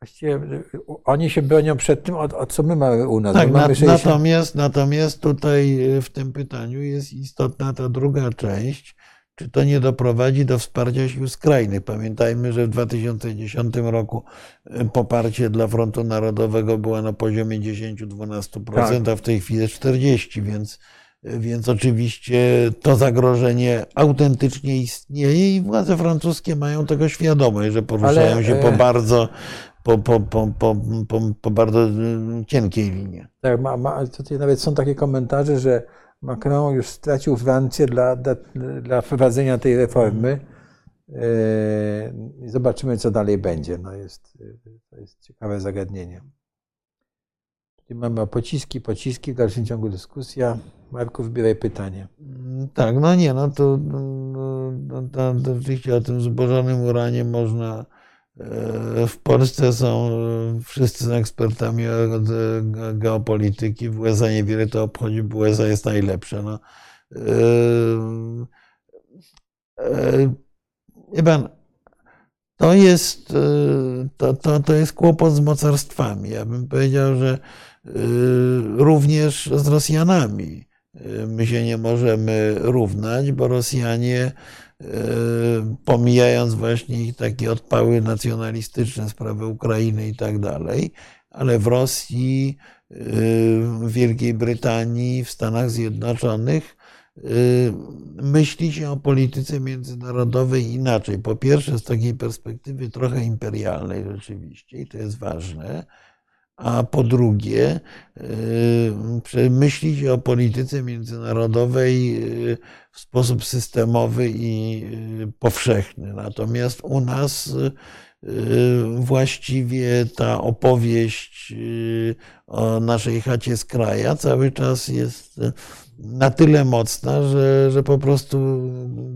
właściwie e, oni się bronią przed tym, o, co my mamy u nas. Tak, mamy 60 natomiast, natomiast tutaj w tym pytaniu jest istotna ta druga część, czy to nie doprowadzi do wsparcia sił skrajnych. Pamiętajmy, że w 2010 roku poparcie dla Frontu Narodowego było na poziomie 10-12%, Tak. a w tej chwili jest 40%, więc, więc oczywiście to zagrożenie autentycznie istnieje i władze francuskie mają tego świadomość, że poruszają Ale, się po e, bardzo po, po, po, po, po, po bardzo y, cienkiej linii. Tak, ma, ma, tutaj nawet są takie komentarze, że Macron już stracił Francję dla, dla, dla wprowadzenia tej reformy. E, Zobaczymy, co dalej będzie. No jest, to jest ciekawe zagadnienie. Mamy pociski, pociski, w dalszym ciągu dyskusja. Marku, wybieraj pytanie. Mm, Tak, no nie, no to, no, no, to oczywiście o tym zubożonym uranie można. e, W Polsce są e, wszyscy ekspertami od geopolityki. W USA niewiele to obchodzi, bo USA jest najlepsze. No. E, Wie pan, to jest, to, to, to jest kłopot z mocarstwami. Ja bym powiedział, że również z Rosjanami e, my się nie możemy równać, bo Rosjanie, e, pomijając właśnie ich takie odpały nacjonalistyczne, sprawy Ukrainy i tak dalej, ale w Rosji, w Wielkiej Brytanii, w Stanach Zjednoczonych myśli się o polityce międzynarodowej inaczej. Po pierwsze, z takiej perspektywy trochę imperialnej rzeczywiście, i to jest ważne. A po drugie, y, myśli się o polityce międzynarodowej y, w sposób systemowy i y, powszechny. Natomiast u nas właściwie ta opowieść o naszej chacie z kraja cały czas jest na tyle mocna, że, że po prostu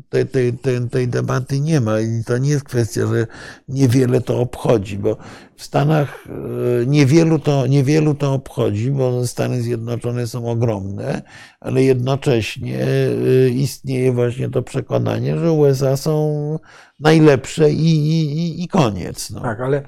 tej, tej, tej, tej debaty nie ma. I to nie jest kwestia, że niewiele to obchodzi, bo w Stanach e, niewielu to, niewielu to obchodzi, bo Stany Zjednoczone są ogromne, ale jednocześnie e, istnieje właśnie to przekonanie, że USA są najlepsze i, i, i koniec. No. Tak, ale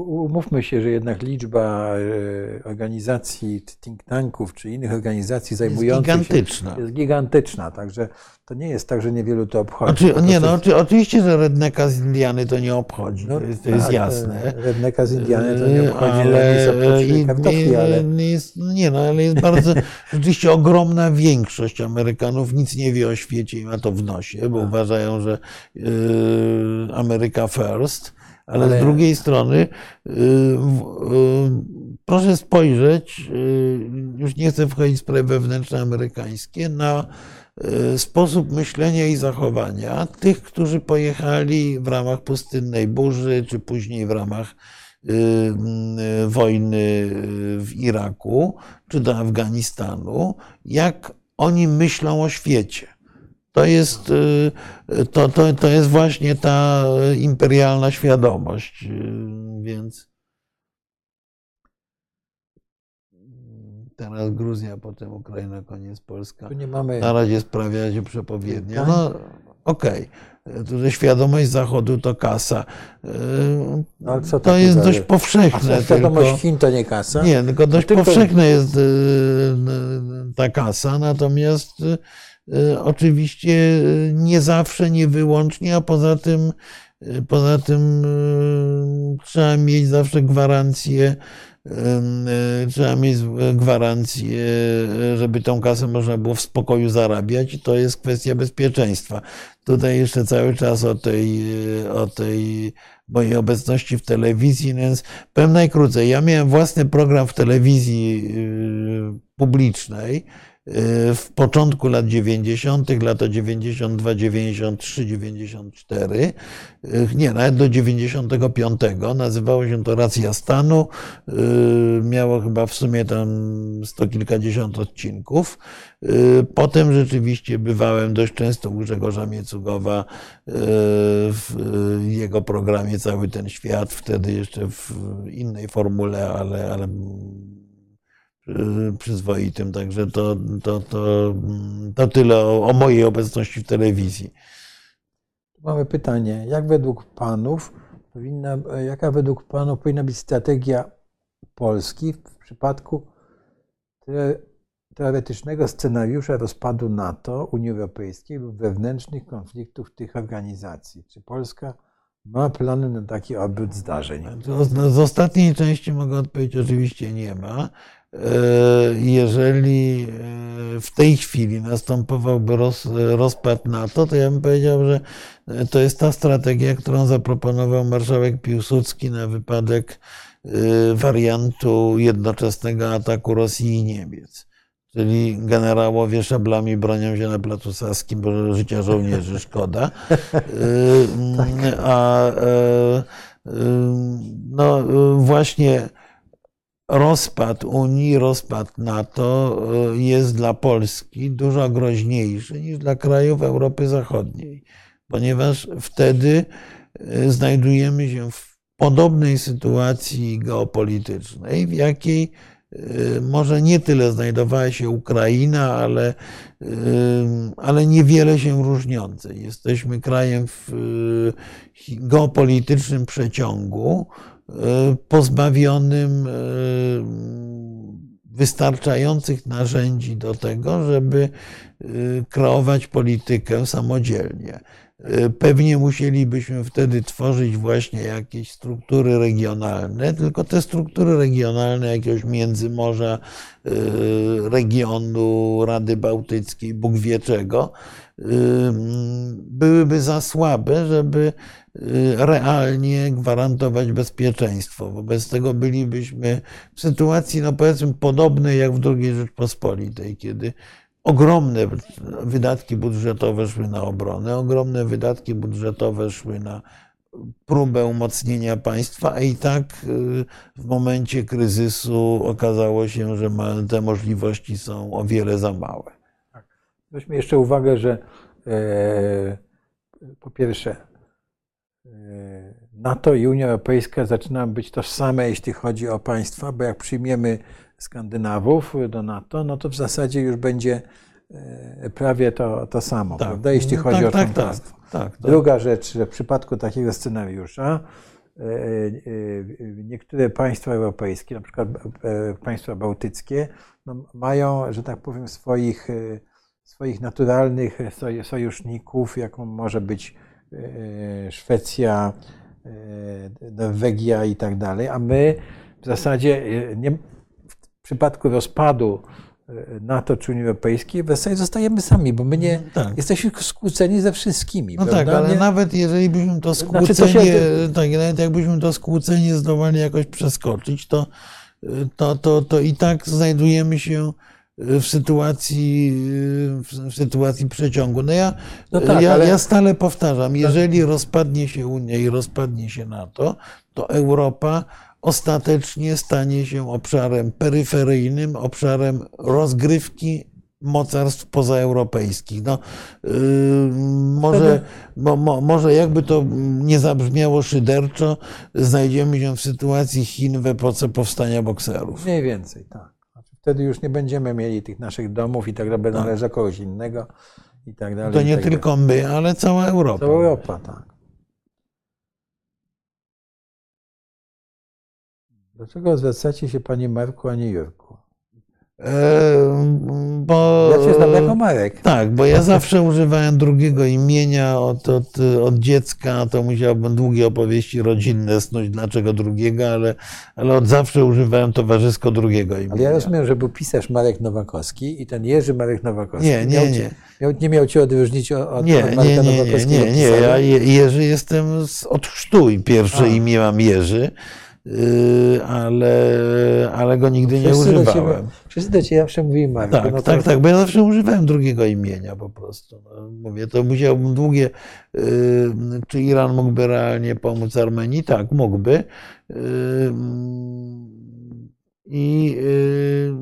umówmy się, że jednak liczba e, organizacji, think tanków czy innych organizacji Jest zajmujących się gigantyczna. jest gigantyczna, także to nie jest tak, że niewielu to obchodzi. Po nie, no, oczy, oczywiście, że Rednecka z Indiany to nie obchodzi, No to jest, jest tak, jasne. Rednecka z Indiany to nie Yy, obchodzi, ale, i- kartofli, ale jest, nie, no, ale jest bardzo, rzeczywiście ogromna większość Amerykanów nic nie wie o świecie i ma to w nosie, bo Tak. uważają, że yy, Ameryka first, ale, Ale- z drugiej strony w- yy, proszę spojrzeć, yy, już nie chcę wchodzić w sprawy wewnętrzne amerykańskie, na sposób myślenia i zachowania tych, którzy pojechali w ramach pustynnej burzy, czy później w ramach y, y, wojny y, w Iraku czy do Afganistanu, jak oni myślą o świecie. To jest, y, to, to, to jest właśnie ta imperialna świadomość. y, Więc teraz Gruzja, potem Ukraina, koniec Polska. Tu nie mamy. Na razie sprawia się przepowiednia. No okej. Że świadomość Zachodu to kasa. No, ale co To to jest dość powszechne. świadomość Tylko, Chin to nie kasa? nie, tylko dość powszechna jest ta kasa, natomiast oczywiście yy, nie zawsze, nie wyłącznie, a poza tym, yy, poza tym trzeba mieć zawsze gwarancję, trzeba mieć gwarancję, żeby tą kasę można było w spokoju zarabiać i to jest kwestia bezpieczeństwa. Tutaj jeszcze cały czas o tej, o tej mojej obecności w telewizji, więc powiem najkrócej. Ja miałem własny program w telewizji publicznej w początku lat 90., lata 92, 93, 94, yy, nie, nawet do 95. Nazywało się to Racja Stanu. Yy, Miało chyba w sumie tam sto kilkadziesiąt odcinków. Yy, Potem rzeczywiście bywałem dość często u Grzegorza Miecugowa w jego programie Cały ten świat, wtedy jeszcze w innej formule, ale, ale przyzwoitym. Także to, to, to, to tyle o, o mojej obecności w telewizji. Mamy pytanie. Jak według panów powinna, jaka według panów powinna być strategia Polski w przypadku te- teoretycznego scenariusza rozpadu NATO, Unii Europejskiej lub wewnętrznych konfliktów tych organizacji? Czy Polska ma plany na taki obrót zdarzeń? Z ostatniej części mogę odpowiedzieć, oczywiście nie ma. E, Jeżeli e, w tej chwili następowałby roz, rozpad NATO, to ja bym powiedział, że e, to jest ta strategia, którą zaproponował marszałek Piłsudski na wypadek wariantu jednoczesnego ataku Rosji i Niemiec. Czyli generałowie szablami bronią się na Placu Saskim, bo życia żołnierzy szkoda. E, A no właśnie rozpad Unii, rozpad NATO e, jest dla Polski dużo groźniejszy niż dla krajów Europy Zachodniej, ponieważ wtedy e, znajdujemy się w podobnej sytuacji geopolitycznej, w jakiej e, może nie tyle znajdowała się Ukraina, ale, ale niewiele się różniącej. Jesteśmy krajem w geopolitycznym przeciągu, pozbawionym e, wystarczających narzędzi do tego, żeby e, kreować politykę samodzielnie. E, Pewnie musielibyśmy wtedy tworzyć właśnie jakieś struktury regionalne, tylko te struktury regionalne jakiegoś międzymorza, e, regionu Rady Bałtyckiej, Bóg wie czego, e, byłyby za słabe, żeby e, realnie gwarantować bezpieczeństwo. Wobec tego bylibyśmy w sytuacji, no powiedzmy, podobnej jak w II Rzeczpospolitej, kiedy ogromne wydatki budżetowe szły na obronę, ogromne wydatki budżetowe szły na próbę umocnienia państwa, a i tak y, w momencie kryzysu okazało się, że te możliwości są o wiele za małe. Weźmy jeszcze uwagę, że e, po pierwsze NATO i Unia Europejska zaczynają być tożsame, jeśli chodzi o państwa, bo jak przyjmiemy Skandynawów do NATO, no to w zasadzie już będzie e, prawie to, to samo, prawda, jeśli chodzi tak, o tak, tak, członkostwo. tak, tak. Druga rzecz, że w przypadku takiego scenariusza e, e, niektóre państwa europejskie, na przykład e, państwa bałtyckie, no, mają, że tak powiem, swoich, e, swoich naturalnych soj- sojuszników, jaką może być e, Szwecja, e, Norwegia i tak dalej, a my w zasadzie e, nie, w przypadku rozpadu e, NATO czy Unii Europejskiej w zasadzie zostajemy sami, bo my nie Tak. jesteśmy skłóceni ze wszystkimi. No prawda? tak, ale Nie- nawet jeżeli byśmy to Znaczy, to skłócenie, się- tak, nawet jakbyśmy to skłócenie zdołali jakoś przeskoczyć, to, to, to, to i tak znajdujemy się w sytuacji, w sytuacji przeciągu. No ja, No tak, ja, ale- ja stale powtarzam, jeżeli rozpadnie się Unia i rozpadnie się NATO, to Europa ostatecznie stanie się obszarem peryferyjnym, obszarem rozgrywki mocarstw pozaeuropejskich. No, yy, może, mo, mo, może jakby to nie zabrzmiało szyderczo, znajdziemy się w sytuacji Chin w epoce powstania bokserów. Mniej więcej, tak. Wtedy już nie będziemy mieli tych naszych domów i tak dalej, będą należały kogoś innego i tak dalej. To nie tak tylko my, ale cała Europa. Cała Europa, tak. Dlaczego zwracacie się Panie Marku, a nie Jurku? Bo, Ja się znam jako Marek. Tak, bo ja zawsze używałem drugiego imienia od, od, od dziecka, to musiałbym długie opowieści rodzinne snuć, dlaczego drugiego, ale, ale od zawsze używałem towarzysko drugiego imienia. Ale ja rozumiem, że był pisarz Marek Nowakowski i ten Jerzy Marek Nowakowski Nie, nie, miał, nie. Miał, nie miał cię odróżnić od, od Nie, Marka nie, nie, nie, Nowakowskiego nie, nie. pisarza? Ja Je- Jerzy jestem z, od chrztu i pierwsze A. imię mam Jerzy, ale, ale go nigdy nie Wszyscy do ciebie- używałem. Wszyscy do ciebie zawsze mówili Marek. Tak, no to- tak, tak, bo ja zawsze używałem drugiego imienia po prostu. No, mówię, to musiałbym długie, yy, czy Iran mógłby realnie pomóc Armenii? Tak, mógłby. Yy, I yy,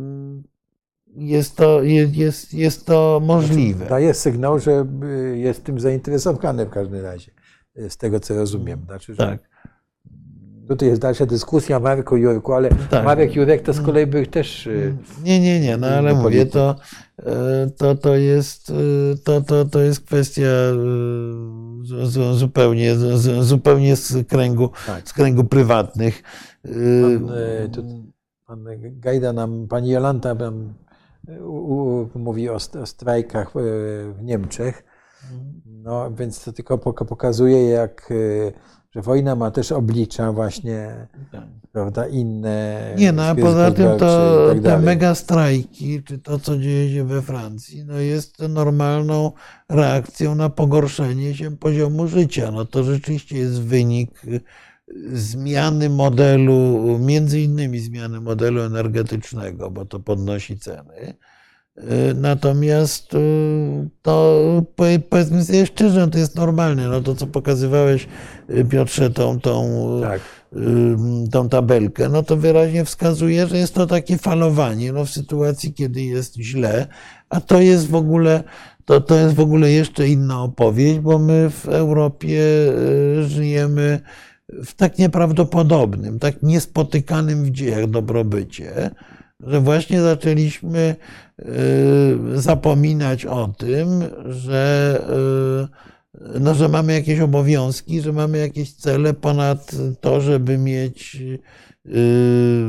jest to, jest, jest, to możliwe. Daje sygnał, że y, jest tym zainteresowany w każdym razie, y, z tego co rozumiem. Znaczy, że Tak, Tutaj jest dalsza dyskusja Marku, Jurku, ale Tak. Marek Jurek to z kolei był też... y, Nie, nie, nie, no ale Nie mówię, to, e, to, to, jest, to, to, to jest kwestia zu- zu- zupełnie, zu- zu- zupełnie z kręgu, Tak. z kręgu prywatnych. Pan, Pan Gajda nam, pani Jolanta nam y, mówi o, o strajkach y, w Niemczech. No, więc to tylko poka- pokazuje, jak, y, że wojna ma też oblicza właśnie, prawda, inne. Nie, no a poza tym to tak te dalej. mega strajki, czy to, co dzieje się we Francji, no jest normalną reakcją na pogorszenie się poziomu życia. No to rzeczywiście jest wynik zmiany modelu, między innymi zmiany modelu energetycznego, bo to podnosi ceny. Y, Natomiast y, to powie- powiedzmy sobie szczerze, to jest normalne. No to, co pokazywałeś, y, Piotrze, tą, tą, Tak. tą tabelkę, no to wyraźnie wskazuje, że jest to takie falowanie no w sytuacji, kiedy jest źle, a to jest w ogóle, to, to jest w ogóle jeszcze inna opowieść, bo my w Europie żyjemy w tak nieprawdopodobnym, tak niespotykanym w dziejach dobrobycie, że właśnie zaczęliśmy y, zapominać o tym, że, y, no, że mamy jakieś obowiązki, że mamy jakieś cele ponad to, żeby mieć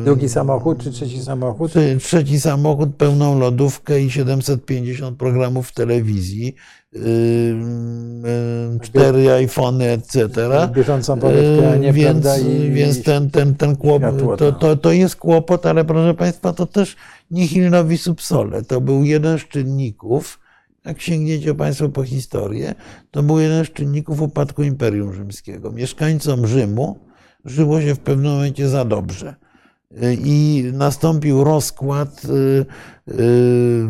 Drugi samochód czy trzeci samochód? Trze- Trzeci samochód, pełną lodówkę i 750 programów w telewizji, yy, yy, cztery iPhony, etc. Bieżącą a nie, Yy, więc, i- więc ten, ten, ten kłopot, to, to, to jest kłopot, ale proszę Państwa, to też nihil novi subsole. To był jeden z czynników, jak sięgniecie Państwo po historię, to był jeden z czynników upadku Imperium Rzymskiego. Mieszkańcom Rzymu żyło się w pewnym momencie za dobrze. I nastąpił rozkład y, y,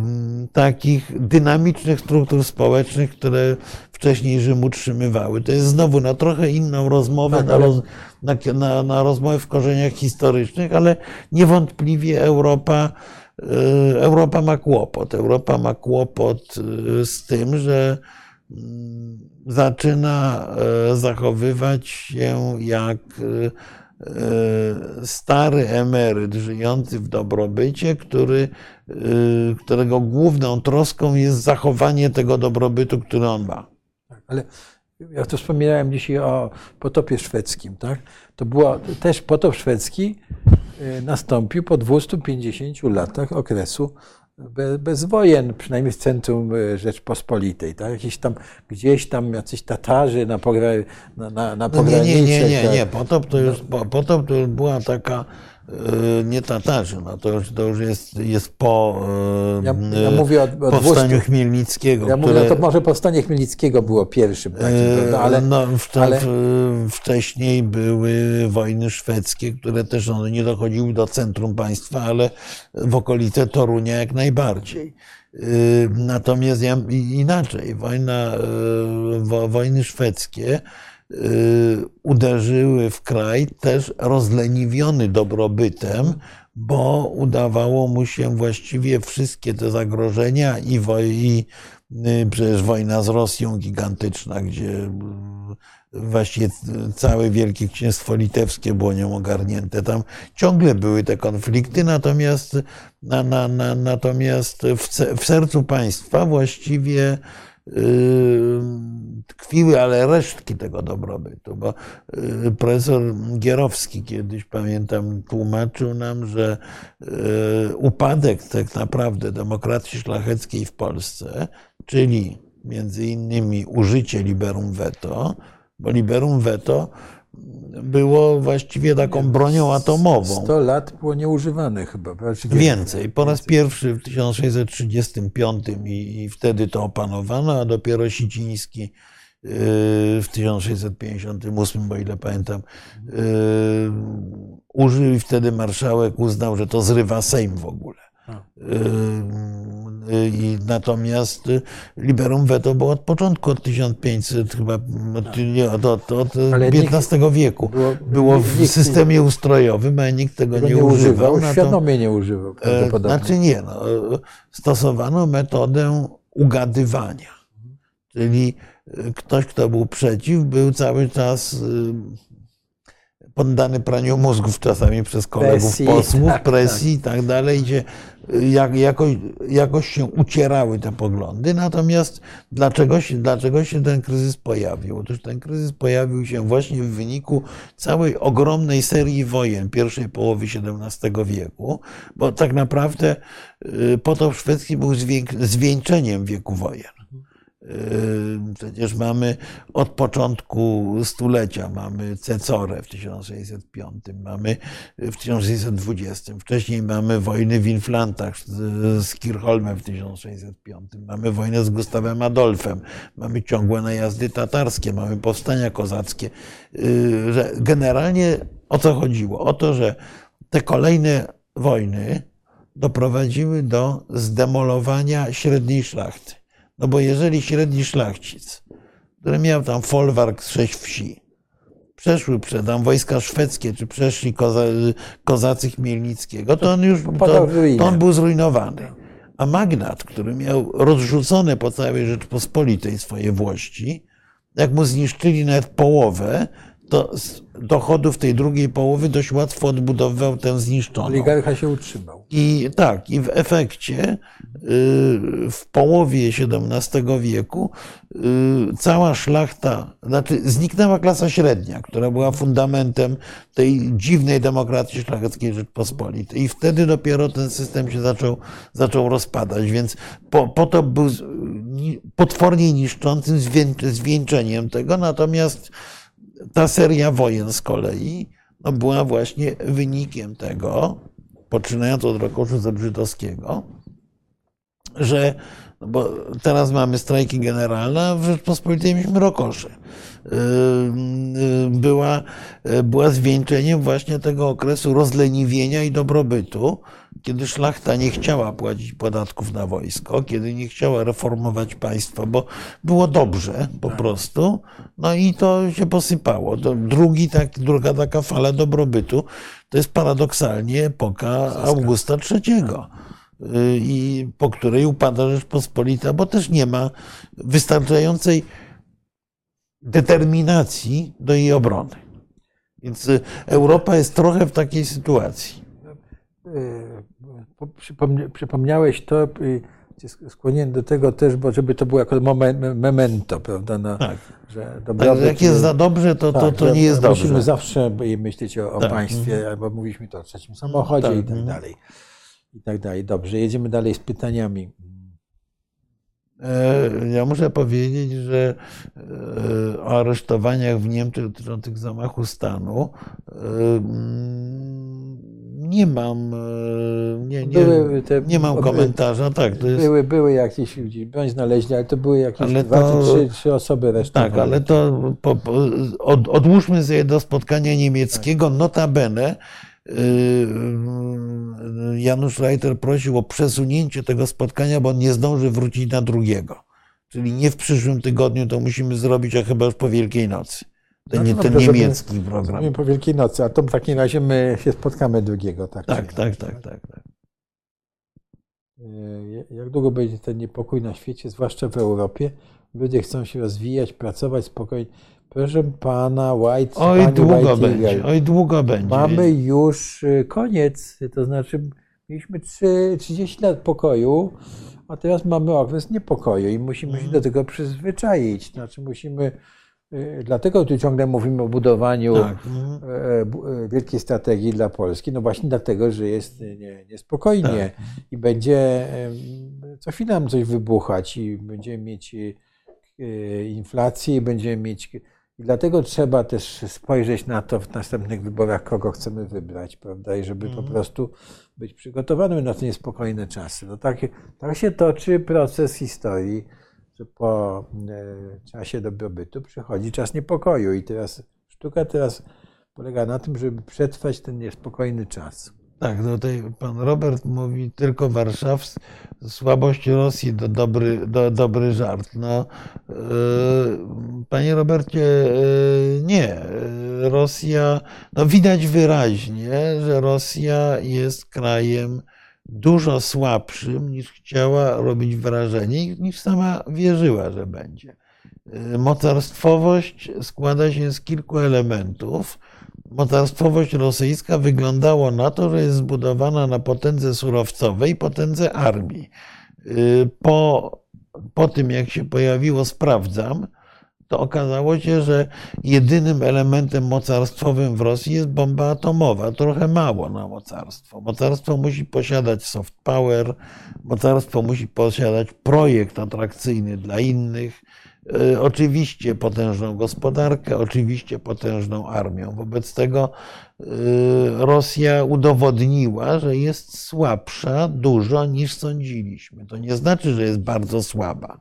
takich dynamicznych struktur społecznych, które wcześniej Rzym utrzymywały. To jest znowu na trochę inną rozmowę, Tak, na, ale- na, na, na rozmowę w korzeniach historycznych, ale niewątpliwie Europa, y, Europa ma kłopot. Europa ma kłopot z tym, że mm, zaczyna e, zachowywać się jak e, e, stary emeryt żyjący w dobrobycie, który, którego główną troską jest zachowanie tego dobrobytu, który on ma. Ale ja tu wspominałem dzisiaj o potopie szwedzkim, tak? To było też potop szwedzki nastąpił po 250 latach okresu bez wojen, przynajmniej w centrum y, Rzeczpospolitej, tak? Jakieś tam, gdzieś tam jacyś Tatarzy na, pogra, na, na, na No nie, nie, nie, nie, tak? nie. Potop to już, potop to już była taka e, nie Tatarzy, no to już, to już jest, jest po Ja, ja mówię o, o powstaniu 200. Chmielnickiego. Ja mówię, które- no to może powstanie Chmielnickiego było pierwszym takim, prawda? ale no, wcze- ale- w- wcześniej były wojny szwedzkie, które też one nie dochodziły do centrum państwa, ale w okolice Torunia jak najbardziej. Yy, Natomiast ja, inaczej, wojna, yy, wo, wojny szwedzkie yy, uderzyły w kraj też rozleniwiony dobrobytem, bo udawało mu się właściwie wszystkie te zagrożenia i, woj, i y, przecież wojna z Rosją gigantyczna, gdzie y, właściwie całe Wielkie Księstwo Litewskie było nią ogarnięte. Tam ciągle były te konflikty, natomiast, na, na, na, natomiast w, w sercu państwa właściwie tkwiły, ale resztki tego dobrobytu, bo y, profesor Gierowski kiedyś, pamiętam, tłumaczył nam, że y, upadek tak naprawdę demokracji szlacheckiej w Polsce, czyli między innymi użycie liberum veto, bo liberum veto było właściwie taką bronią atomową. 100 lat było nieużywane chyba. Więcej. Po raz pierwszy w 1635 i, i wtedy to opanowano, a dopiero Siciński yy, w 1658, bo ile pamiętam, yy, użył i wtedy marszałek uznał, że to zrywa Sejm w ogóle. I natomiast liberum veto było od początku, od 1500 chyba, od, nie, od, od, od XV wieku. Było, było w systemie ustrojowym, a nikt tego, tego nie, nie używał. używał świadomie nie używał. E, znaczy nie, no, stosowano metodę ugadywania. Czyli ktoś, kto był przeciw, był cały czas poddany praniu mózgów czasami przez kolegów presji, posłów, tak, presji tak. i tak dalej, gdzie jak, jakoś, jakoś się ucierały te poglądy. Natomiast dlaczego się, dlaczego się ten kryzys pojawił? Otóż ten kryzys pojawił się właśnie w wyniku całej ogromnej serii wojen pierwszej połowy XVII wieku, bo tak naprawdę y, potop szwedzki był zwieńczeniem wieku wojen. Przecież mamy od początku stulecia, mamy Cecorę w 1605, mamy w 1620, wcześniej mamy wojny w Inflantach z Kirchholmem w 1605, mamy wojnę z Gustawem Adolfem, mamy ciągłe najazdy tatarskie, mamy powstania kozackie. Yy, że generalnie o co chodziło? O to, że te kolejne wojny doprowadziły do zdemolowania średniej szlachty no bo jeżeli średni szlachcic, który miał tam folwark z sześć wsi, przeszły przed tam wojska szwedzkie, czy przeszli koza, kozacy Chmielnickiego, to on już to, to on był zrujnowany. A magnat, który miał rozrzucone po całej Rzeczpospolitej swoje włości, jak mu zniszczyli nawet połowę, to z dochodów tej drugiej połowy dość łatwo odbudowywał tę zniszczoną. Oligarcha się utrzymał. I tak, i w efekcie y, w połowie XVII wieku y, cała szlachta, znaczy zniknęła klasa średnia, która była fundamentem tej dziwnej demokracji szlacheckiej Rzeczpospolitej. I wtedy dopiero ten system się zaczął, zaczął rozpadać, więc po, po to był potwornie niszczącym zwieńczeniem tego, natomiast ta seria wojen z kolei no, była właśnie wynikiem tego, poczynając od Rokoszu Zebrzydowskiego, że bo teraz mamy strajki generalne, a w Rzeczpospolitej mieliśmy rokosze. Yy, yy, była, była zwieńczeniem właśnie tego okresu rozleniwienia i dobrobytu, kiedy szlachta nie chciała płacić podatków na wojsko, kiedy nie chciała reformować państwa, bo było dobrze po tak. prostu, no i to się posypało. To drugi, tak, druga taka fala dobrobytu to jest paradoksalnie epoka Augusta III i po której upada Rzeczpospolita, bo też nie ma wystarczającej determinacji do jej obrony. Więc Europa jest trochę w takiej sytuacji. Przypomniałeś to, skłoniłem do tego też, bo żeby to było jako memento, prawda? Na, tak. Że tak, jak jest za dobrze, to, tak, to, to nie jest musimy dobrze. Musimy zawsze myśleć o, o tak. państwie, mhm. albo mówiliśmy to o trzecim samochodzie tak. i tak dalej i tak dalej. Dobrze, jedziemy dalej z pytaniami. E, ja muszę powiedzieć, że e, o aresztowaniach w Niemczech dotyczących zamachu stanu e, nie mam, nie, nie, nie mam komentarza. Tak, to jest, były, były jakieś ludzi, bądź znaleźli, ale to były jakieś ale dwa to, trzy, trzy osoby resztowane. Tak, ale to po, po, od, odłóżmy sobie do spotkania niemieckiego, tak. notabene Janusz Reiter prosił o przesunięcie tego spotkania, bo on nie zdąży wrócić na drugiego. Czyli nie w przyszłym tygodniu, to musimy zrobić, a chyba już po Wielkiej Nocy. ten, No nie, ten dobrze, niemiecki program. Po Wielkiej Nocy, a to w takim razie my się spotkamy drugiego, tak? Tak, tak, tak, tak. tak. E, Jak długo będzie ten niepokój na świecie, zwłaszcza w Europie? Ludzie chcą się rozwijać, pracować spokojnie. Proszę pana White, Oj, pani długo White będzie, oj, długo będzie. Mamy już y, koniec, to znaczy mieliśmy trzy- 30 lat pokoju, a teraz mamy okres niepokoju i musimy Mhm. się do tego przyzwyczaić. Znaczy musimy, y, dlatego tu ciągle mówimy o budowaniu Tak. mhm. bu- e, wielkiej strategii dla Polski, no właśnie dlatego, że jest nie- niespokojnie Tak. i będzie co chwilę nam coś wybuchać i będziemy mieć inflację i będziemy mieć i dlatego trzeba też spojrzeć na to w następnych wyborach, kogo chcemy wybrać, prawda? I żeby po Mhm. prostu być przygotowanym na te niespokojne czasy. No tak, tak się toczy proces historii, że po e, czasie dobrobytu przychodzi czas niepokoju i teraz sztuka teraz polega na tym, żeby przetrwać ten niespokojny czas. Tak, tutaj pan Robert mówi tylko warszawski, słabość Rosji to dobry, do, dobry żart. No, yy, panie Robercie, yy, nie. Yy, Rosja, no widać wyraźnie, że Rosja jest krajem dużo słabszym niż chciała robić wrażenie, niż sama wierzyła, że będzie. Mocarstwowość składa się z kilku elementów mocarstwowość rosyjska wyglądało na to, że jest zbudowana na potędze surowcowej i potędze armii. Y, Po, po tym, jak się pojawiło Sprawdzam, to okazało się, że jedynym elementem mocarstwowym w Rosji jest bomba atomowa. Trochę mało na mocarstwo. Mocarstwo musi posiadać soft power, mocarstwo musi posiadać projekt atrakcyjny dla innych. Y, Oczywiście potężną gospodarkę, oczywiście potężną armią. Wobec tego y, Rosja udowodniła, że jest słabsza dużo niż sądziliśmy. To nie znaczy, że jest bardzo słaba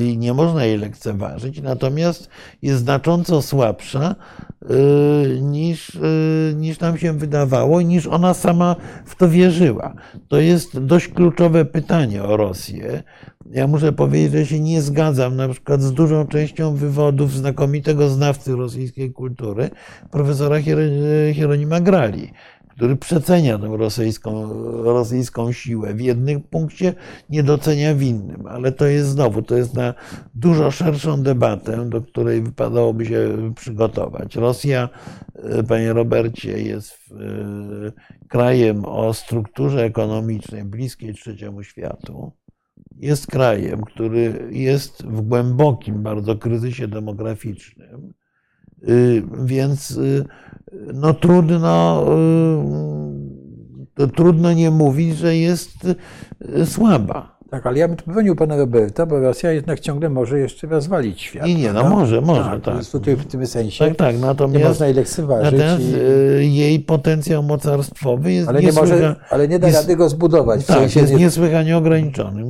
i nie można jej lekceważyć, natomiast jest znacząco słabsza y, niż, y, niż nam się wydawało, niż ona sama w to wierzyła. To jest dość kluczowe pytanie o Rosję. Ja muszę powiedzieć, że się nie zgadzam na przykład z dużą częścią wywodów znakomitego znawcy rosyjskiej kultury, profesora Hier- Hieronima Grali, który przecenia tę rosyjską, rosyjską siłę w jednym punkcie, nie docenia w innym. Ale to jest znowu, to jest na dużo szerszą debatę, do której wypadałoby się przygotować. Rosja, e, panie Robercie, jest e, krajem o strukturze ekonomicznej bliskiej trzeciemu światu jest krajem, który jest w głębokim bardzo kryzysie demograficznym, więc y, no trudno, y, trudno nie mówić, że jest y, słaba. Tak, ale ja bym bronił pana Roberta, bo Rosja jednak ciągle może jeszcze rozwalić świat. Nie, nie, no prawda? może, może, tak. tak. Tutaj w tym sensie Tak, tak, nie natomiast, można jej lekceważyć. natomiast i, y, jej potencjał mocarstwowy jest ale, nie może, ale nie da jest- rady go zbudować. W Tak, sensie jest nie, niesłychanie ograniczony.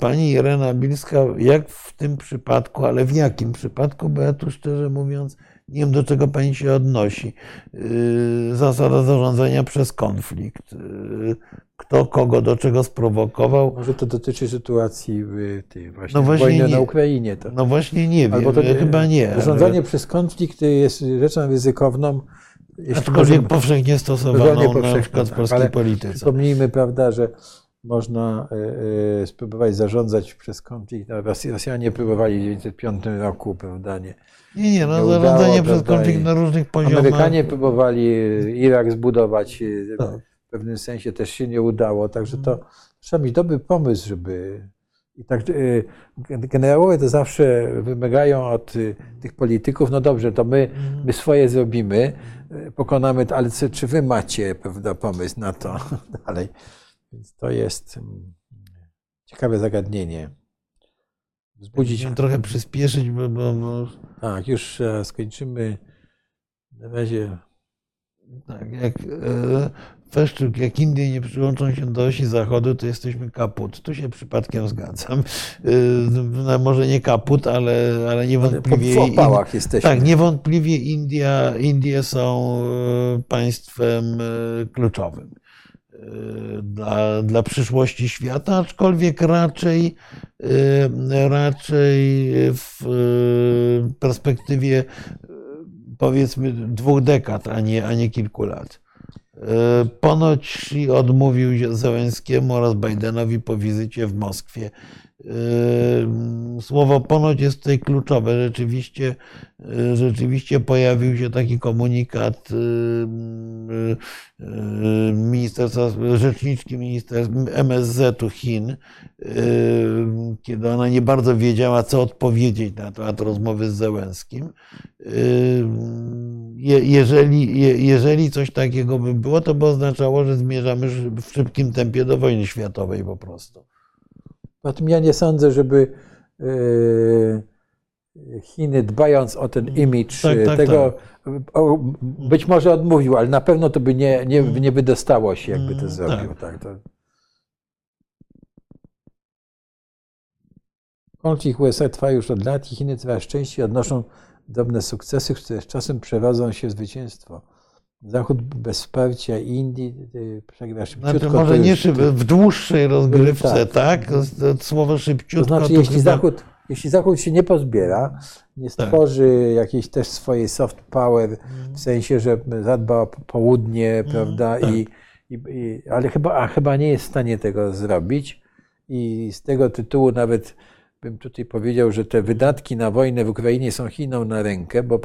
Pani Irena Bilska, jak w tym przypadku, ale w jakim przypadku, bo ja tu szczerze mówiąc nie wiem, do czego pani się odnosi. Yy, Zasada zarządzania przez konflikt. Yy, Kto kogo do czego sprowokował? może to dotyczy sytuacji w tej właśnie, No właśnie wojny nie. na Ukrainie. To. No właśnie nie wiem, Albo to chyba nie. Zarządzanie przez konflikt jest rzeczą ryzykowną. Aczkolwiek powszechnie stosowaną Zupełnie na powszechnie, przykład w tak, polskiej polityce. Przypomnijmy, prawda, że można e, e, spróbować zarządzać przez konflikt. No, Rosj- Rosjanie próbowali w 1905 roku, prawda, nie. Nie, nie, no nie udało, zarządzanie przez konflikt na różnych poziomach. Amerykanie próbowali Irak zbudować, e, Tak. w pewnym sensie też się nie udało, także to trzeba mieć dobry pomysł, żeby. I tak e, generałowie to zawsze wymagają od e, tych polityków, no dobrze, to my, my swoje zrobimy, e, pokonamy, to, ale czy wy macie prawda, pomysł na to dalej? Więc to jest mm, ciekawe zagadnienie. Wzbudzić. Musimy trochę przyspieszyć, bo, bo, Tak, już e, skończymy. Na razie. tak, jak e, jak Indie nie przyłączą się do osi Zachodu, to jesteśmy kaput. Tu się przypadkiem zgadzam. E, no, może nie kaput, ale, ale Po, niewątpliwie. w opałach jesteśmy. Tak, niewątpliwie India, Indie są e, państwem kluczowym dla, dla przyszłości świata, aczkolwiek raczej e, raczej w perspektywie powiedzmy dwóch dekad, a nie, a nie kilku lat. Ponoć odmówił Zełenskiemu oraz Bidenowi po wizycie w Moskwie Słowo ponoć jest tutaj kluczowe. Rzeczywiście, rzeczywiście pojawił się taki komunikat ministerstwa, rzeczniczki minister MSZ-u Chin, kiedy ona nie bardzo wiedziała, co odpowiedzieć na temat rozmowy z Zełenskim. Jeżeli, jeżeli coś takiego by było, to by oznaczało, że zmierzamy w szybkim tempie do wojny światowej po prostu. Poza tym ja nie sądzę, żeby e, Chiny, dbając o ten imidż tak, tak, tego, tak. być może odmówił, ale na pewno to by nie, nie, nie wydostało się, jakby to mm, zrobił. Tak. tak to... Konflikt USA trwa już od lat i Chiny coraz częściej odnoszą drobne sukcesy, które z czasem przewodzą się zwycięstwo. Zachód bez wsparcia Indii y, przegrywa szybciutko. Znaczy, może nie szyb, w dłuższej rozgrywce, tak? tak? Słowo szybciutko. To znaczy, to jeśli, chyba... Zachód, jeśli Zachód się nie pozbiera, nie tak. stworzy tak. jakiejś też swojej soft power, w sensie, że zadba o południe, mm, prawda, tak. i, i, i, ale chyba, a chyba nie jest w stanie tego zrobić i z tego tytułu nawet bym tutaj powiedział, że te wydatki na wojnę w Ukrainie są Chinom na rękę, bo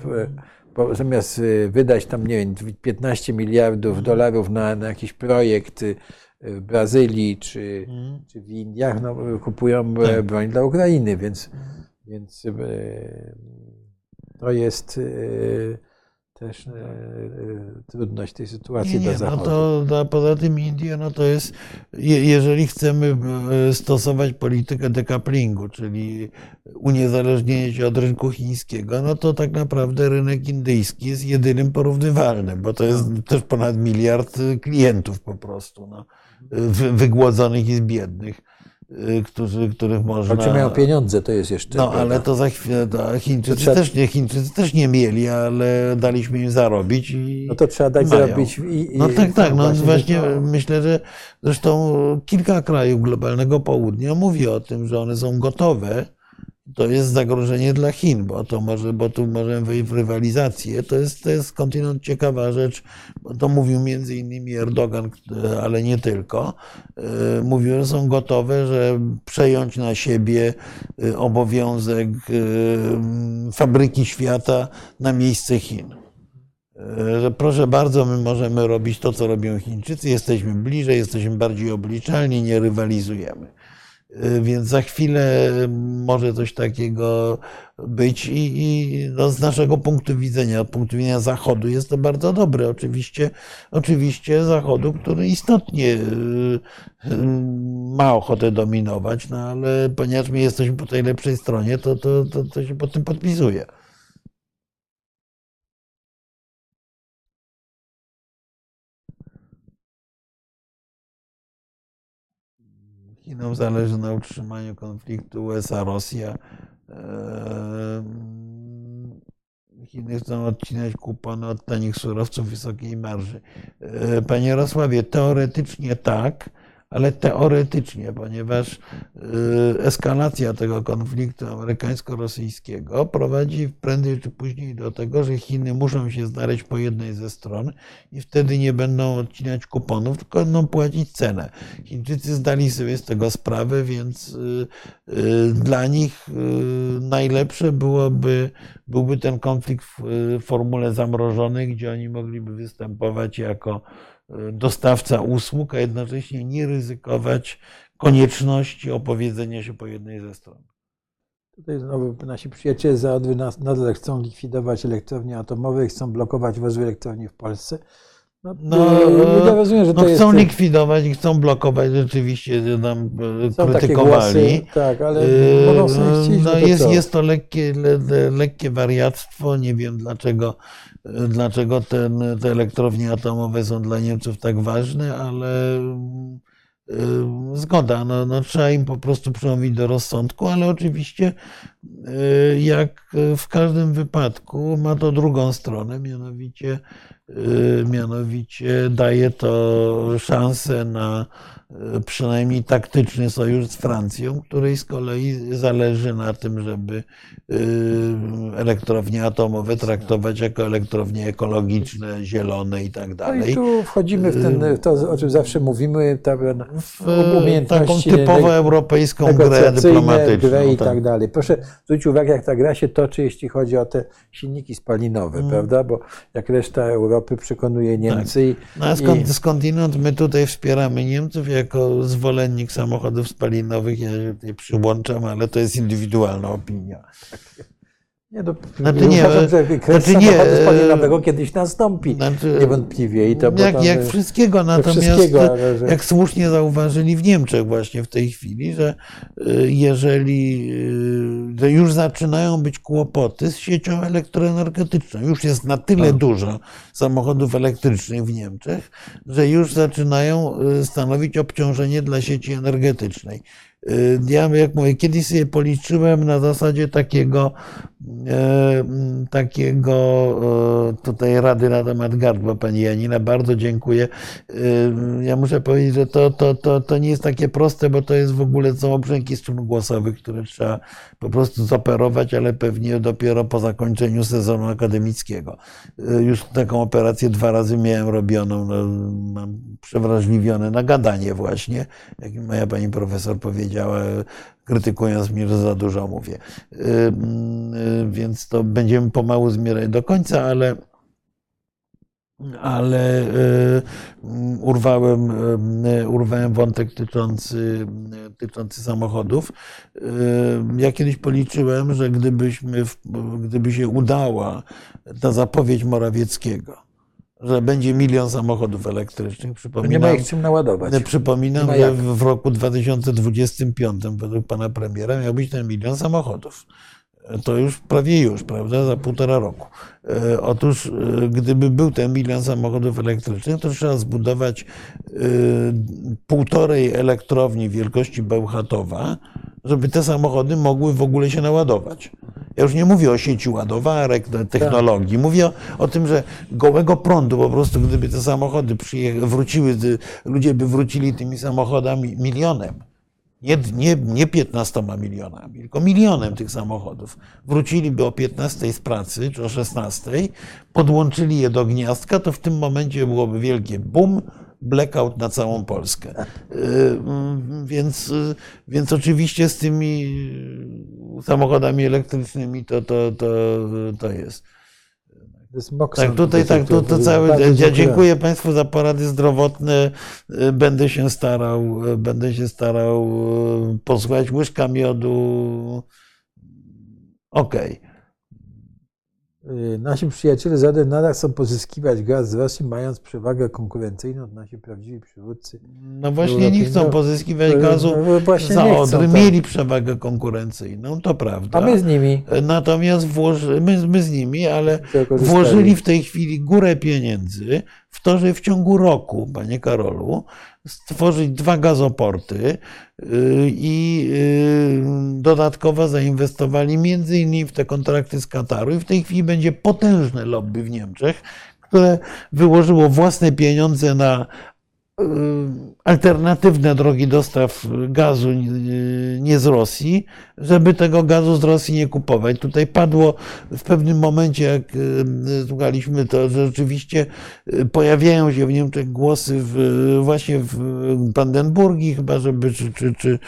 bo zamiast y, wydać tam, nie wiem, 15 miliardów mhm. dolarów na, na jakiś projekt y, w Brazylii czy, mhm. czy w Indiach, no, kupują e, tak. broń dla Ukrainy, więc, mhm. więc e, to jest też e, e, trudność tej sytuacji nie, nie, do no Zachodu. No to, poza tym Indie, no to jest, jeżeli chcemy e, stosować politykę decouplingu, czyli uniezależnienie się od rynku chińskiego, no to tak naprawdę rynek indyjski jest jedynym porównywalnym, bo to jest też ponad miliard klientów po prostu, no, wygłodzonych i z biednych. Y, którzy, których można. Czy mają pieniądze, to jest jeszcze. No, ale to za chwilę. To Chińczycy, trzeba... też nie, Chińczycy też nie mieli, ale daliśmy im zarobić. I no to trzeba dać mają. zarobić. I, i, no tak, tak. No właśnie, właśnie myślę, że zresztą kilka krajów globalnego południa mówi o tym, że one są gotowe to jest zagrożenie dla Chin, bo to może, bo tu możemy wejść w rywalizację. To jest, to jest ciekawa rzecz, to mówił między innymi Erdogan, ale nie tylko. E, mówił, że są gotowe, że przejąć na siebie e, obowiązek e, fabryki świata na miejsce Chin. Że proszę bardzo, my możemy robić to, co robią Chińczycy, jesteśmy bliżej, jesteśmy bardziej obliczalni, nie rywalizujemy. Y, więc za chwilę może coś takiego być i, i no z naszego punktu widzenia, od punktu widzenia Zachodu jest to bardzo dobre. Oczywiście, oczywiście Zachodu, który istotnie y, y, ma ochotę dominować, no ale ponieważ my jesteśmy po tej lepszej stronie, to, to, to, to się pod tym podpisuje. Chinom zależy na utrzymaniu konfliktu USA-Rosja. Chiny chcą odcinać kupony od tanich surowców wysokiej marży. Panie Jarosławie, teoretycznie tak, ale teoretycznie, ponieważ y, eskalacja tego konfliktu amerykańsko-rosyjskiego prowadzi prędzej czy później do tego, że Chiny muszą się znaleźć po jednej ze stron i wtedy nie będą odcinać kuponów, tylko będą płacić cenę. Chińczycy zdali sobie z tego sprawę, więc y, y, dla nich najlepsze byłoby, byłby ten konflikt w formule zamrożonej, gdzie oni mogliby występować jako dostawca usług, a jednocześnie nie ryzykować konieczności opowiedzenia się po jednej ze stron. Tutaj znowu nasi przyjaciele z nadal chcą likwidować elektrownie atomowe, chcą blokować rozwój elektrowni w Polsce. No, no, ja rozumiem, że no chcą jest... likwidować i chcą blokować, rzeczywiście nam e, Są krytykowali. Głosy, tak, ale e, mogą sobie chcieć, no, jest, to jest to lekkie, le, lekkie wariactwo. Nie wiem dlaczego, dlaczego ten, te elektrownie atomowe są dla Niemców tak ważne, ale e, zgoda, no, no, trzeba im po prostu przemówić do rozsądku, ale oczywiście jak w każdym wypadku ma to drugą stronę, mianowicie Mianowicie daje to szansę na przynajmniej taktyczny sojusz z Francją, której z kolei zależy na tym, żeby elektrownie atomowe traktować jako elektrownie ekologiczne, zielone i tak dalej. No i tu wchodzimy w ten, to o czym zawsze mówimy, w taką typowo europejską grę dyplomatyczną. Grę i tak. tak dalej. Proszę zwrócić uwagę, jak ta gra się toczy, jeśli chodzi o te silniki spalinowe, hmm. prawda? Bo jak reszta Europy przekonuje Niemcy. Tak. No a skąd, i... skądinąd my tutaj wspieramy Niemców jako zwolennik samochodów spalinowych. Ja się tutaj przyłączam, ale to jest indywidualna opinia. Nie, no, znaczy nie, uważam, że kryzys znaczy nie, spalinowego kiedyś nastąpi, znaczy, niewątpliwie. I to jak, tam, jak wszystkiego, natomiast wszystkiego, że... jak słusznie zauważyli w Niemczech właśnie w tej chwili, że jeżeli że już zaczynają być kłopoty z siecią elektroenergetyczną, już jest na tyle no. dużo samochodów elektrycznych w Niemczech, że już zaczynają stanowić obciążenie dla sieci energetycznej. Y, ja jak mówię, kiedyś sobie policzyłem na zasadzie takiego, e, takiego e, tutaj rady na temat gardła pani Janina. Bardzo dziękuję. Y, ja muszę powiedzieć, że to, to, to, to nie jest takie proste, bo to jest w ogóle są obrzęki strun głosowych, które trzeba po prostu zoperować, ale pewnie dopiero po zakończeniu sezonu akademickiego. Y, już taką operację dwa razy miałem robioną. No, mam przewrażliwione na gadanie właśnie, jak moja pani profesor powiedziała, krytykując mnie, że za dużo mówię. Y, y, więc to będziemy pomału zmierzać do końca, ale ale y, urwałem, urwałem wątek dotyczący, dotyczący samochodów. Ja kiedyś policzyłem, że gdybyśmy, gdyby się udała ta zapowiedź Morawieckiego, że będzie milion samochodów elektrycznych. Przypominam, nie ma ich czym naładować. Przypominam, że w roku 2025 według pana premiera miał być ten milion samochodów. To już prawie już, prawda, za półtora roku. E, otóż, e, gdyby był ten milion samochodów elektrycznych, to trzeba zbudować e, półtorej elektrowni wielkości Bełchatowa, żeby te samochody mogły w ogóle się naładować. Ja już nie mówię o sieci ładowarek, technologii. Tak. Mówię o, o, tym, że gołego prądu po prostu, gdyby te samochody wróciły, ludzie by wrócili tymi samochodami milionem. Nie, nie, nie 15 milionami, tylko milionem tych samochodów. Wróciliby o 15 z pracy, czy o 16, podłączyli je do gniazdka, to w tym momencie byłoby wielkie boom, blackout na całą Polskę. Y, mm, więc, y, więc oczywiście z tymi samochodami elektrycznymi to, to, to, to jest. Tak, tutaj tak, to, to cały. Ja dziękuję Państwu za porady zdrowotne. Y, będę się starał, będę się starał posłuchać łyżka miodu. Okej. Okay. Y, nasi przyjaciele z nadal chcą pozyskiwać gaz z Rosji, mając przewagę konkurencyjną, nasi prawdziwi przywódcy. No właśnie nie chcą pozyskiwać gazu no za Odry. Tak. Mieli przewagę konkurencyjną, to prawda. A my z nimi. Natomiast włoży, my, my z nimi, ale włożyli w tej chwili górę pieniędzy w to, że w ciągu roku, panie Karolu, stworzyć dwa gazoporty y, i y, dodatkowo zainwestowali między innymi w te kontrakty z Kataru. I w tej chwili będzie potężne lobby w Niemczech, które wyłożyło własne pieniądze na alternatywne drogi dostaw gazu nie z Rosji, żeby tego gazu z Rosji nie kupować. Tutaj padło w pewnym momencie, jak y, słuchaliśmy to, że rzeczywiście y, pojawiają się w Niemczech głosy w, właśnie w Brandenburgii chyba, żeby czy, czy, czy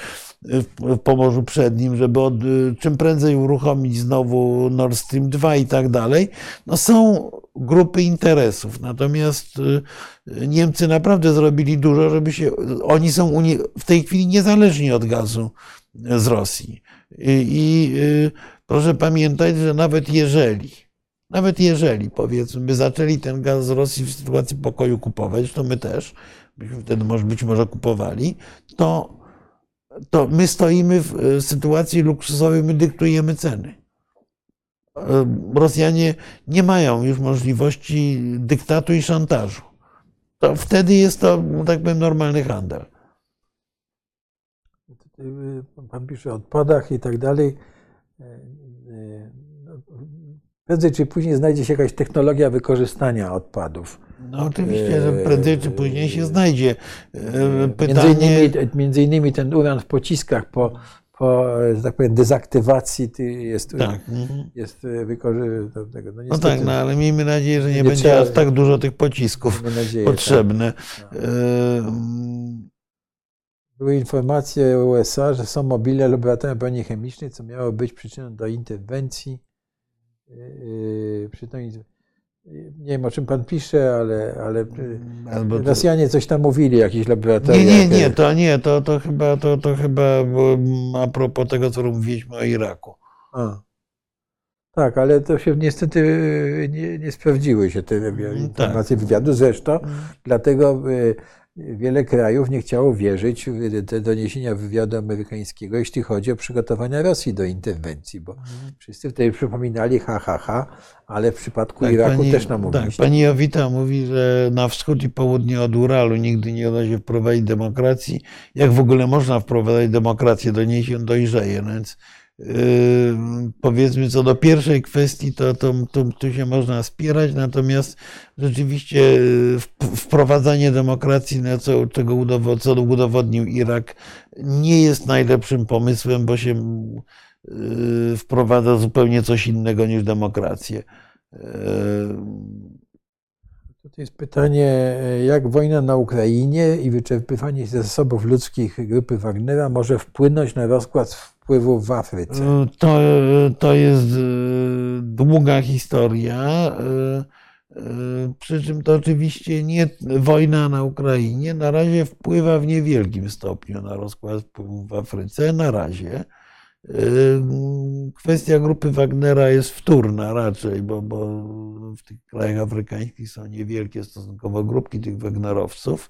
w Pomorzu Przednim, żeby od, czym prędzej uruchomić znowu Nord Stream 2 i tak dalej. No są grupy interesów. Natomiast y, Niemcy naprawdę zrobili dużo, żeby się. Oni są w tej chwili niezależni od gazu z Rosji. I, i y, proszę pamiętać, że nawet jeżeli, nawet jeżeli powiedzmy, by zaczęli ten gaz z Rosji w sytuacji pokoju kupować, to my też byśmy wtedy może, być może kupowali, to, to my stoimy w y, sytuacji luksusowej, my dyktujemy ceny. Rosjanie nie mają już możliwości dyktatu i szantażu. To wtedy jest to, tak powiem, normalny handel. Pan pisze o odpadach i tak dalej. E, e, no, prędzej czy później znajdzie się jakaś technologia wykorzystania odpadów. No oczywiście, że prędzej czy później się znajdzie. E, Między Pytanie, innymi, między innymi ten uran w pociskach po, po że tak powiem, dezaktywacji ty- jest, tak. mhm. jest wykorzystany. No, No tak, no ale miejmy nadzieję, że nie, Nie będzie trzeba- aż tak dużo tych pocisków nadzieję, potrzebne. tak. E, mm, Były informacje USA, że są mobile laboratorium broni chemicznej, co miało być przyczyną do interwencji. Przy tej, nie wiem, o czym pan pisze, ale, ale Albo to- Rosjanie coś tam mówili, jakieś Nie, laboratoria. nie, nie, to nie, to, to chyba, to, to chyba a propos tego, co mówiliśmy o Iraku. A. Tak, ale to się niestety yy, nie, nie sprawdziły się te wywi- tak. informacje wywiadu. Zresztą dlatego yy, wiele krajów nie chciało wierzyć w te doniesienia wywiadu amerykańskiego, jeśli chodzi o przygotowania Rosji do interwencji, bo wszyscy wtedy przypominali ha, ha, ha, ale w przypadku Tak, Iraku pani, też nam tak, mówiliście. pani Jowita mówi, że na wschód i południe od Uralu nigdy nie uda się wprowadzić demokracji. Jak w ogóle można wprowadzać demokrację, do niej się dojrzeje. No więc powiedzmy, co do pierwszej kwestii, to, to, to tu się można spierać, natomiast rzeczywiście w- wprowadzanie demokracji, na co, czego udowodnił Irak, nie jest najlepszym pomysłem, bo się yy, wprowadza zupełnie coś innego niż demokrację. To jest pytanie, jak wojna na Ukrainie i wyczerpywanie zasobów ludzkich grupy Wagnera może wpłynąć na rozkład wpływów w Afryce? To, to jest e, długa historia. e, e, Przy czym to oczywiście nie wojna na Ukrainie na razie wpływa w niewielkim stopniu na rozkład wpływów w Afryce. Na razie. E, Kwestia grupy Wagnera jest wtórna raczej, bo, bo w tych krajach afrykańskich są niewielkie stosunkowo grupki tych Wagnerowców.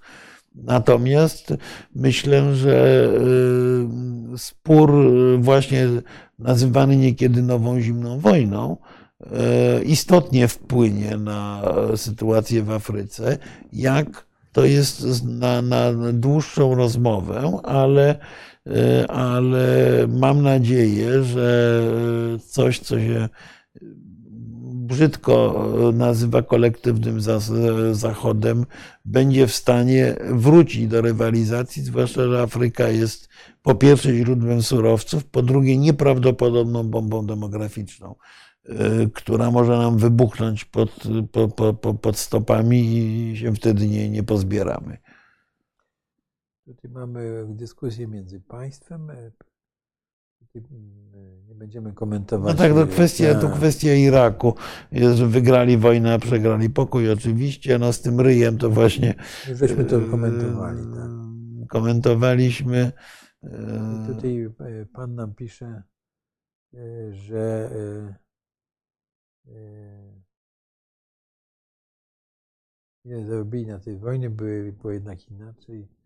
Natomiast myślę, że spór właśnie nazywany niekiedy nową zimną wojną y, istotnie wpłynie na sytuację w Afryce, jak to jest na, na dłuższą rozmowę, ale, ale mam nadzieję, że coś, co się brzydko nazywa kolektywnym Zachodem, będzie w stanie wrócić do rywalizacji, zwłaszcza, że Afryka jest po pierwsze źródłem surowców, po drugie nieprawdopodobną bombą demograficzną, która może nam wybuchnąć pod, po, po, po, pod stopami i się wtedy nie, nie pozbieramy. Tutaj mamy dyskusję między państwem. e, Tutaj mm, nie będziemy komentować. No tak, to e, kwestia, to kwestia Iraku. Wygrali wojnę, a przegrali pokój oczywiście. No z tym ryjem to właśnie Już żeśmy to komentowali. Tak. Komentowaliśmy. I Tutaj e, pan nam pisze, e, że e, e, ile zarobili na tej wojnie, było jednak inaczej.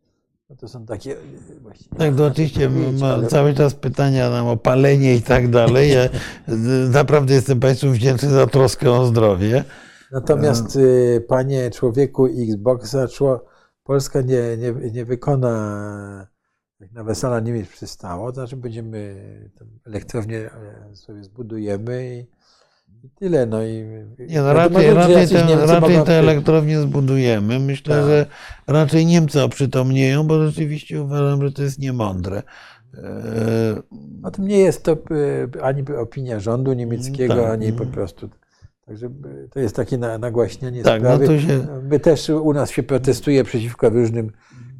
No to są takie e, właściwie. Tak, to oczywiście powiedzieć, ma ale- cały czas pytania nam o palenie i tak dalej. Ja y, naprawdę jestem Państwu wdzięczny za troskę o zdrowie. Natomiast y, panie człowieku Xboxa, Polska nie, nie, nie wykona, jak na wesela Niemiec przystało, to znaczy będziemy elektrownię e, sobie zbudujemy i, i tyle. No i Nie, no raczej, raczej, te, raczej te elektrownie zbudujemy. Myślę, Tak. że raczej Niemcy oprzytomnieją, bo rzeczywiście uważam, że to jest niemądre. O tym nie jest to e, ani opinia rządu niemieckiego, Tak. ani po prostu. Także to jest takie na- nagłaśnianie Tak, no sprawy. to się. My też u nas się protestuje przeciwko różnym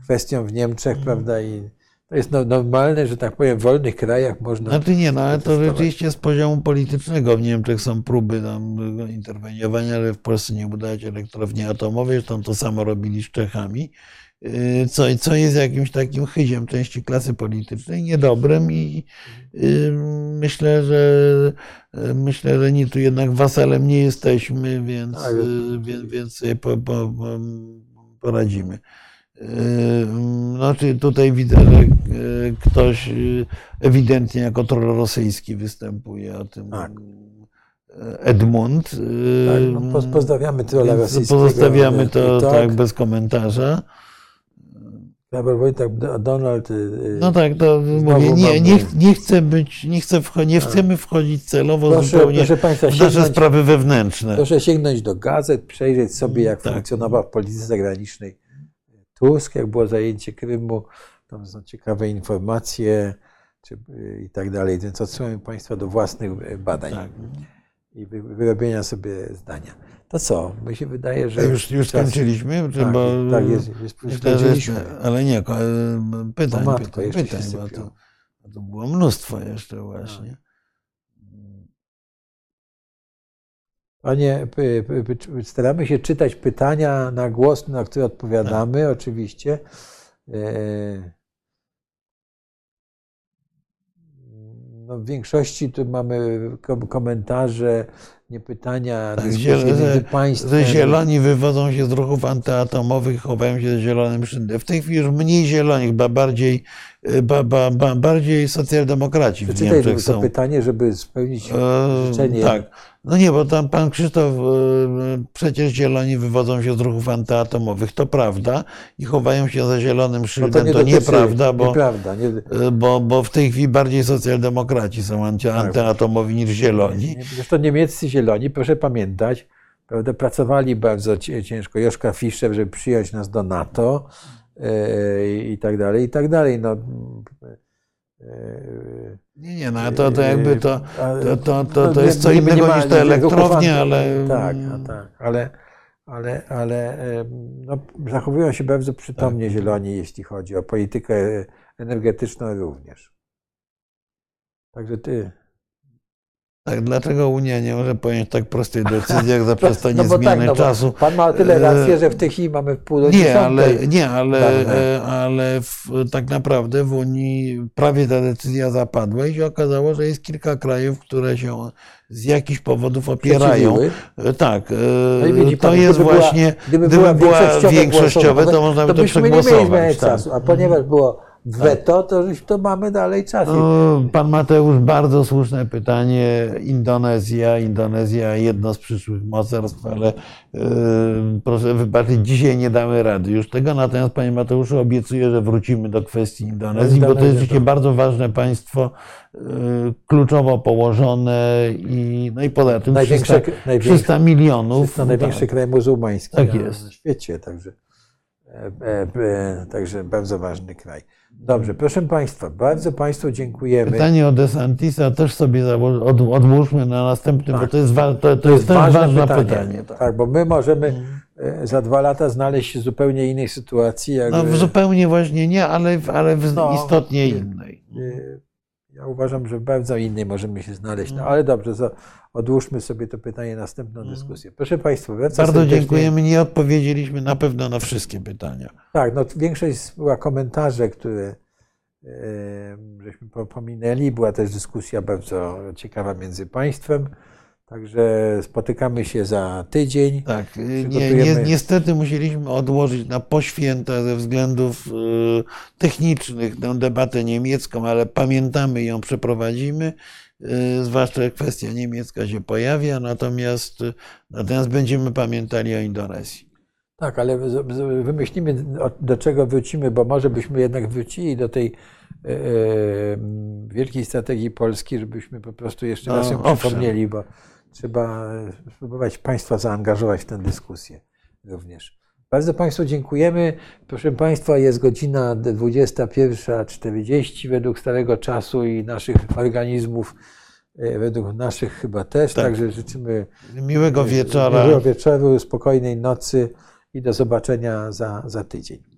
kwestiom w Niemczech, prawda? I to jest no- normalne, że tak powiem, w wolnych krajach można. Znaczy nie, no ale to rzeczywiście z poziomu politycznego w Niemczech są próby tam interweniowania, ale w Polsce nie budować elektrowni atomowej, zresztą to samo robili z Czechami, Yy, co, co jest jakimś takim chyziem części klasy politycznej, niedobrym i yy, myślę, że yy, myślę, że nie tu jednak wasalem nie jesteśmy, więc, więc, więc sobie po, po, poradzimy. Znaczy tutaj widzę, że yy, ktoś yy, ewidentnie jako troll rosyjski występuje o tym. Tak. Edmund. Tak, no, poz- pozdrawiamy trolla rosyjskiego. Pozostawiamy to i tak bez komentarza. Paweł Wojtek, Do- Donald. y, y, No tak, to mówię, nie, nie, nie chcę być, nie, chcę nie chcemy wchodzić celowo Proszę- zupełnie proszę państwa, w nasze sprawy wewnętrzne. Proszę sięgnąć do gazet, przejrzeć sobie, jak Tak. funkcjonował w polityce zagranicznej Tusk, jak było zajęcie Krymu. Tam są ciekawe informacje czy, y, i tak dalej. Więc odsyłam Państwa do własnych y, badań Tak. i wy, wyrobienia sobie zdania. To co? Mi się wydaje, że. Już, już czas- skończyliśmy? Czy Tak, bo, tak jest, jest, że skończyliśmy. ale nie, ko- pytań, O matko, pytań, jeszcze pytań bo to, to było mnóstwo jeszcze właśnie. Panie, staramy się czytać pytania na głos, na które odpowiadamy, Tak. oczywiście. E, No, w większości tu mamy kom- komentarze, nie pytania, Tak, między państwem. Że zieloni wywodzą się z ruchów antyatomowych, chowają się za zielonym szyndem. W tej chwili już mniej zieloni, chyba bardziej, ba, ba, ba, bardziej socjaldemokraci w Niemczech to są. pytanie, żeby spełnić E, życzenie. Tak. No nie, bo tam pan Krzysztof, e, przecież zieloni wywodzą się z ruchów antyatomowych. To prawda i chowają się za zielonym No szyldem. to dotyczy- nieprawda, bo, Nieprawda. Nie, e, bo, bo w tej chwili bardziej socjaldemokraci są anty, Tak. antyatomowi niż zieloni. Nie, Zresztą niemieccy zieloni, proszę pamiętać, prawda, pracowali bardzo ciężko. Joszka Fischer, żeby przyjąć nas do NATO i tak dalej, i tak dalej. No, e, Nie, nie, no to, to jakby to, a- to, to, to, no, to jest co innego ma- niż te nie- elektrownie, ale... Tak, a tak, ale, ale, ale no, zachowują się bardzo przytomnie Tak. zieloni, jeśli chodzi o politykę energetyczną również. Także ty. Tak, dlaczego Unia nie może podjąć tak prostej decyzji, jak zaprzestanie No bo tak, zmiany no bo czasu? Pan ma tyle E, racji, że w tej chwili mamy w pół do Nie, ale, nie, ale, e, ale w, tak naprawdę w Unii prawie ta decyzja zapadła i się okazało, że jest kilka krajów, które się z jakichś powodów opierają. E, Tak, No pan, to jest gdyby była- właśnie, Gdyby, gdyby była była większościowe, głosowanie, to można by to byśmy nie mieli przegłosować. tak. czasu, a ponieważ było weto, to, to mamy dalej czas. No, Pan Mateusz, bardzo słuszne pytanie. Indonezja, Indonezja jedno z przyszłych mocarstw, ale e, proszę wybaczyć, dzisiaj nie damy rady już tego. Natomiast Panie Mateuszu, obiecuję, że wrócimy do kwestii Indonezji, bo to jest Indonezja rzeczywiście to- bardzo ważne państwo, e, kluczowo położone i, no i poza tym Największe- 300, największe- 300 milionów. To największy tak. kraj muzułmański Tak na, jest. na świecie, także, e, e, e, także bardzo ważny kraj. Dobrze, proszę Państwa, bardzo Państwu dziękujemy. Pytanie o DeSantisa też sobie od- odłóżmy na następny, bo Tak. to jest, wa- to, to jest też ważne pytanie. tak. tak. bo my możemy e, za dwa lata znaleźć się w zupełnie innej sytuacji. Jak, No, w zupełnie właśnie nie, ale, w- ale w No, istotnie nie. innej. Ja uważam, że w bardzo innej możemy się znaleźć. Mm. No ale dobrze, odłóżmy sobie to pytanie na następną dyskusję. Proszę Państwa, bardzo, dziękujemy. Nie odpowiedzieliśmy na pewno na wszystkie pytania. Tak, no większość była komentarze, które e, żeśmy po- pominęli. Była też dyskusja bardzo ciekawa między państwem. Także spotykamy się za tydzień. Tak, nie, nie, niestety musieliśmy odłożyć na poświęta ze względów y, technicznych tę debatę niemiecką, ale pamiętamy ją, przeprowadzimy. Y, zwłaszcza kwestia niemiecka się pojawia, natomiast, y, natomiast będziemy pamiętali o Indonezji. Tak, ale wymyślimy, do czego wrócimy, bo może byśmy jednak wrócili do tej e, e, wielkiej strategii Polski, żebyśmy po prostu jeszcze No, raz ją owszem. przypomnieli, bo trzeba spróbować Państwa zaangażować w tę dyskusję również. Bardzo Państwu dziękujemy. Proszę Państwa, jest godzina 21.40 według starego czasu i naszych organizmów, e, według naszych chyba też. Tak. Także życzymy Miłego wieczora. miłego wieczoru, spokojnej nocy i do zobaczenia za, za tydzień.